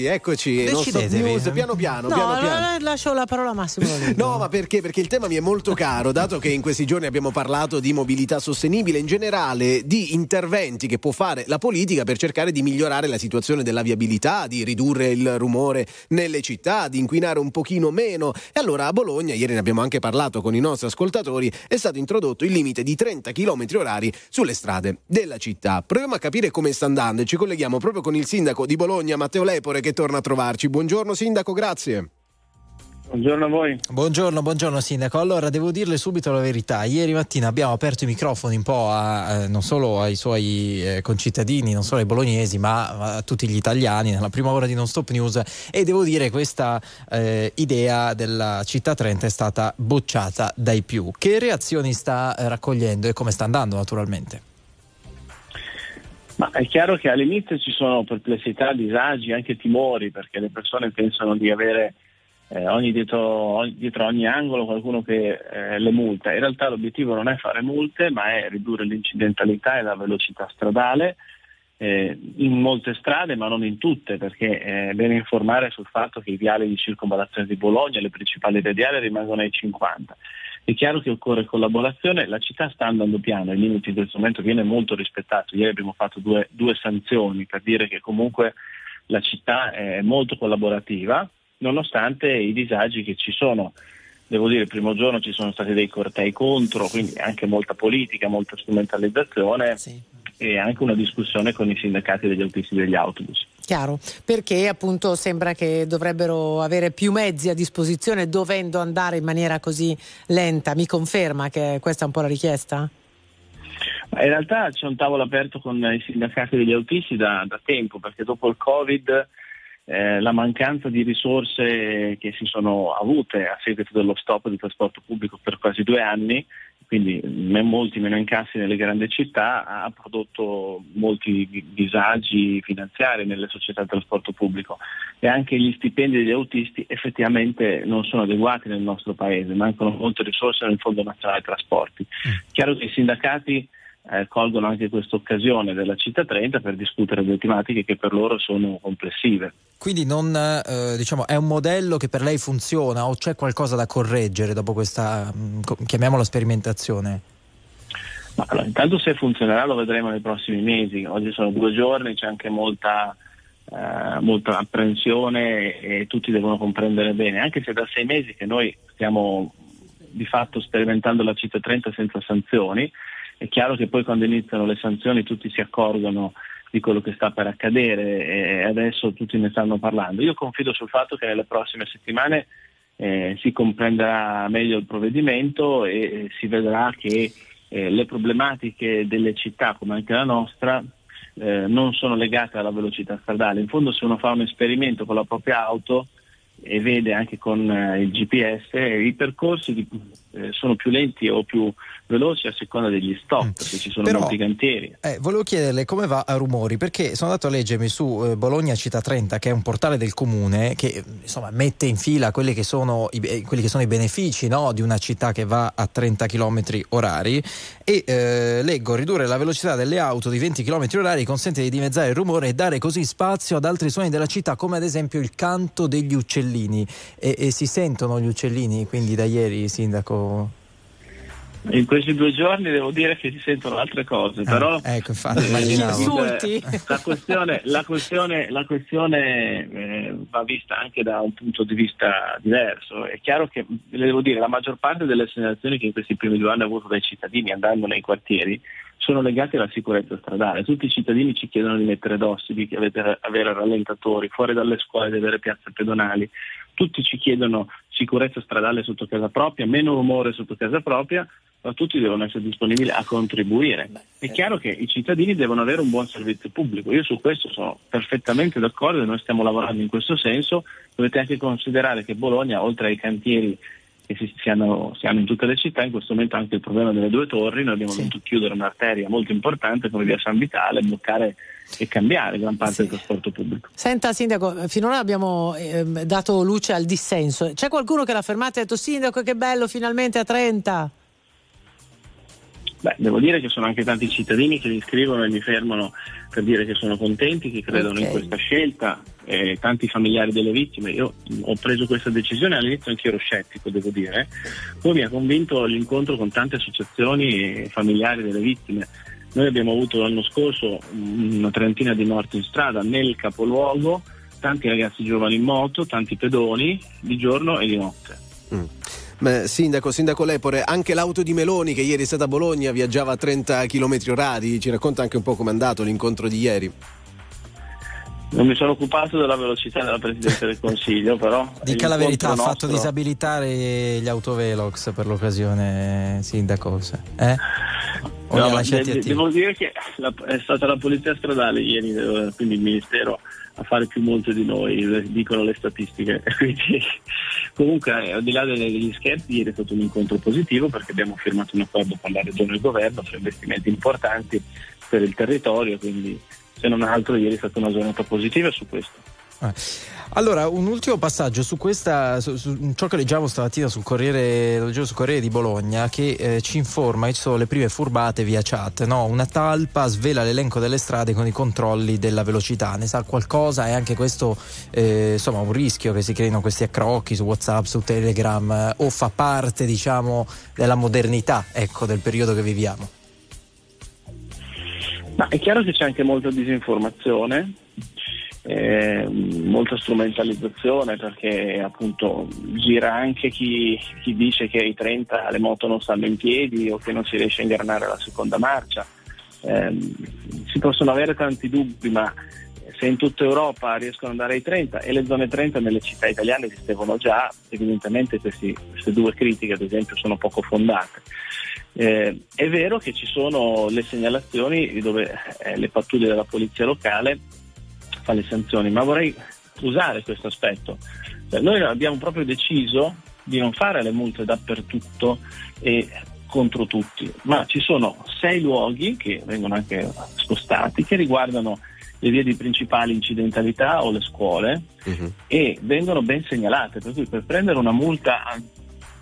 Speaker 3: Benvenuti, eccoci.
Speaker 1: Decidetevi.
Speaker 3: news, piano piano,
Speaker 2: No,
Speaker 3: piano piano.
Speaker 2: lascio la parola a Massimo.
Speaker 3: No, ma perché? Perché il tema mi è molto caro, dato che in questi giorni abbiamo parlato di mobilità sostenibile, in generale di interventi che può fare la politica per cercare di migliorare la situazione della viabilità, di ridurre il rumore nelle città, di inquinare un pochino meno. E allora a Bologna, ieri ne abbiamo anche parlato con i nostri ascoltatori, è stato introdotto il limite di 30 km orari sulle strade della città. Proviamo a capire come sta andando e ci colleghiamo proprio con il sindaco di Bologna, Matteo Lepore, che torna a trovarci. Buongiorno sindaco, grazie.
Speaker 29: Buongiorno a voi.
Speaker 1: Buongiorno, buongiorno Sindaco. Allora, devo dirle subito la verità. Ieri mattina abbiamo aperto i microfoni un po' a, eh, non solo ai suoi eh, concittadini, non solo ai bolognesi, ma a tutti gli italiani nella prima ora di Non Stop News e devo dire che questa eh, idea della città 30 è stata bocciata dai più. Che reazioni sta eh, raccogliendo e come sta andando naturalmente?
Speaker 29: Ma è chiaro che all'inizio ci sono perplessità, disagi, anche timori, perché le persone pensano di avere eh, ogni dietro, ogni- dietro ogni angolo qualcuno che eh, le multa. In realtà l'obiettivo non è fare multe, ma è ridurre l'incidentalità e la velocità stradale eh, in molte strade, ma non in tutte, perché è bene informare sul fatto che i viali di circonvallazione di Bologna, le principali radiali, rimangono ai 50. È chiaro che occorre collaborazione, la città sta andando piano, il limite questo momento viene molto rispettato. Ieri abbiamo fatto due, due sanzioni per dire che comunque la città è molto collaborativa, nonostante i disagi che ci sono. Devo dire, il primo giorno ci sono stati dei cortei contro, quindi anche molta politica, molta strumentalizzazione e anche una discussione con i sindacati degli autisti degli autobus.
Speaker 2: Chiaro, perché appunto sembra che dovrebbero avere più mezzi a disposizione dovendo andare in maniera così lenta. Mi conferma che questa è un po' la richiesta?
Speaker 29: In realtà c'è un tavolo aperto con i sindacati degli autisti da, da tempo, perché dopo il Covid eh, la mancanza di risorse che si sono avute a seguito dello stop di trasporto pubblico per quasi due anni, quindi molti meno incassi nelle grandi città, ha prodotto molti di- disagi finanziari nelle società di trasporto pubblico e anche gli stipendi degli autisti effettivamente non sono adeguati nel nostro paese, mancano molte risorse nel Fondo Nazionale Trasporti. Chiaro che i sindacati eh, colgono anche questa occasione della città 30 per discutere delle tematiche che per loro sono complessive.
Speaker 1: Quindi non, eh, diciamo, è un modello che per lei funziona o c'è qualcosa da correggere dopo questa, co- chiamiamola sperimentazione?
Speaker 29: Ma allora, intanto se funzionerà lo vedremo nei prossimi mesi. Oggi sono due giorni, c'è anche molta, eh, molta apprensione e tutti devono comprendere bene, anche se da sei mesi che noi stiamo di fatto sperimentando la città 30 senza sanzioni, è chiaro che poi quando iniziano le sanzioni tutti si accorgono di quello che sta per accadere e adesso tutti ne stanno parlando. Io confido sul fatto che nelle prossime settimane eh, si comprenderà meglio il provvedimento e eh, si vedrà che eh, le problematiche delle città come anche la nostra eh, non sono legate alla velocità stradale. In fondo se uno fa un esperimento con la propria auto e vede anche con eh, il GPS, eh, i percorsi di- sono più lenti o più veloci a seconda degli stop, perché ci sono
Speaker 1: Però-
Speaker 29: molti cantieri.
Speaker 1: Eh, volevo chiederle come va a rumori, perché sono andato a leggermi su eh, Bologna Città 30, che è un portale del comune che insomma, mette in fila quelli che sono i, eh, quelli che sono i benefici no, di una città che va a 30 km orari. E eh, leggo ridurre la velocità delle auto di 20 km orari consente di dimezzare il rumore e dare così spazio ad altri suoni della città come ad esempio il canto degli uccellini e, e si sentono gli uccellini quindi da ieri sindaco
Speaker 29: In questi due giorni devo dire che si sentono altre cose, però
Speaker 1: ecco, infatti,
Speaker 29: eh, la questione, la questione, la questione eh, va vista anche da un punto di vista diverso. È chiaro che, le devo dire, la maggior parte delle segnalazioni che in questi primi due anni ho avuto dai cittadini andando nei quartieri sono legate alla sicurezza stradale. Tutti i cittadini ci chiedono di mettere dossi, di avere, avere rallentatori, fuori dalle scuole di avere piazze pedonali. Tutti ci chiedono sicurezza stradale sotto casa propria, meno rumore sotto casa propria, ma tutti devono essere disponibili a contribuire. È chiaro che i cittadini devono avere un buon servizio pubblico, io su questo sono perfettamente d'accordo e noi stiamo lavorando in questo senso. Dovete anche considerare che Bologna, oltre ai cantieri che si, si hanno, si hanno in tutte le città, in questo momento anche il problema delle due torri, noi abbiamo dovuto chiudere un'arteria molto importante come via San Vitale, bloccare e cambiare gran parte del trasporto pubblico.
Speaker 2: Senta Sindaco, finora abbiamo ehm, dato luce al dissenso. C'è qualcuno che l'ha fermato e ha detto Sindaco che bello finalmente a 30?
Speaker 29: Beh, devo dire che sono anche tanti cittadini che mi scrivono e mi fermano per dire che sono contenti, che credono
Speaker 2: Ok.
Speaker 29: in questa scelta, eh, tanti familiari delle vittime. Io ho preso questa decisione, all'inizio anche io ero scettico, devo dire, poi mi ha convinto l'incontro con tante associazioni e familiari delle vittime. Noi abbiamo avuto l'anno scorso una trentina di morti in strada nel capoluogo, tanti ragazzi giovani in moto, tanti pedoni di giorno e di notte.
Speaker 3: Beh, sindaco, sindaco Lepore, anche l'auto di Meloni che ieri è stata a Bologna viaggiava a 30 km orari, ci racconta anche un po' com'è andato l'incontro di ieri.
Speaker 29: Non mi sono occupato della velocità della Presidente del Consiglio, però.
Speaker 1: Dica la verità, ha fatto
Speaker 29: nostro-
Speaker 1: disabilitare gli autovelox per l'occasione, sindaco. se- Eh?
Speaker 29: No, de- devo dire che la- è stata la polizia stradale ieri, eh, quindi il Ministero a fare più multe di noi, eh, dicono le statistiche. Quindi, comunque, eh, al di là degli scherzi, ieri è stato un incontro positivo perché abbiamo firmato un accordo con la Regione e il Governo su investimenti importanti per il territorio, quindi se non altro ieri è stata una giornata positiva su questo.
Speaker 1: Eh. Allora, un ultimo passaggio su questa, su, su ciò che leggiamo stamattina sul Corriere, leggevo sul Corriere di Bologna, che eh, ci informa che ci sono le prime furbate via chat. No? Una talpa svela l'elenco delle strade con i controlli della velocità. Ne sa qualcosa? È anche questo eh, insomma un rischio che si creino questi accrocchi su WhatsApp, su Telegram, eh, o fa parte, diciamo, della modernità ecco, del periodo che viviamo?
Speaker 29: Ma è chiaro che c'è anche molta disinformazione, eh, molta strumentalizzazione perché appunto gira anche chi, chi dice che ai 30 le moto non stanno in piedi o che non si riesce a ingranare la seconda marcia. Eh, si possono avere tanti dubbi, ma se in tutta Europa riescono ad andare ai 30 e le zone 30 nelle città italiane esistevano già, evidentemente questi- queste due critiche ad esempio sono poco fondate. Eh, è vero che ci sono le segnalazioni dove eh, le pattuglie della polizia locale fa le sanzioni, ma vorrei usare questo aspetto. Cioè, noi abbiamo proprio deciso di non fare le multe dappertutto e contro tutti, ma ci sono sei luoghi che vengono anche spostati che riguardano le vie di principali incidentalità o le scuole e vengono ben segnalate, per cui per prendere una multa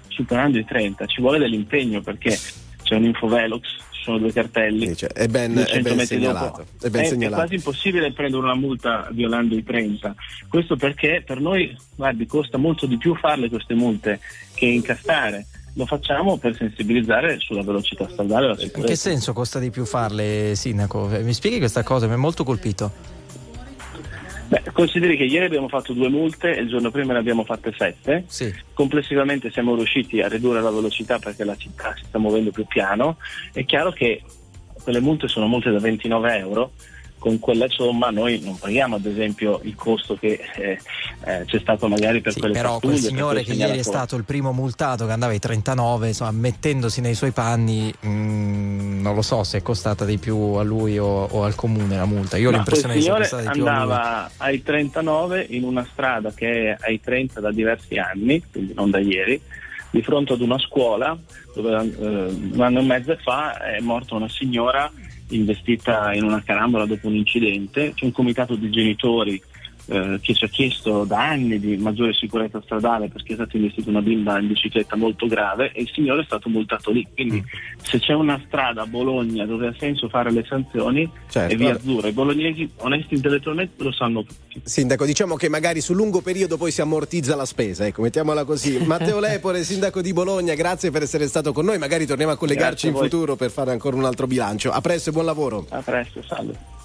Speaker 29: superando i 30 ci vuole dell'impegno perché c'è un infovelox, sono due cartelli.
Speaker 3: è ben-
Speaker 29: 200
Speaker 3: è ben segnalato, è ben segnalato.
Speaker 29: quasi impossibile prendere una multa violando i 30. Questo perché per noi, guardi, costa molto di più farle queste multe che incassare. Lo facciamo per sensibilizzare sulla velocità stradale e la
Speaker 1: In che senso costa di più farle, Sindaco? Eh, Mi spieghi questa cosa? Mi ha molto colpito.
Speaker 29: Consideri che ieri abbiamo fatto due multe e il giorno prima ne abbiamo fatte sette. Complessivamente siamo riusciti a ridurre la velocità perché la città si sta muovendo più piano. È chiaro che quelle multe sono multe da 29 euro. Con quella somma noi non paghiamo ad esempio il costo che eh, eh, c'è stato magari per
Speaker 1: Sì,
Speaker 29: quelle
Speaker 1: però quel signore che ieri è stato il primo multato che andava ai 39, insomma, mettendosi nei suoi panni, mm, non lo so se è costata di più a lui o, o al comune la multa. Io ho
Speaker 29: No,
Speaker 1: l'impressione che sia costata di più
Speaker 29: andava ai 39 in una strada che è ai 30 da diversi anni, quindi non da ieri, di fronte ad una scuola dove eh, un anno e mezzo fa è morta una signora investita in una carambola dopo un incidente. C'è un comitato di genitori eh, che ci ha chiesto da anni di maggiore sicurezza stradale perché è stata investita una bimba in bicicletta molto grave e il signore è stato multato lì. Quindi se c'è una strada a Bologna dove ha senso fare le sanzioni
Speaker 3: Certo,
Speaker 29: è via azzurra. I bolognesi onesti intellettualmente lo sanno tutti.
Speaker 3: Sindaco, diciamo che magari sul lungo periodo poi si ammortizza la spesa, ecco, mettiamola così. Matteo Lepore, sindaco di Bologna, grazie per essere stato con noi. Magari torniamo a collegarci in futuro per fare ancora un altro bilancio. A presto e buon lavoro.
Speaker 29: A presto, salve.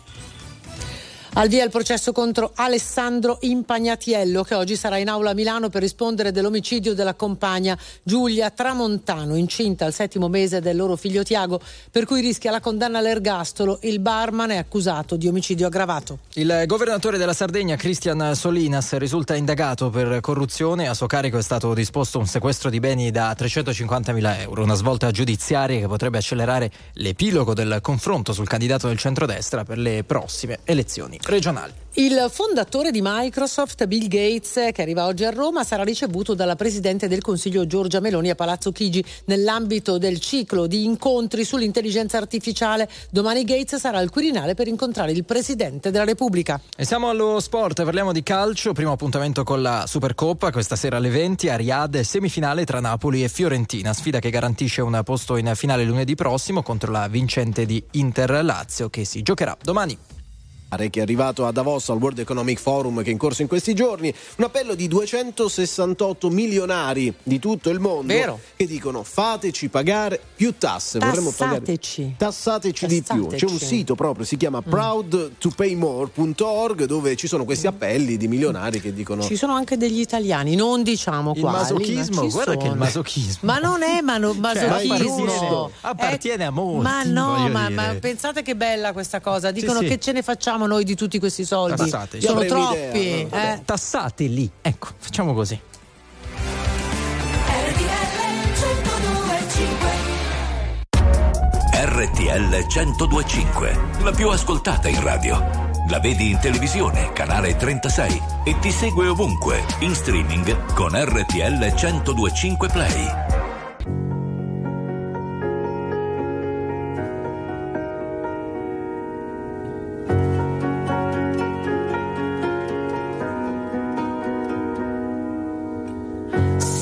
Speaker 2: Al via il processo contro Alessandro Impagnatiello che oggi sarà in aula a Milano per rispondere dell'omicidio della compagna Giulia Tramontano, incinta al settimo mese del loro figlio Tiago, per cui rischia la condanna all'ergastolo. Il barman è accusato di omicidio aggravato.
Speaker 1: Il governatore della Sardegna, Cristian Solinas, risulta indagato per corruzione. A suo carico è stato disposto un sequestro di beni da 350.000 euro, una svolta giudiziaria che potrebbe accelerare l'epilogo del confronto sul candidato del centrodestra per le prossime elezioni. Regionali.
Speaker 2: Il fondatore di Microsoft, Bill Gates, che arriva oggi a Roma, sarà ricevuto dalla Presidente del Consiglio Giorgia Meloni a Palazzo Chigi nell'ambito del ciclo di incontri sull'intelligenza artificiale. Domani Gates sarà al Quirinale per incontrare il Presidente della Repubblica.
Speaker 1: E siamo allo sport, parliamo di calcio, primo appuntamento con la Supercoppa, questa sera alle 20 a semifinale tra Napoli e Fiorentina, sfida che garantisce un posto in finale lunedì prossimo contro la vincente di Inter Lazio che si giocherà domani
Speaker 3: che è arrivato a Davos al World Economic Forum che è in corso in questi giorni, un appello di 268 milionari di tutto il mondo
Speaker 2: Vero.
Speaker 3: che dicono fateci pagare più tasse, vorremmo pagare
Speaker 2: Tassateci.
Speaker 3: tassateci di più. C'è un
Speaker 2: Tassateci.
Speaker 3: sito proprio, si
Speaker 2: Mm.
Speaker 3: chiama proudtopaymore.org dove ci sono questi appelli di milionari che dicono
Speaker 2: Ci sono anche degli italiani, non diciamo
Speaker 1: Il
Speaker 2: quali,
Speaker 1: masochismo,
Speaker 2: ma
Speaker 1: guarda che il masochismo.
Speaker 2: Ma non è mano- masochismo.
Speaker 1: appartiene- appartiene a molti,
Speaker 2: Ma no, ma, ma pensate che bella questa cosa. Dicono
Speaker 1: sì.
Speaker 2: che ce ne facciamo noi di tutti questi soldi.
Speaker 1: Tassate.
Speaker 2: Sono troppi.
Speaker 1: Vabbè,
Speaker 2: eh.
Speaker 1: Tassate lì, ecco, facciamo così.
Speaker 9: RTL 1025, la più ascoltata in radio. La vedi in televisione, canale 36 e ti segue ovunque, in streaming con RTL 1025 Play.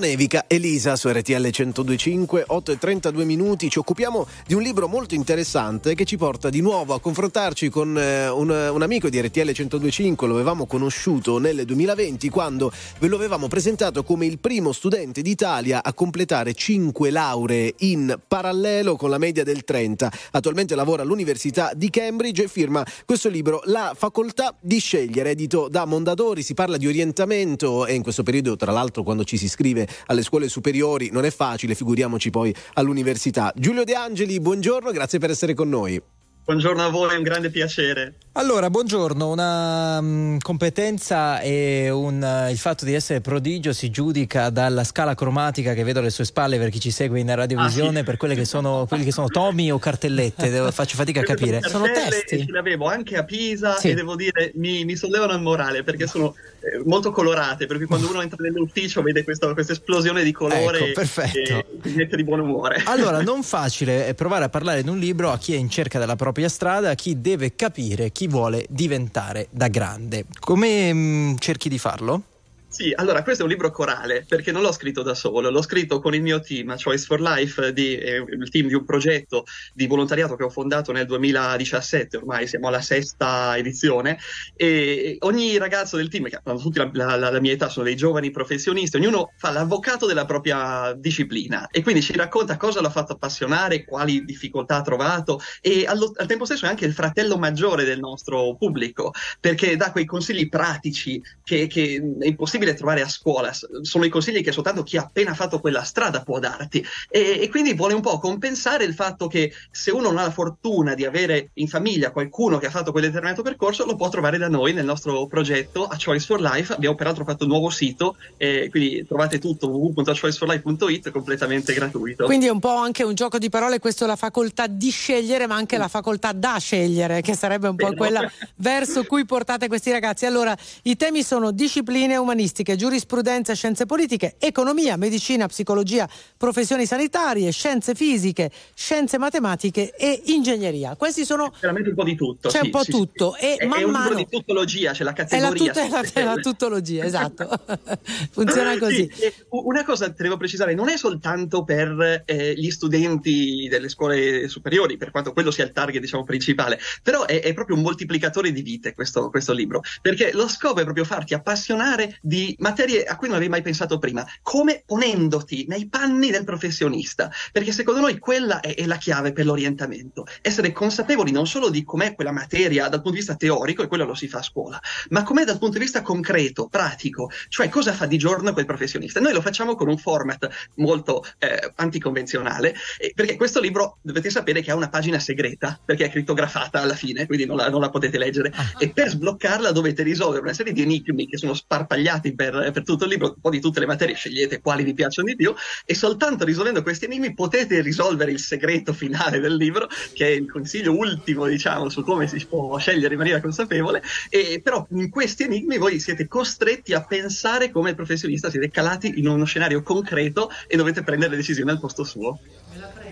Speaker 18: nevica
Speaker 3: Elisa su RTL 1025, 8 e 32 minuti. Ci occupiamo di un libro molto interessante che ci porta di nuovo a confrontarci con eh, un, un amico di RTL 1025. Lo avevamo conosciuto nel 2020 quando ve lo avevamo presentato come il primo studente d'Italia a completare 5 lauree in parallelo con la media del 30. Attualmente lavora all'Università di Cambridge e firma questo libro La facoltà di scegliere, edito da Mondadori. Si parla di orientamento e in questo periodo, tra l'altro, quando ci si iscrive alle scuole superiori non è facile, figuriamoci poi all'università. Giulio De Angeli, buongiorno, grazie per essere con noi.
Speaker 30: Buongiorno a voi, è un grande piacere.
Speaker 1: Allora, buongiorno, una mm, competenza e un, eh, il fatto di essere prodigio si giudica dalla scala cromatica che vedo alle sue spalle per chi ci segue in radiovisione,
Speaker 30: Ah, sì.
Speaker 1: per quelle che sono, quelli che sono tomi o cartellette, devo- faccio fatica a capire. Sono
Speaker 30: cartelle
Speaker 1: testi?
Speaker 30: e Ce l'avevo anche a Pisa
Speaker 1: Sì.
Speaker 30: e devo dire mi, mi sollevano il morale perché sono eh, molto colorate, per cui quando uno entra nell'ufficio vede questa, questa esplosione di colore
Speaker 1: Ecco, perfetto.
Speaker 30: e ti mette di buon umore.
Speaker 1: Allora, non facile è provare a parlare di un libro a chi è in cerca della propria strada, a chi deve capire chi vuole diventare da grande. Come mm, cerchi di farlo?
Speaker 30: Sì, allora questo è un libro corale perché non l'ho scritto da solo, l'ho scritto con il mio team, Choice for Life, di, eh, il team di un progetto di volontariato che ho fondato nel 2017, ormai siamo alla sesta edizione, e ogni ragazzo del team, che hanno tutti la, la- la- mia età, sono dei giovani professionisti, ognuno fa l'avvocato della propria disciplina e quindi ci racconta cosa l'ha fatto appassionare, quali difficoltà ha trovato e allo- al tempo stesso è anche il fratello maggiore del nostro pubblico perché dà quei consigli pratici che, che è impossibile trovare a scuola, sono i consigli che soltanto chi ha appena fatto quella strada può darti e, e quindi vuole un po' compensare il fatto che se uno non ha la fortuna di avere in famiglia qualcuno che ha fatto quel determinato percorso lo può trovare da noi nel nostro progetto a Choice for Life, abbiamo peraltro fatto un nuovo sito e quindi trovate tutto www.choiceforlife.it completamente gratuito.
Speaker 2: Quindi è un po' anche un gioco di parole, questo la facoltà di scegliere, ma anche la facoltà da scegliere, che sarebbe un po'
Speaker 30: Vero.
Speaker 2: quella verso cui portate questi ragazzi. Allora, i temi sono discipline umanistiche, giurisprudenza, scienze politiche, economia, medicina, psicologia, professioni sanitarie, scienze fisiche, scienze matematiche e ingegneria. Questi sono
Speaker 30: veramente un po' di tutto.
Speaker 2: C'è
Speaker 30: sì,
Speaker 2: un po'
Speaker 30: sì,
Speaker 2: tutto
Speaker 30: sì.
Speaker 2: e
Speaker 30: è,
Speaker 2: man
Speaker 30: è un
Speaker 2: mano-
Speaker 30: libro di tuttologia, c'è la
Speaker 2: è la,
Speaker 30: categoria.
Speaker 2: tut- è la- tuttologia, esatto. Funziona così.
Speaker 30: Una cosa che devo precisare, non è soltanto per eh, gli studenti delle scuole superiori, per quanto quello sia il target diciamo, principale, però è, è proprio un moltiplicatore di vite questo, questo libro, perché lo scopo è proprio farti appassionare di materie a cui non avevi mai pensato prima, come ponendoti nei panni del professionista, perché secondo noi quella è, è la chiave per l'orientamento, essere consapevoli non solo di com'è quella materia dal punto di vista teorico, e quello lo si fa a scuola, ma com'è dal punto di vista concreto, pratico, cioè cosa fa di giorno quel professionista. Noi lo facciamo con un format molto eh, anticonvenzionale, perché questo libro dovete sapere che ha una pagina segreta, perché è crittografata alla fine, quindi non la, non la potete leggere, e per sbloccarla dovete risolvere una serie di enigmi che sono sparpagliati per, per tutto il libro, un po' di tutte le materie, scegliete quali vi piacciono di più, e soltanto risolvendo questi enigmi potete risolvere il segreto finale del libro, che è il consiglio ultimo, diciamo, su come si può scegliere in maniera consapevole, e però in questi enigmi voi siete costretti a pensare come professionista, siete calati in uno scenario concreto e dovete prendere le decisioni al posto suo.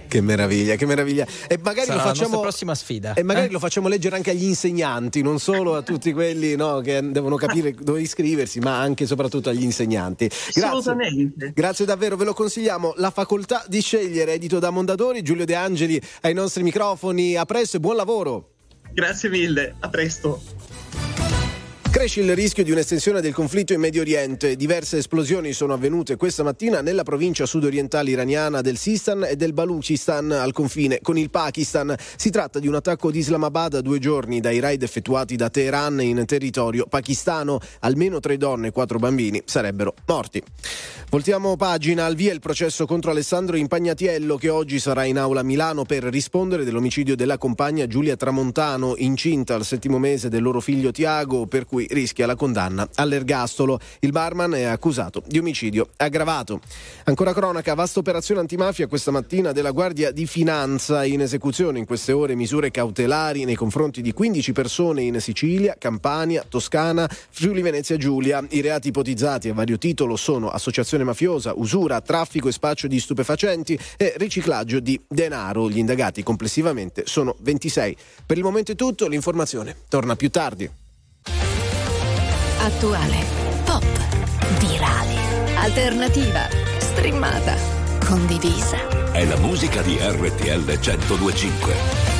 Speaker 3: Che meraviglia, che meraviglia. E magari
Speaker 1: Sarà
Speaker 3: lo
Speaker 1: la
Speaker 3: facciamo.
Speaker 1: nostra prossima sfida.
Speaker 3: E magari
Speaker 1: eh?
Speaker 3: lo facciamo leggere anche agli insegnanti, non solo a tutti quelli no, che devono capire dove iscriversi, ma anche e soprattutto agli insegnanti. Grazie.
Speaker 30: Assolutamente.
Speaker 3: Grazie davvero, ve lo consigliamo. La facoltà di scegliere, edito da Mondadori, Giulio De Angeli ai nostri microfoni. A presto e buon lavoro.
Speaker 30: Grazie mille, a presto.
Speaker 3: Cresce il rischio di un'estensione del conflitto in Medio Oriente. Diverse esplosioni sono avvenute questa mattina nella provincia sudorientale iraniana del Sistan e del Baluchistan al confine con il Pakistan. Si tratta di un attacco di Islamabad a due giorni dai raid effettuati da Teheran in territorio pakistano. Almeno tre donne e quattro bambini sarebbero morti. Voltiamo pagina, al via il processo contro Alessandro Impagnatiello che oggi sarà in aula a Milano per rispondere dell'omicidio della compagna Giulia Tramontano, incinta al settimo mese del loro figlio Tiago, per cui rischia la condanna all'ergastolo. Il barman è accusato di omicidio aggravato. Ancora cronaca, vasta operazione antimafia questa mattina della Guardia di Finanza in esecuzione in queste ore misure cautelari nei confronti di 15 persone in Sicilia, Campania, Toscana, Friuli Venezia Giulia. I reati ipotizzati a vario titolo sono associazione mafiosa, usura, traffico e spaccio di stupefacenti e riciclaggio di denaro. Gli indagati complessivamente sono 26. Per il momento è tutto, l'informazione torna più tardi.
Speaker 12: Attuale, pop, virale, alternativa, streamata, condivisa.
Speaker 13: È la musica di RTL 1025.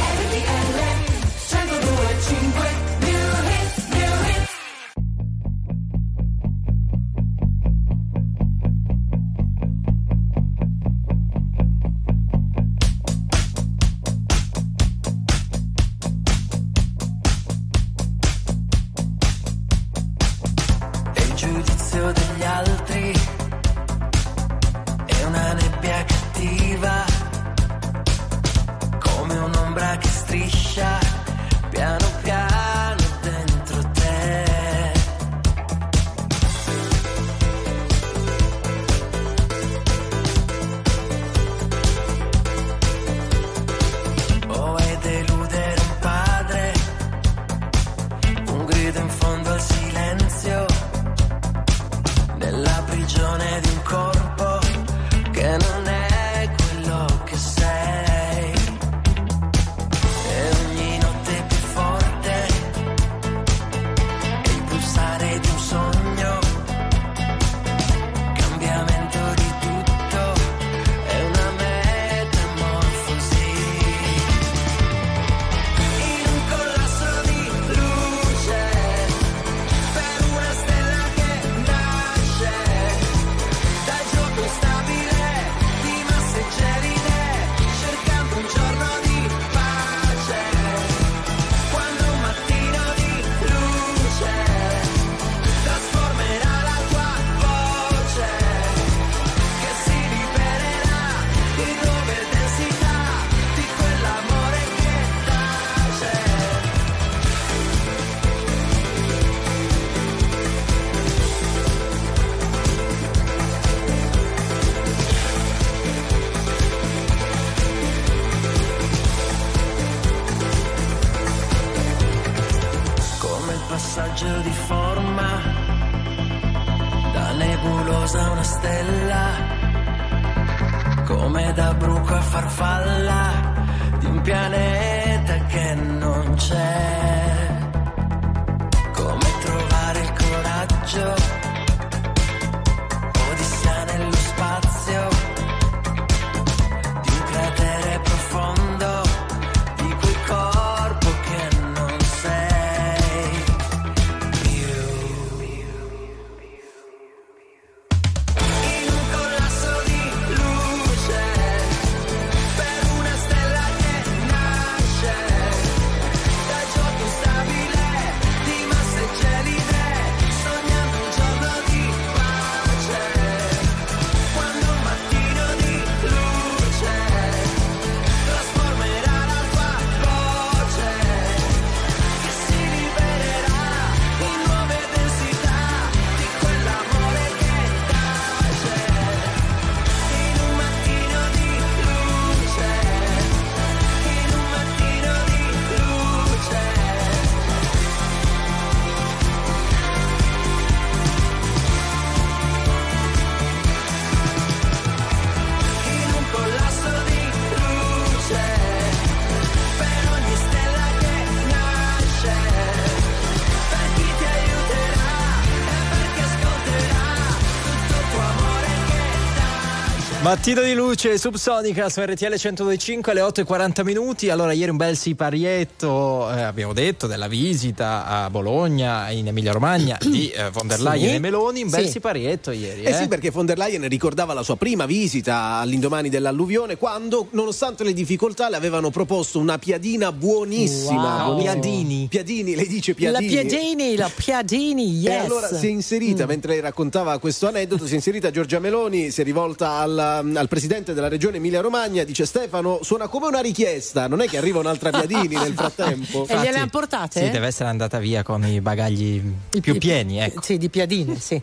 Speaker 31: Mattino di luce
Speaker 1: subsonica su RTL 125 alle 8.40 minuti. Allora, ieri un bel siparietto, eh, abbiamo detto, della visita a Bologna, in Emilia Romagna, di eh, von der Leyen
Speaker 3: Sì.
Speaker 1: e Meloni. Un bel
Speaker 3: Sì.
Speaker 1: siparietto ieri.
Speaker 3: Eh
Speaker 1: Eh,
Speaker 3: sì, perché von der Leyen ricordava la sua prima visita all'indomani dell'alluvione, quando, nonostante le difficoltà, le avevano proposto una piadina buonissima.
Speaker 2: Wow.
Speaker 3: buonissima.
Speaker 2: Piadini.
Speaker 3: Piadini, lei dice
Speaker 2: La
Speaker 3: piadini.
Speaker 2: Piadini, la Piadini, yes.
Speaker 3: E allora si è inserita, mentre lei raccontava questo aneddoto, si è inserita Giorgia Meloni, si è rivolta al, al presidente della regione Emilia Romagna, dice Stefano, suona come una richiesta, non è che arriva un'altra Piadini nel frattempo.
Speaker 2: E gliele hanno portate?
Speaker 1: Sì, deve essere andata via con i bagagli più
Speaker 2: I-
Speaker 1: pieni, ecco.
Speaker 2: Sì, di piadine, sì.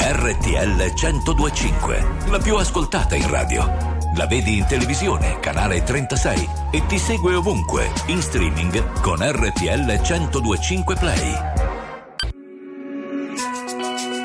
Speaker 13: RTL 1025, la più ascoltata in radio. La vedi in televisione, canale 36 e ti segue ovunque, in streaming con RTL 1025 Play.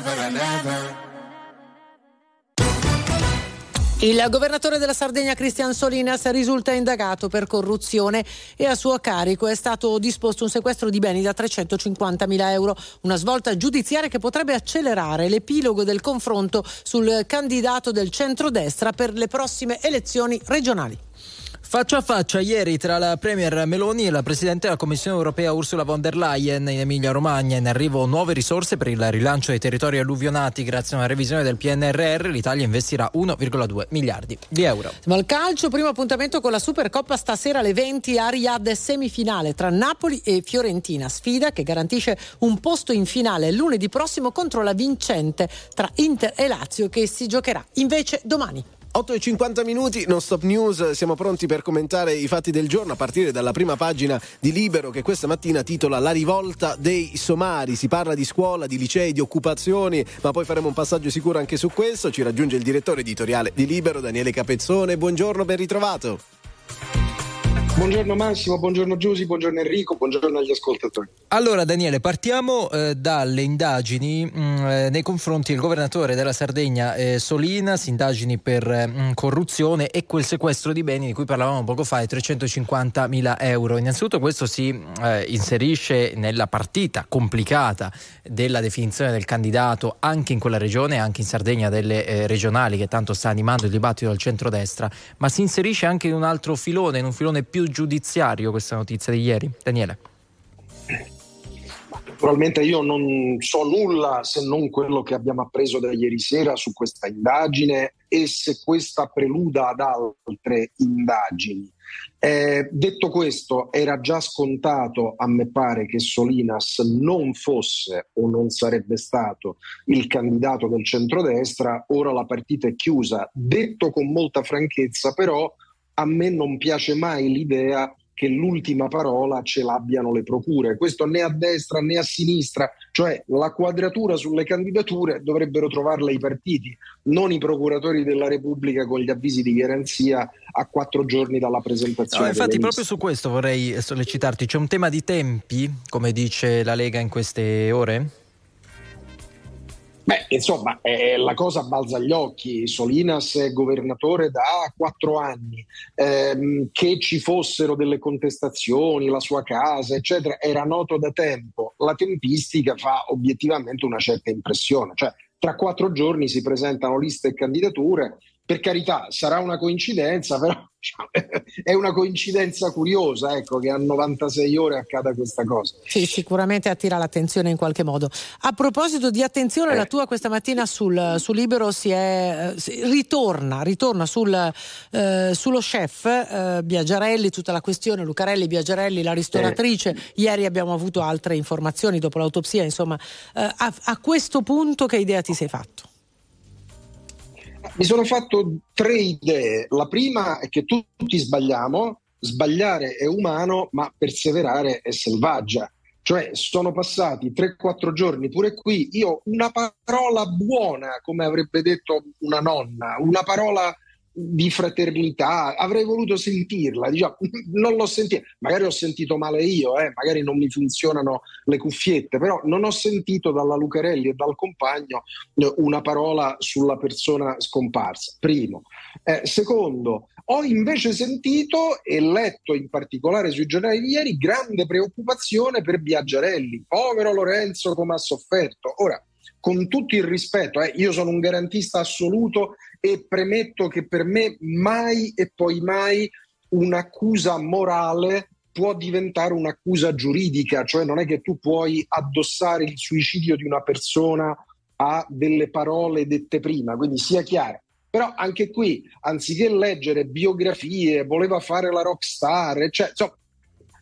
Speaker 18: forever and ever
Speaker 2: Il governatore della Sardegna Cristian Solinas risulta indagato per corruzione e a suo carico è stato disposto un sequestro di beni da 350 mila euro, una svolta giudiziaria che potrebbe accelerare l'epilogo del confronto sul candidato del centrodestra per le prossime elezioni regionali.
Speaker 1: Faccia a faccia ieri tra la Premier Meloni e la Presidente della Commissione europea Ursula von der Leyen in Emilia-Romagna. In arrivo nuove risorse per il rilancio dei territori alluvionati grazie a una revisione del PNRR. L'Italia investirà 1,2 miliardi di euro.
Speaker 2: Ma il calcio, primo appuntamento con la Supercoppa stasera alle 20 a Riyadh semifinale tra Napoli e Fiorentina. Sfida che garantisce un posto in finale lunedì prossimo contro la vincente tra Inter e Lazio che si giocherà invece domani.
Speaker 3: 8 e 50 minuti, non stop news, siamo pronti per commentare i fatti del giorno a partire dalla prima pagina di Libero che questa mattina titola La rivolta dei somari, si parla di scuola, di licei, di occupazioni, ma poi faremo un passaggio sicuro anche su questo, ci raggiunge il direttore editoriale di Libero Daniele Capezzone, buongiorno, ben ritrovato.
Speaker 32: Buongiorno Massimo, buongiorno Giusy, buongiorno Enrico, buongiorno agli ascoltatori.
Speaker 1: Allora Daniele, partiamo eh, dalle indagini mh, eh, nei confronti del governatore della Sardegna eh, Solinas, indagini per mh, corruzione e quel sequestro di beni di cui parlavamo poco fa, di 350 mila euro. Innanzitutto questo si eh, inserisce nella partita complicata della definizione del candidato anche in quella regione, anche in Sardegna delle eh, regionali che tanto sta animando il dibattito del centrodestra, ma si inserisce anche in un altro filone, in un filone più giudiziario questa notizia di ieri. Daniele.
Speaker 32: Naturalmente io non so nulla se non quello che abbiamo appreso da ieri sera su questa indagine e se questa preluda ad altre indagini. Eh, detto questo, era già scontato a me pare che Solinas non fosse o non sarebbe stato il candidato del centrodestra, ora la partita è chiusa. Detto con molta franchezza, però, a me non piace mai l'idea che l'ultima parola ce l'abbiano le procure. Questo né a destra né a sinistra, cioè la quadratura sulle candidature dovrebbero trovarla i partiti, non i procuratori della Repubblica con gli avvisi di garanzia a quattro giorni dalla presentazione.
Speaker 1: No, infatti proprio su questo vorrei sollecitarti, c'è un tema di tempi, come dice la Lega in queste ore?
Speaker 32: Beh, insomma, eh, la cosa balza agli occhi. Solinas è governatore da quattro anni. Ehm, che ci fossero delle contestazioni, la sua casa, eccetera, era noto da tempo. La tempistica fa obiettivamente una certa impressione. Cioè, tra quattro giorni si presentano liste e candidature. Per carità, sarà una coincidenza, però è una coincidenza curiosa ecco, che a 96 ore accada questa cosa.
Speaker 2: Sì, sicuramente attira l'attenzione in qualche modo. A proposito di attenzione,
Speaker 32: Eh.
Speaker 2: la tua questa mattina sul, sul Libero si è, eh, si- ritorna, ritorna sul, eh, sullo chef eh, Biagiarelli, tutta la questione Lucarelli, Biagiarelli, la ristoratrice. Ieri abbiamo avuto altre informazioni dopo l'autopsia, insomma. Eh, a, a questo punto che idea ti sei fatto?
Speaker 32: Mi sono fatto tre idee. La prima è che tutti sbagliamo, sbagliare è umano, ma perseverare è selvaggia. Cioè, sono passati 3-4 giorni pure qui. Io una parola buona, come avrebbe detto una nonna, una parola di fraternità, avrei voluto sentirla. Diciamo, non l'ho sentita, magari ho sentito male io, eh, magari non mi funzionano le cuffiette, però non ho sentito dalla Lucarelli e dal compagno eh, una parola sulla persona scomparsa. Primo. Eh, secondo, ho invece sentito e letto in particolare sui giornali di ieri grande preoccupazione per Biaggiarelli. Povero Lorenzo come ha sofferto. Ora, con tutto il rispetto, eh, io sono un garantista assoluto e premetto che per me mai e poi mai un'accusa morale può diventare un'accusa giuridica, cioè non è che tu puoi addossare il suicidio di una persona a delle parole dette prima, quindi sia chiaro. Però anche qui, anziché leggere biografie, voleva fare la rockstar, cioè, insomma,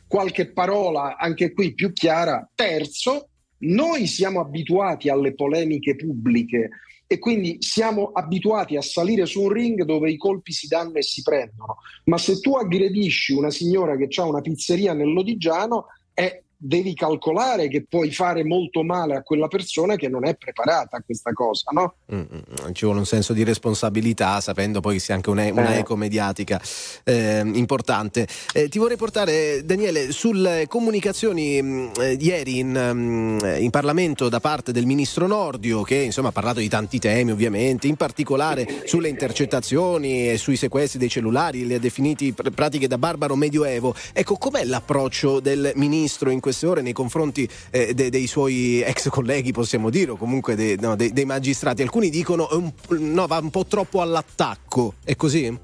Speaker 32: qualche parola anche qui più chiara. Terzo, noi siamo abituati alle polemiche pubbliche e quindi siamo abituati a salire su un ring dove i colpi si danno e si prendono. Ma se tu aggredisci una signora che ha una pizzeria nell'Odigiano, eh, devi calcolare che puoi fare molto male a quella persona che non è preparata a questa cosa, no?
Speaker 3: Mm, mm, Ci vuole un senso di responsabilità, sapendo poi che sia anche une- una
Speaker 32: Eh.
Speaker 3: eco mediatica eh, importante. Eh, ti vorrei portare, Daniele, sulle comunicazioni mh, eh, ieri in, mh, in Parlamento da parte del ministro Nordio, che insomma ha parlato di tanti temi, ovviamente, in particolare sulle intercettazioni e sui sequestri dei cellulari, li ha definiti pr- pratiche da barbaro medioevo. Ecco, com'è l'approccio del ministro in queste ore nei confronti eh, de- dei suoi ex colleghi, possiamo dire, o comunque dei, no, dei- dei magistrati? Alcuni dicono no, va un po' troppo all'attacco, è così?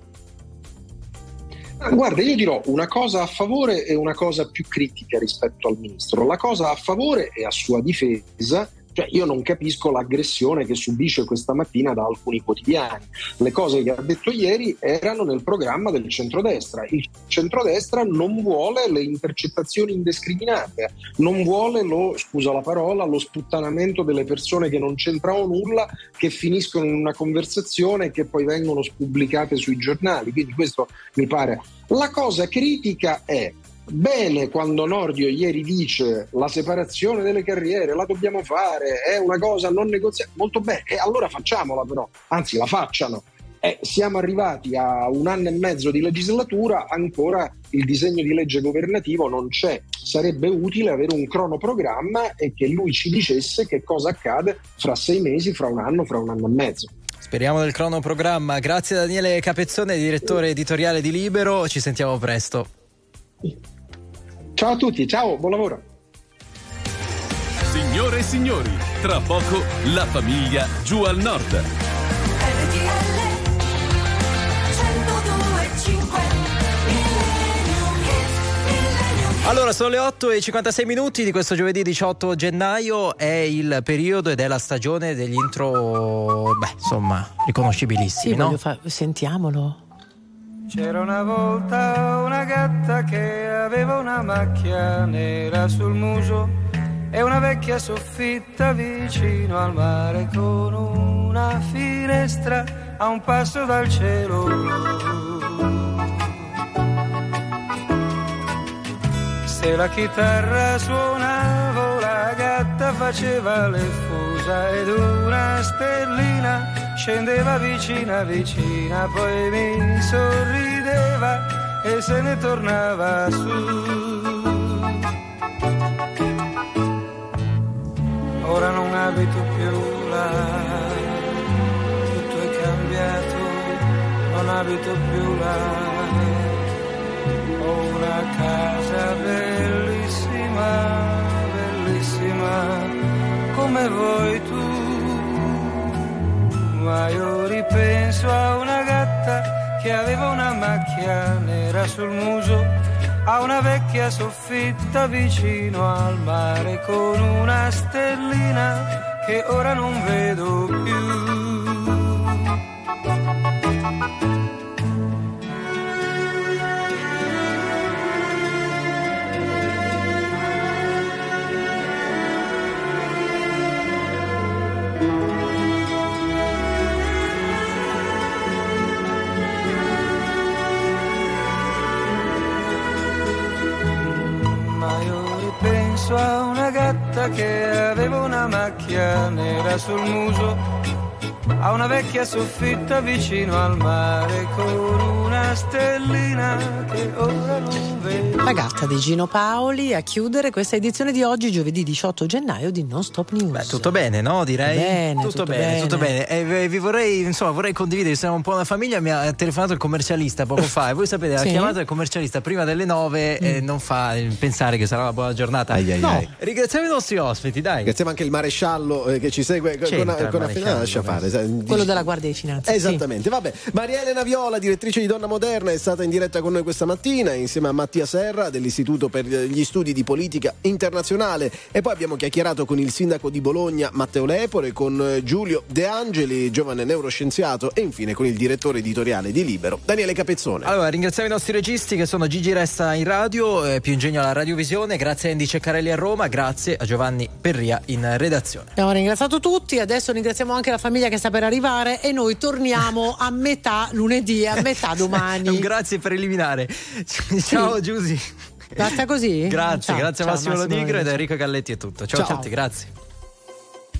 Speaker 32: Guarda, io dirò una cosa a favore e una cosa più critica rispetto al ministro. La cosa a favore è a sua difesa. Cioè, io non capisco l'aggressione che subisce questa mattina da alcuni quotidiani. Le cose che ha detto ieri erano nel programma del centrodestra. Il centrodestra non vuole le intercettazioni indiscriminate, non vuole lo, scusa la parola, lo sputtanamento delle persone che non c'entrano nulla, che finiscono in una conversazione e che poi vengono pubblicate sui giornali. Quindi questo mi pare. La cosa critica è Bene quando Nordio ieri dice la separazione delle carriere la dobbiamo fare, è una cosa non negoziabile, molto bene, e allora facciamola però, anzi la facciano. Eh, siamo arrivati a un anno e mezzo di legislatura, ancora il disegno di legge governativo non c'è. Sarebbe utile avere un cronoprogramma e che lui ci dicesse che cosa accade fra sei mesi, fra un anno, fra un anno e mezzo.
Speaker 1: Speriamo del cronoprogramma. Grazie Daniele Capezzone, direttore editoriale di Libero. Ci sentiamo presto.
Speaker 32: Ciao a tutti, ciao, buon lavoro.
Speaker 23: Signore e signori, tra poco la famiglia giù al nord.
Speaker 1: Allora, sono le 8 e 56 minuti di questo giovedì 18 gennaio. È il periodo ed è la stagione degli intro, beh, insomma, riconoscibilissimi,
Speaker 2: Sì,
Speaker 1: no?
Speaker 2: fa- sentiamolo.
Speaker 22: C'era una volta una gatta che aveva una macchia nera sul muso e una vecchia soffitta vicino al mare con una finestra a un passo dal cielo. Se la chitarra suonavo, la gatta faceva le fusa ed una stellina Scendeva vicina, vicina, poi mi sorrideva e se ne tornava su. Ora non abito più là, tutto è cambiato, non abito più là ho una casa bellissima, bellissima come vuoi tu. Ma io ripenso a una gatta che aveva una macchia nera sul muso, a una vecchia soffitta vicino al mare con una stellina che ora non vedo più. A una gatta che aveva una macchia nera sul muso, a una vecchia soffitta vicino al mare con una stellina che ora non vedo.
Speaker 2: La gatta di Gino Paoli a chiudere questa edizione di oggi, giovedì 18 gennaio di Non Stop News.
Speaker 1: Beh, tutto bene, no? Direi.
Speaker 2: Bene,
Speaker 1: tutto,
Speaker 2: tutto
Speaker 1: bene,
Speaker 2: bene.
Speaker 1: tutto bene. E vi vorrei, insomma, vorrei condividere, siamo un po' una famiglia, mi ha telefonato il commercialista poco fa e voi sapete,
Speaker 2: Sì.
Speaker 1: ha chiamato il commercialista prima delle 9 e non fa eh, pensare che sarà una buona giornata.
Speaker 3: Ai, ai,
Speaker 1: no,
Speaker 3: ai.
Speaker 1: ringraziamo i nostri ospiti, dai.
Speaker 3: Ringraziamo anche il maresciallo eh, che ci segue con,
Speaker 1: C'entra
Speaker 3: con, con
Speaker 1: maresciallo,
Speaker 3: lascia fare. sai,
Speaker 2: Quello
Speaker 3: dici-
Speaker 2: della Guardia di Finanza.
Speaker 3: Esattamente, vabbè. Maria Elena Viola, direttrice di Donna Moderna, è stata in diretta con noi questa mattina insieme a Mattia Serra dell'Istituto per gli Studi di Politica Internazionale e poi abbiamo chiacchierato con il sindaco di Bologna Matteo Lepore, con eh, Giulio De Angeli, giovane neuroscienziato e infine con il direttore editoriale di Libero, Daniele Capezzone.
Speaker 1: Allora, ringraziamo i nostri registi che sono Gigi Resta in radio, eh, più ingegno alla radiovisione, grazie a Andy Ceccarelli a Roma, grazie a Giovanni Perria in redazione.
Speaker 2: Abbiamo ringraziato tutti, adesso ringraziamo anche la famiglia che sta per arrivare e noi torniamo a metà lunedì a metà domani.
Speaker 1: Un grazie preliminare. Ciao Giusy.
Speaker 2: Basta così?
Speaker 1: Grazie,
Speaker 2: Ciao,
Speaker 1: grazie
Speaker 2: ciao,
Speaker 1: Massimo
Speaker 2: Massimo
Speaker 1: Lodigro ed. Enrico Galletti è tutto. Ciao,
Speaker 2: Ciao.
Speaker 1: a tutti, grazie.